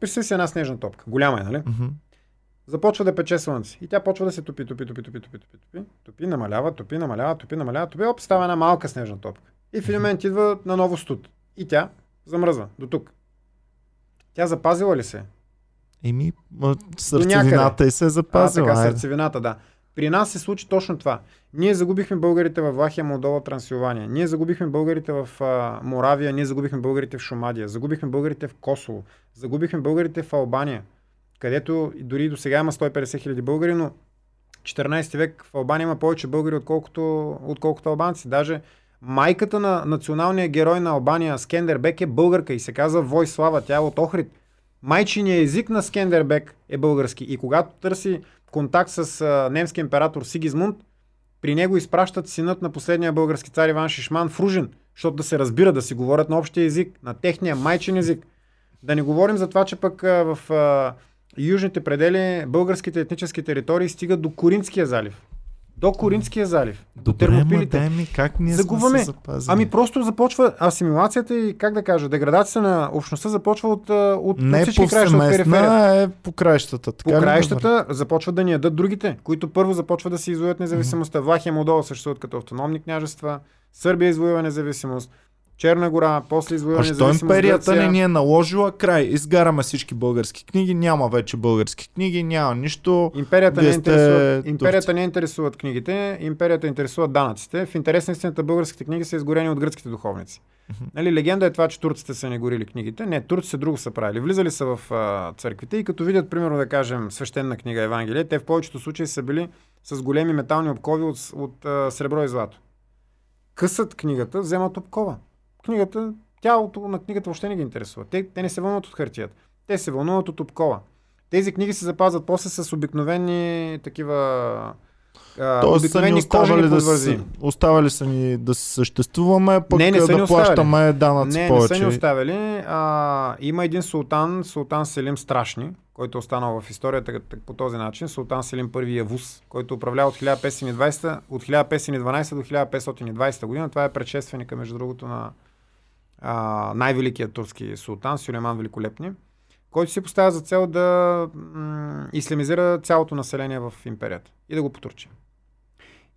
Представи си една снежна топка. Голяма е, нали? мгм. Започва да пече слънце. И тя почва да се топи, топи, топи, топи, топи, топи, топи, топи, намалява, топи, намалява, топи, намалява, топи, оп, става една малка снежна топка. И в един момент идва на ново студ. И тя замръзва до тук. Тя запазила ли се? Еми, сърцевината и се е запазила. а, така, сърцевината, да. При нас се случи точно това. Ние загубихме българите в Влахия, Молдова, Трансилвания. Ние загубихме българите в а, Моравия, ние загубихме българите в Шумадия, загубихме българите в Косово, загубихме българите в Албания, където дори до сега има 150 хиляди българи, но 14 век в Албания има повече българи, отколкото, отколкото албанци. Даже майката на националния герой на Албания, Скендербек, е българка и се казва Войслава. Тя е от Охрид. Майчиният език на Скендербек е български. И когато търси контакт с а, немски император Сигизмунд, при него изпращат синът на последния български цар Иван Шишман в Ружин, защото да се разбира, да си говорят на общия език, на техния майчин език. Да не говорим за това, че пък а, в а, южните предели българските етнически територии стигат до Коринския залив. До Коринския залив. До Добре, ма термопилите. дай ми как ние Загубваме. сме се запазили. Ами просто започва асимилацията и, как да кажа, деградацията на общността започва от, от, от не всички краища, от периферията. е по краищата. Така По ли да краищата започват да ни ядат другите, които първо започват да си извоюват независимостта. Влахия и Молдова съществуват като автономни княжества, Сърбия извоюва независимост, Черна гора, после извоюва А що империята Гърция. не ни е наложила край? Изгараме всички български книги, няма вече български книги, няма нищо. Империята не, Вие интересуват, империята не интересуват книгите, империята интересуват данъците. В интерес на истината българските книги са изгорени от гръцките духовници. Нали, легенда е това, че турците са не горили книгите. Не, турците друго са правили. Влизали са в а, църквите и като видят, примерно, да кажем, свещена книга Евангелие, те в повечето случаи са били с големи метални обкови от, от а, сребро и злато. Късат книгата, вземат обкова. Книгата, тялото на книгата въобще не ги интересува. Те, те не се вълнуват от хартията. Те се вълнуват от обкова. Тези книги се запазват после с обикновени такива Тоест са ни оставали да, си, оставали са ни да си съществуваме, пък Не, не да ни плащаме данъци Не, не повече. са ни оставили. А, има един султан, султан Селим Страшни, който е останал в историята по този начин. Султан Селим първи Явус, който управлява от 1520, от 1512 до 1520 година. Това е предшественика, между другото, на най-великият турски султан, Сюлейман Великолепни, който си поставя за цел да м- ислямизира цялото население в империята и да го потурчи.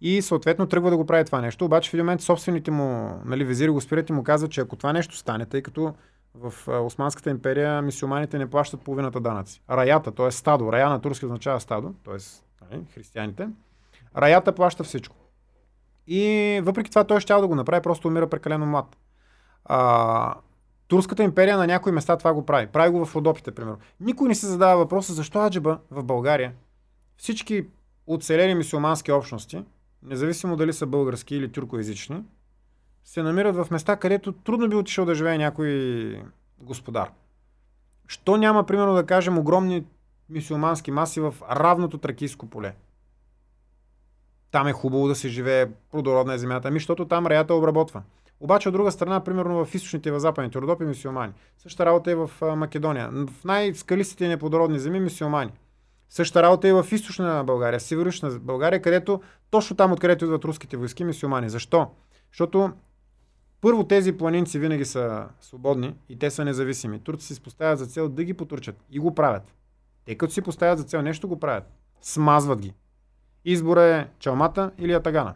И съответно тръгва да го прави това нещо, обаче в един момент собствените му нали, визири го спират и му казват, че ако това нещо стане, тъй като в Османската империя мисиоманите не плащат половината данъци. Раята, т.е. стадо, рая на турски означава стадо, т.е. Нали, християните, раята плаща всичко. И въпреки това той ще да го направи, просто умира прекалено млад. А, Турската империя на някои места това го прави. Прави го в Родопите, примерно. Никой не се задава въпроса защо аджеба в България всички оцелели мисиомански общности, независимо дали са български или тюркоязични, се намират в места, където трудно би отишъл да живее някой господар. Що няма, примерно, да кажем, огромни мисиомански маси в равното тракийско поле? Там е хубаво да се живее, плодородна е земята. Ами, защото там раята обработва. Обаче от друга страна, примерно в източните и в западните Родопи мисиомани. Същата работа е в Македония. В най-скалистите и неплодородни земи мисиомани. Същата работа е в източна България, северична България, където точно там, откъдето идват руските войски, мисиомани. Защо? Защото първо тези планинци винаги са свободни и те са независими. Турци си поставят за цел да ги потурчат и го правят. Те като си поставят за цел нещо го правят. Смазват ги. Избора е чалмата или атагана.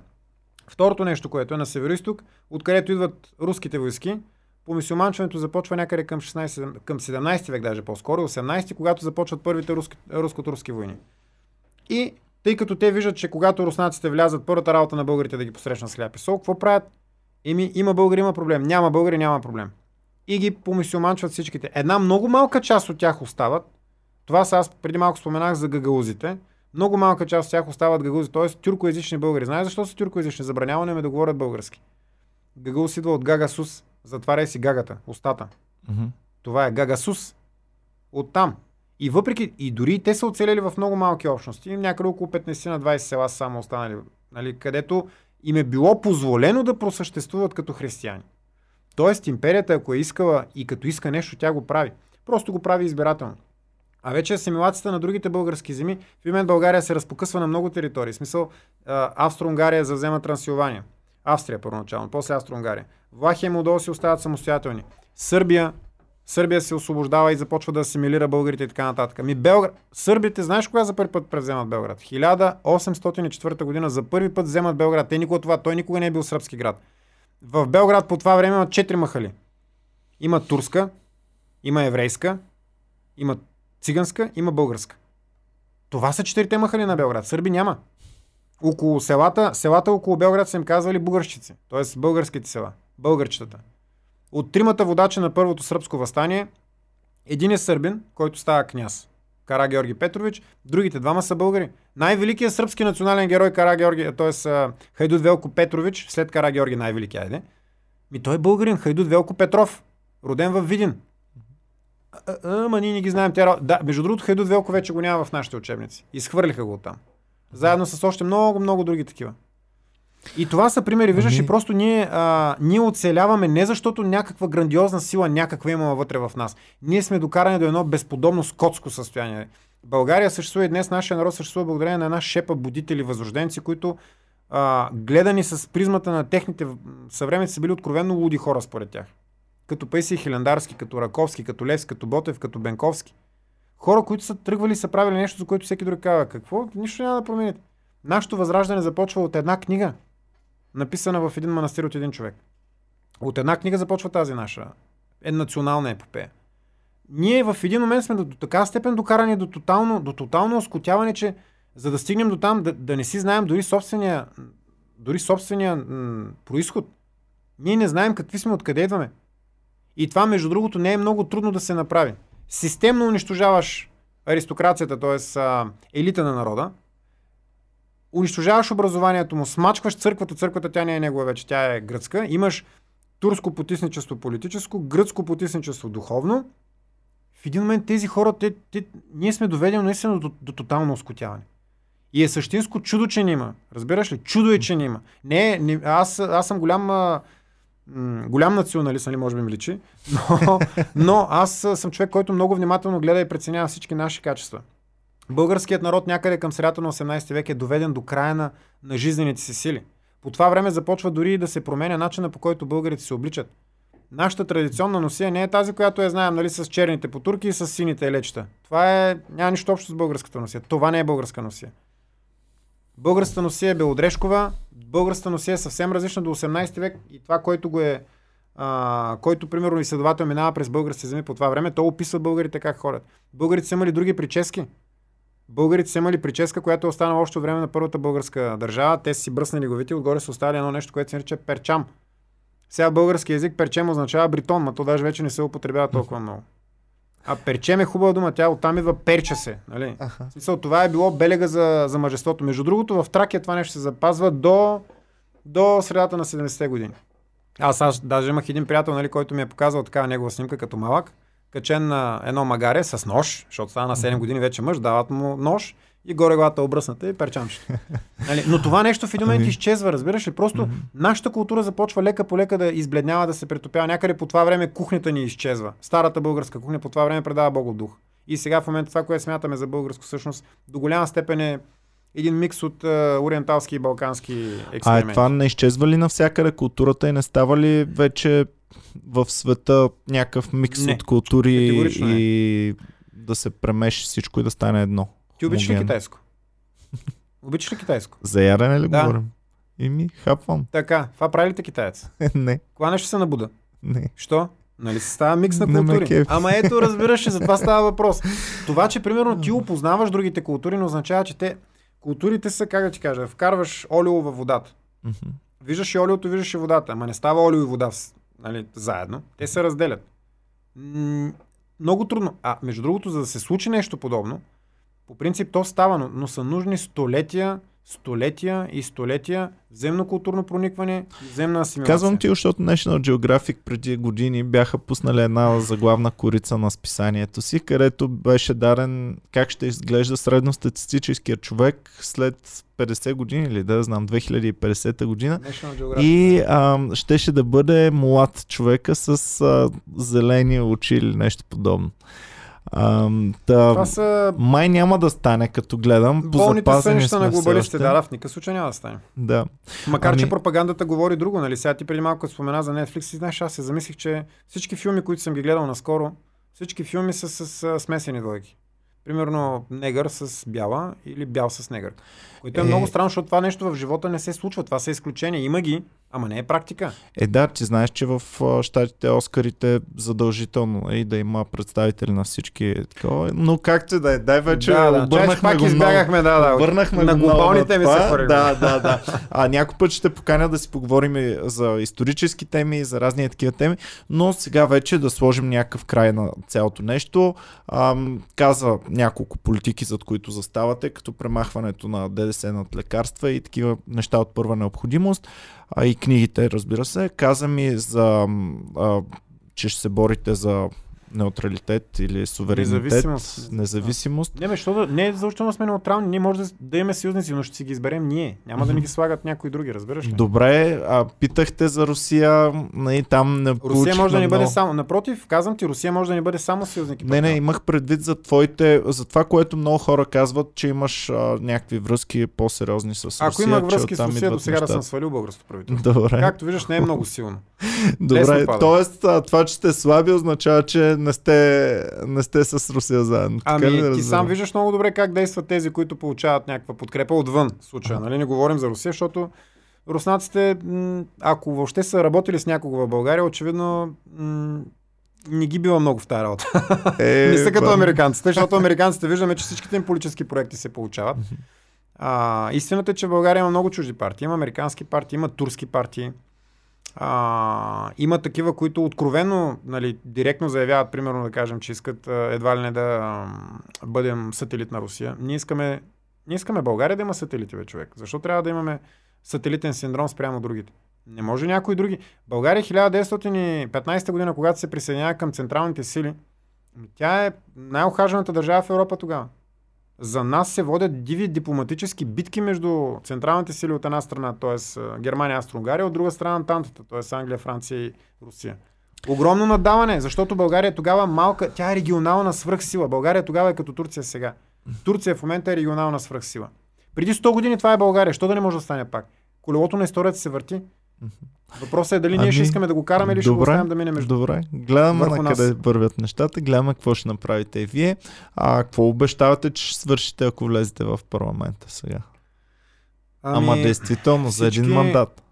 Второто нещо, което е на северо откъдето идват руските войски, по мисюманчването започва някъде към, 16, към 17 век, даже по-скоро, 18, когато започват първите руски, руско-турски войни. И тъй като те виждат, че когато руснаците влязат, първата работа на българите да ги посрещнат с хляб и сол, какво правят? Еми, има българи, има проблем. Няма българи, няма проблем. И ги помисюманчват всичките. Една много малка част от тях остават. Това са аз преди малко споменах за гагаузите. Много малка част от тях остават гагаузи, т.е. тюркоязични българи. Знаеш защо са тюркоязични? Забраняване ми да говорят български. Гагаус идва от гагасус. Затваряй си гагата, устата. Мгм. Това е гагасус. Оттам. И въпреки, и дори те са оцелели в много малки общности, някъде около 15 на 20 села са само останали, нали, където им е било позволено да просъществуват като християни. Тоест империята, ако е искала и като иска нещо, тя го прави. Просто го прави избирателно. А вече асимилацията на другите български земи, в момент България се разпокъсва на много територии. В смисъл, Австро-Унгария завзема Трансилвания. Австрия първоначално, после Австро-Унгария. Влахия и Молдова си остават самостоятелни. Сърбия, Сърбия се освобождава и започва да асимилира българите и така нататък. Ми Белград, сърбите, знаеш кога за първи път превземат Белград? 1804 година за първи път вземат Белград. Те никога това, той никога не е бил сръбски град. В Белград по това време има 4 махали. Има турска, има еврейска, има циганска, има българска. Това са четирите махали на Белград. Сърби няма. Около селата, селата около Белград са им казвали българщици, т.е. българските села, българчетата. От тримата водача на първото сръбско възстание, един е сърбин, който става княз. Кара Георги Петрович, другите двама са българи. Най-великият сръбски национален герой Кара Георги, т.е. Хайдут Велко Петрович, след Кара Георги най-велики, айде. Ми той е българин, Хайдут Велко Петров, роден в Видин. Ама ние не ги знаем. Тя... Да, между другото, Хайдут Велко вече го няма в нашите учебници. Изхвърлиха го оттам. Заедно с още много, много други такива. И това са примери, виждаш, Ами- и просто ние, а, ние оцеляваме не защото някаква грандиозна сила някаква има вътре в нас. Ние сме докарани до едно безподобно скотско състояние. България съществува и днес нашия народ съществува благодарение на една шепа будители, възрожденци, които а, гледани с призмата на техните съвременници са били откровенно луди хора според тях. Като Пейси Хилендарски, като Раковски, като Левски, като Ботев, като Бенковски. Хора, които са тръгвали и са правили нещо, за което всеки друг казва. Какво? Нищо няма да промените. Нашето възраждане започва от една книга, написана в един манастир от един човек. От една книга започва тази наша е национална епопея. Ние в един момент сме до, така степен докарани до тотално, до тотално оскотяване, че за да стигнем до там, да, да не си знаем дори собствения, дори собствения м- происход. Ние не знаем какви сме, откъде идваме. И това, между другото, не е много трудно да се направи. Системно унищожаваш аристокрацията, т.е. елита на народа, унищожаваш образованието му, смачкваш църквата, църквата тя не е негова вече, тя е гръцка, имаш турско потисничество политическо, гръцко потисничество духовно. В един момент тези хора, те, те, ние сме доведени наистина до, до тотално оскотяване. И е същинско чудо, че не има. Разбираш ли? Чудо е, че не има. Не, не аз, аз съм голям, голям националист, нали, може би ми личи, но, но аз съм човек, който много внимателно гледа и преценява всички наши качества. Българският народ някъде към средата на 18 век е доведен до края на, на жизнените си сили. По това време започва дори и да се променя начина по който българите се обличат. Нашата традиционна носия не е тази, която я знаем нали, с черните потурки и с сините елечета. Това е, няма нищо общо с българската носия. Това не е българска носия. Българската носия е белодрешкова, българската носия е съвсем различна до 18 век и това, което го е а, който, примерно, изследовател минава през български земи по това време, то описва българите как ходят. Българите са имали други прически. Българите са имали прическа, която е останала още време на първата българска държава. Те си бръснали главите, отгоре са оставили едно нещо, което се нарича перчам. Сега български язик перчем означава бритон, но то даже вече не се употребява толкова много. А перчем е хубава дума, тя оттам идва перча се. Нали? Аха. В смисъл, това е било белега за, за мъжеството. Между другото, в Тракия това нещо се запазва до, до средата на 70-те години. Аз, аз даже имах един приятел, нали, който ми е показал такава негова снимка като малък, качен на едно магаре с нож, защото стана на 7 години вече мъж, дават му нож и горе главата обръсната и перчамчето. *laughs* Нали? Но това нещо в един момент Ами. изчезва, разбираш ли? Просто Мгм. нашата култура започва лека по лека да избледнява, да се претопява. Някъде по това време кухнята ни изчезва. Старата българска кухня по това време предава Богов дух. И сега в момента това, което смятаме за българско, всъщност до голяма степен е един микс от а, ориенталски и балкански А е, експерименти. това не изчезва ли навсякъде културата и не става ли вече в света някакъв микс Не. от култури Категорично не. и да се премеши всичко и да стане едно? Ти обичаш ли китайско? *laughs* обичаш ли китайско? За ядене ли Да. говорим? И ми хапвам. Така, това прави ли те китаец? *laughs* не, Кога нещо се набуда? не. Що? Нали се става микс на култури? Ама ето, разбираш, ли, за това става въпрос. *laughs* Това, че примерно ти опознаваш другите култури, не означава, че те... Културите са, как да ти кажа, вкарваш олио във водата. Виждаш и олиото, виждаш и водата. Ама не става олио и вода нали, заедно. Те се разделят. М- много трудно. А, между другото, за да се случи нещо подобно, по принцип то става, но, но са нужни столетия, столетия и столетия земно културно проникване земна асимилация. Казвам ти, защото National Geographic преди години бяха пуснали една заглавна корица на списанието си, където беше дарен как ще изглежда средностатистическия човек след 50 години или да знам, 2050 година. И ам, щеше да бъде млад човека с а, зелени очи или нещо подобно. Та, Това са май няма да стане, като гледам. болните сънища на глобалистите. Да, да, в никакъв случай няма да стане. Да. Макар, Ами- че пропагандата говори друго, нали? Сега ти преди малко спомена за Netflix и знаеш, аз се замислих, че всички филми, които съм ги гледал наскоро, всички филми са с, с смесени двойки. Примерно негър с бяла или бял с негър. Което е, Е. много странно, защото това нещо в живота не се случва. Това са изключения. Има ги, ама не е практика. Е, да, ти знаеш, че в щатите Оскарите задължително е и да има представители на всички. Такова. Но както да е, дай вече да, да. Чай, обърнахме пак го избягахме, да, да. Върнахме на го много глобални на теми това. се хвърлим. Да, да, да. А някой път ще поканя да си поговорим и за исторически теми, за разни такива теми, но сега вече да сложим някакъв край на цялото нещо. Ам, каза няколко политики, зад които заставате, като премахването на ДДС над лекарства и такива неща от първа необходимост. А и книгите, разбира се. Каза ми за а, че ще се борите за неутралитет или суверенитет, Независимост. независимост. Не, бе, що да, не е задължително сме неутрални. Ние може да, да имаме съюзници, но ще си ги изберем ние. Няма да ни ги слагат някои други, разбираш ли? Добре, а питахте за Русия, нали, там не Русия може да ни бъде само. Напротив, казвам ти, Русия може да ни бъде само съюзник. и Не, не, имах предвид за твоите, за това, което много хора казват, че имаш а, някакви връзки по-сериозни с Русия. Ако имах връзки с Русия, до сега да съм свалил българското правителство. Добре, Както виждаш, не е много силно. *laughs* добре. а, това, че сте слаби, означава, че не сте, не сте с Русия заедно. Така Ами, ти разбирам? сам виждаш много добре как действат тези, които получават някаква подкрепа отвън. Случая, нали? Не говорим за Русия, защото руснаците, ако въобще са работили с някого в България, очевидно не ги бива много в тази работа. Е, *laughs* не са като американците, защото *laughs* американците виждаме, че всичките им политически проекти се получават. А, истината е, че в България има много чужди партии. Има американски партии, има турски партии. А, има такива, които откровенно, нали, директно заявяват, примерно да кажем, че искат едва ли не да бъдем сателит на Русия. Ние искаме, ние искаме България да има сателити, бе, човек. Защо трябва да имаме сателитен синдром спрямо другите? Не може някои други. България 1915 година, когато се присъединява към централните сили, тя е най-охажената държава в Европа тогава. За нас се водят диви дипломатически битки между централните сили от една страна, т.е. Германия, Австро-Унгария, от друга страна Антантата, т.е. Англия, Франция и Русия. Огромно надаване, защото България тогава малка, тя е регионална свръхсила. България тогава е като Турция сега. Турция в момента е регионална свръхсила. Преди 100 години това е България. Що да не може да стане пак? Колелото на историята се върти. Въпросът е дали ние Ами, ще искаме да го караме или ще го добре, оставим да мине между. Добре, гледаме на къде вървят нещата, гледаме какво ще направите и вие. А какво обещавате, че ще свършите, ако влезете в парламента сега? Ама действително, за един всички- мандат.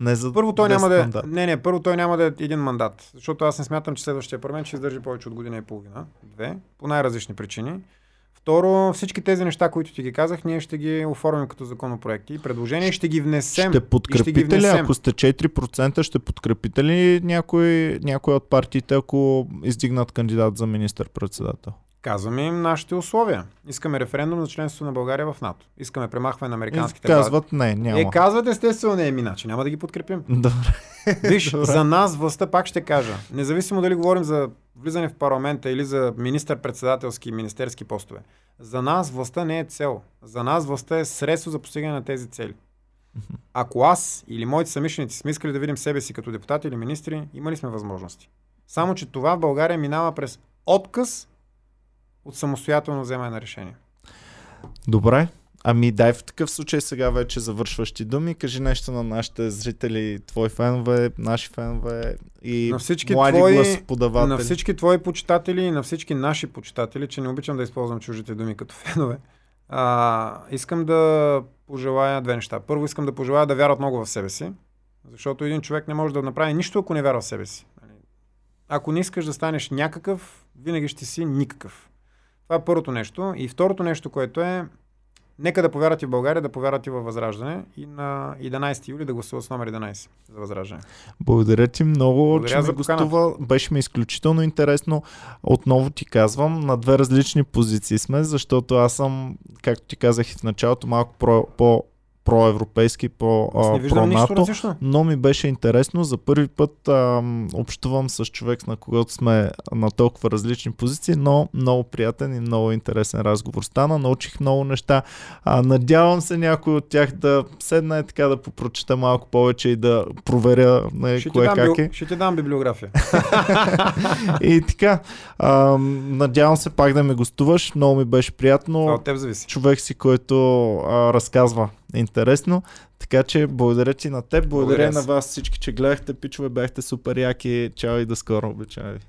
Не за Първо той 10 няма да мандата. не, не, първо той няма да е един мандат, защото аз не смятам, че следващия парламент ще издържи повече от година и половина, две, по най-различни причини. Второ, всички тези неща, които ти ги казах, ние ще ги оформим като законопроекти и предложения ще ги внесем. Ще и ще ги подкрепите ли, ако сте 4%, ще подкрепите ли някой, някой от партиите, ако издигнат кандидат за министър-председател? Казваме им нашите условия. Искаме референдум за членство на България в НАТО. Искаме премахване на И американските казват не, няма. Е, казват естествено не е миначе. Няма да ги подкрепим. Добре. *laughs* Виж, Добре. за нас властта, пак ще кажа, независимо дали говорим за влизане в парламента или за министър-председателски и министерски постове, за нас властта не е цел. За нас властта е средство за постигане на тези цели. Ако аз или моите съмишленици сме искали да видим себе си като депутати или министри, имали сме възможности. Само, че това в България минава през отказ от самостоятелно вземане на решение. Добре. Ами дай в такъв случай сега вече завършващи думи. Кажи нещо на нашите зрители, твои фенове, наши фенове и На всички млади твои- гласоподаватели. На всички твои почитатели и на всички наши почитатели, че не обичам да използвам чужите думи като фенове, а, искам да пожелая две неща. Първо искам да пожелая да вярват много в себе си, защото един човек не може да направи нищо, ако не вярва в себе си. Нали? Ако не искаш да станеш някакъв, винаги ще си никакъв. Това е първото нещо. И второто нещо, което е, нека да повярват и в България, да повярват и във Възраждане и на 11 юли да гласуват с номер 11 за Възраждане. Благодаря ти много, Благодаря че поканата. гостува. Беше ми изключително интересно. Отново ти казвам, на две различни позиции сме, защото аз съм, както ти казах и в началото, малко про, по проевропейски, по а, про-НАТО. различно. Но ми беше интересно. За първи път ам, общувам с човек, на когото сме на толкова различни позиции, но много приятен и много интересен разговор стана. Научих много неща. А, надявам се някой от тях да седна и така да попрочета малко повече и да проверя не, Ще ти, кое дам, как бил- е. ще ти дам библиография. *laughs* И така, ам, надявам се пак да ме гостуваш. Много ми беше приятно. От теб зависи. човек си, който а, разказва интересно. Така че благодаря ти на теб, благодаря, Благодаря на вас всички, че гледахте, пичове, бяхте супер яки. Чао и до скоро, обичай ви.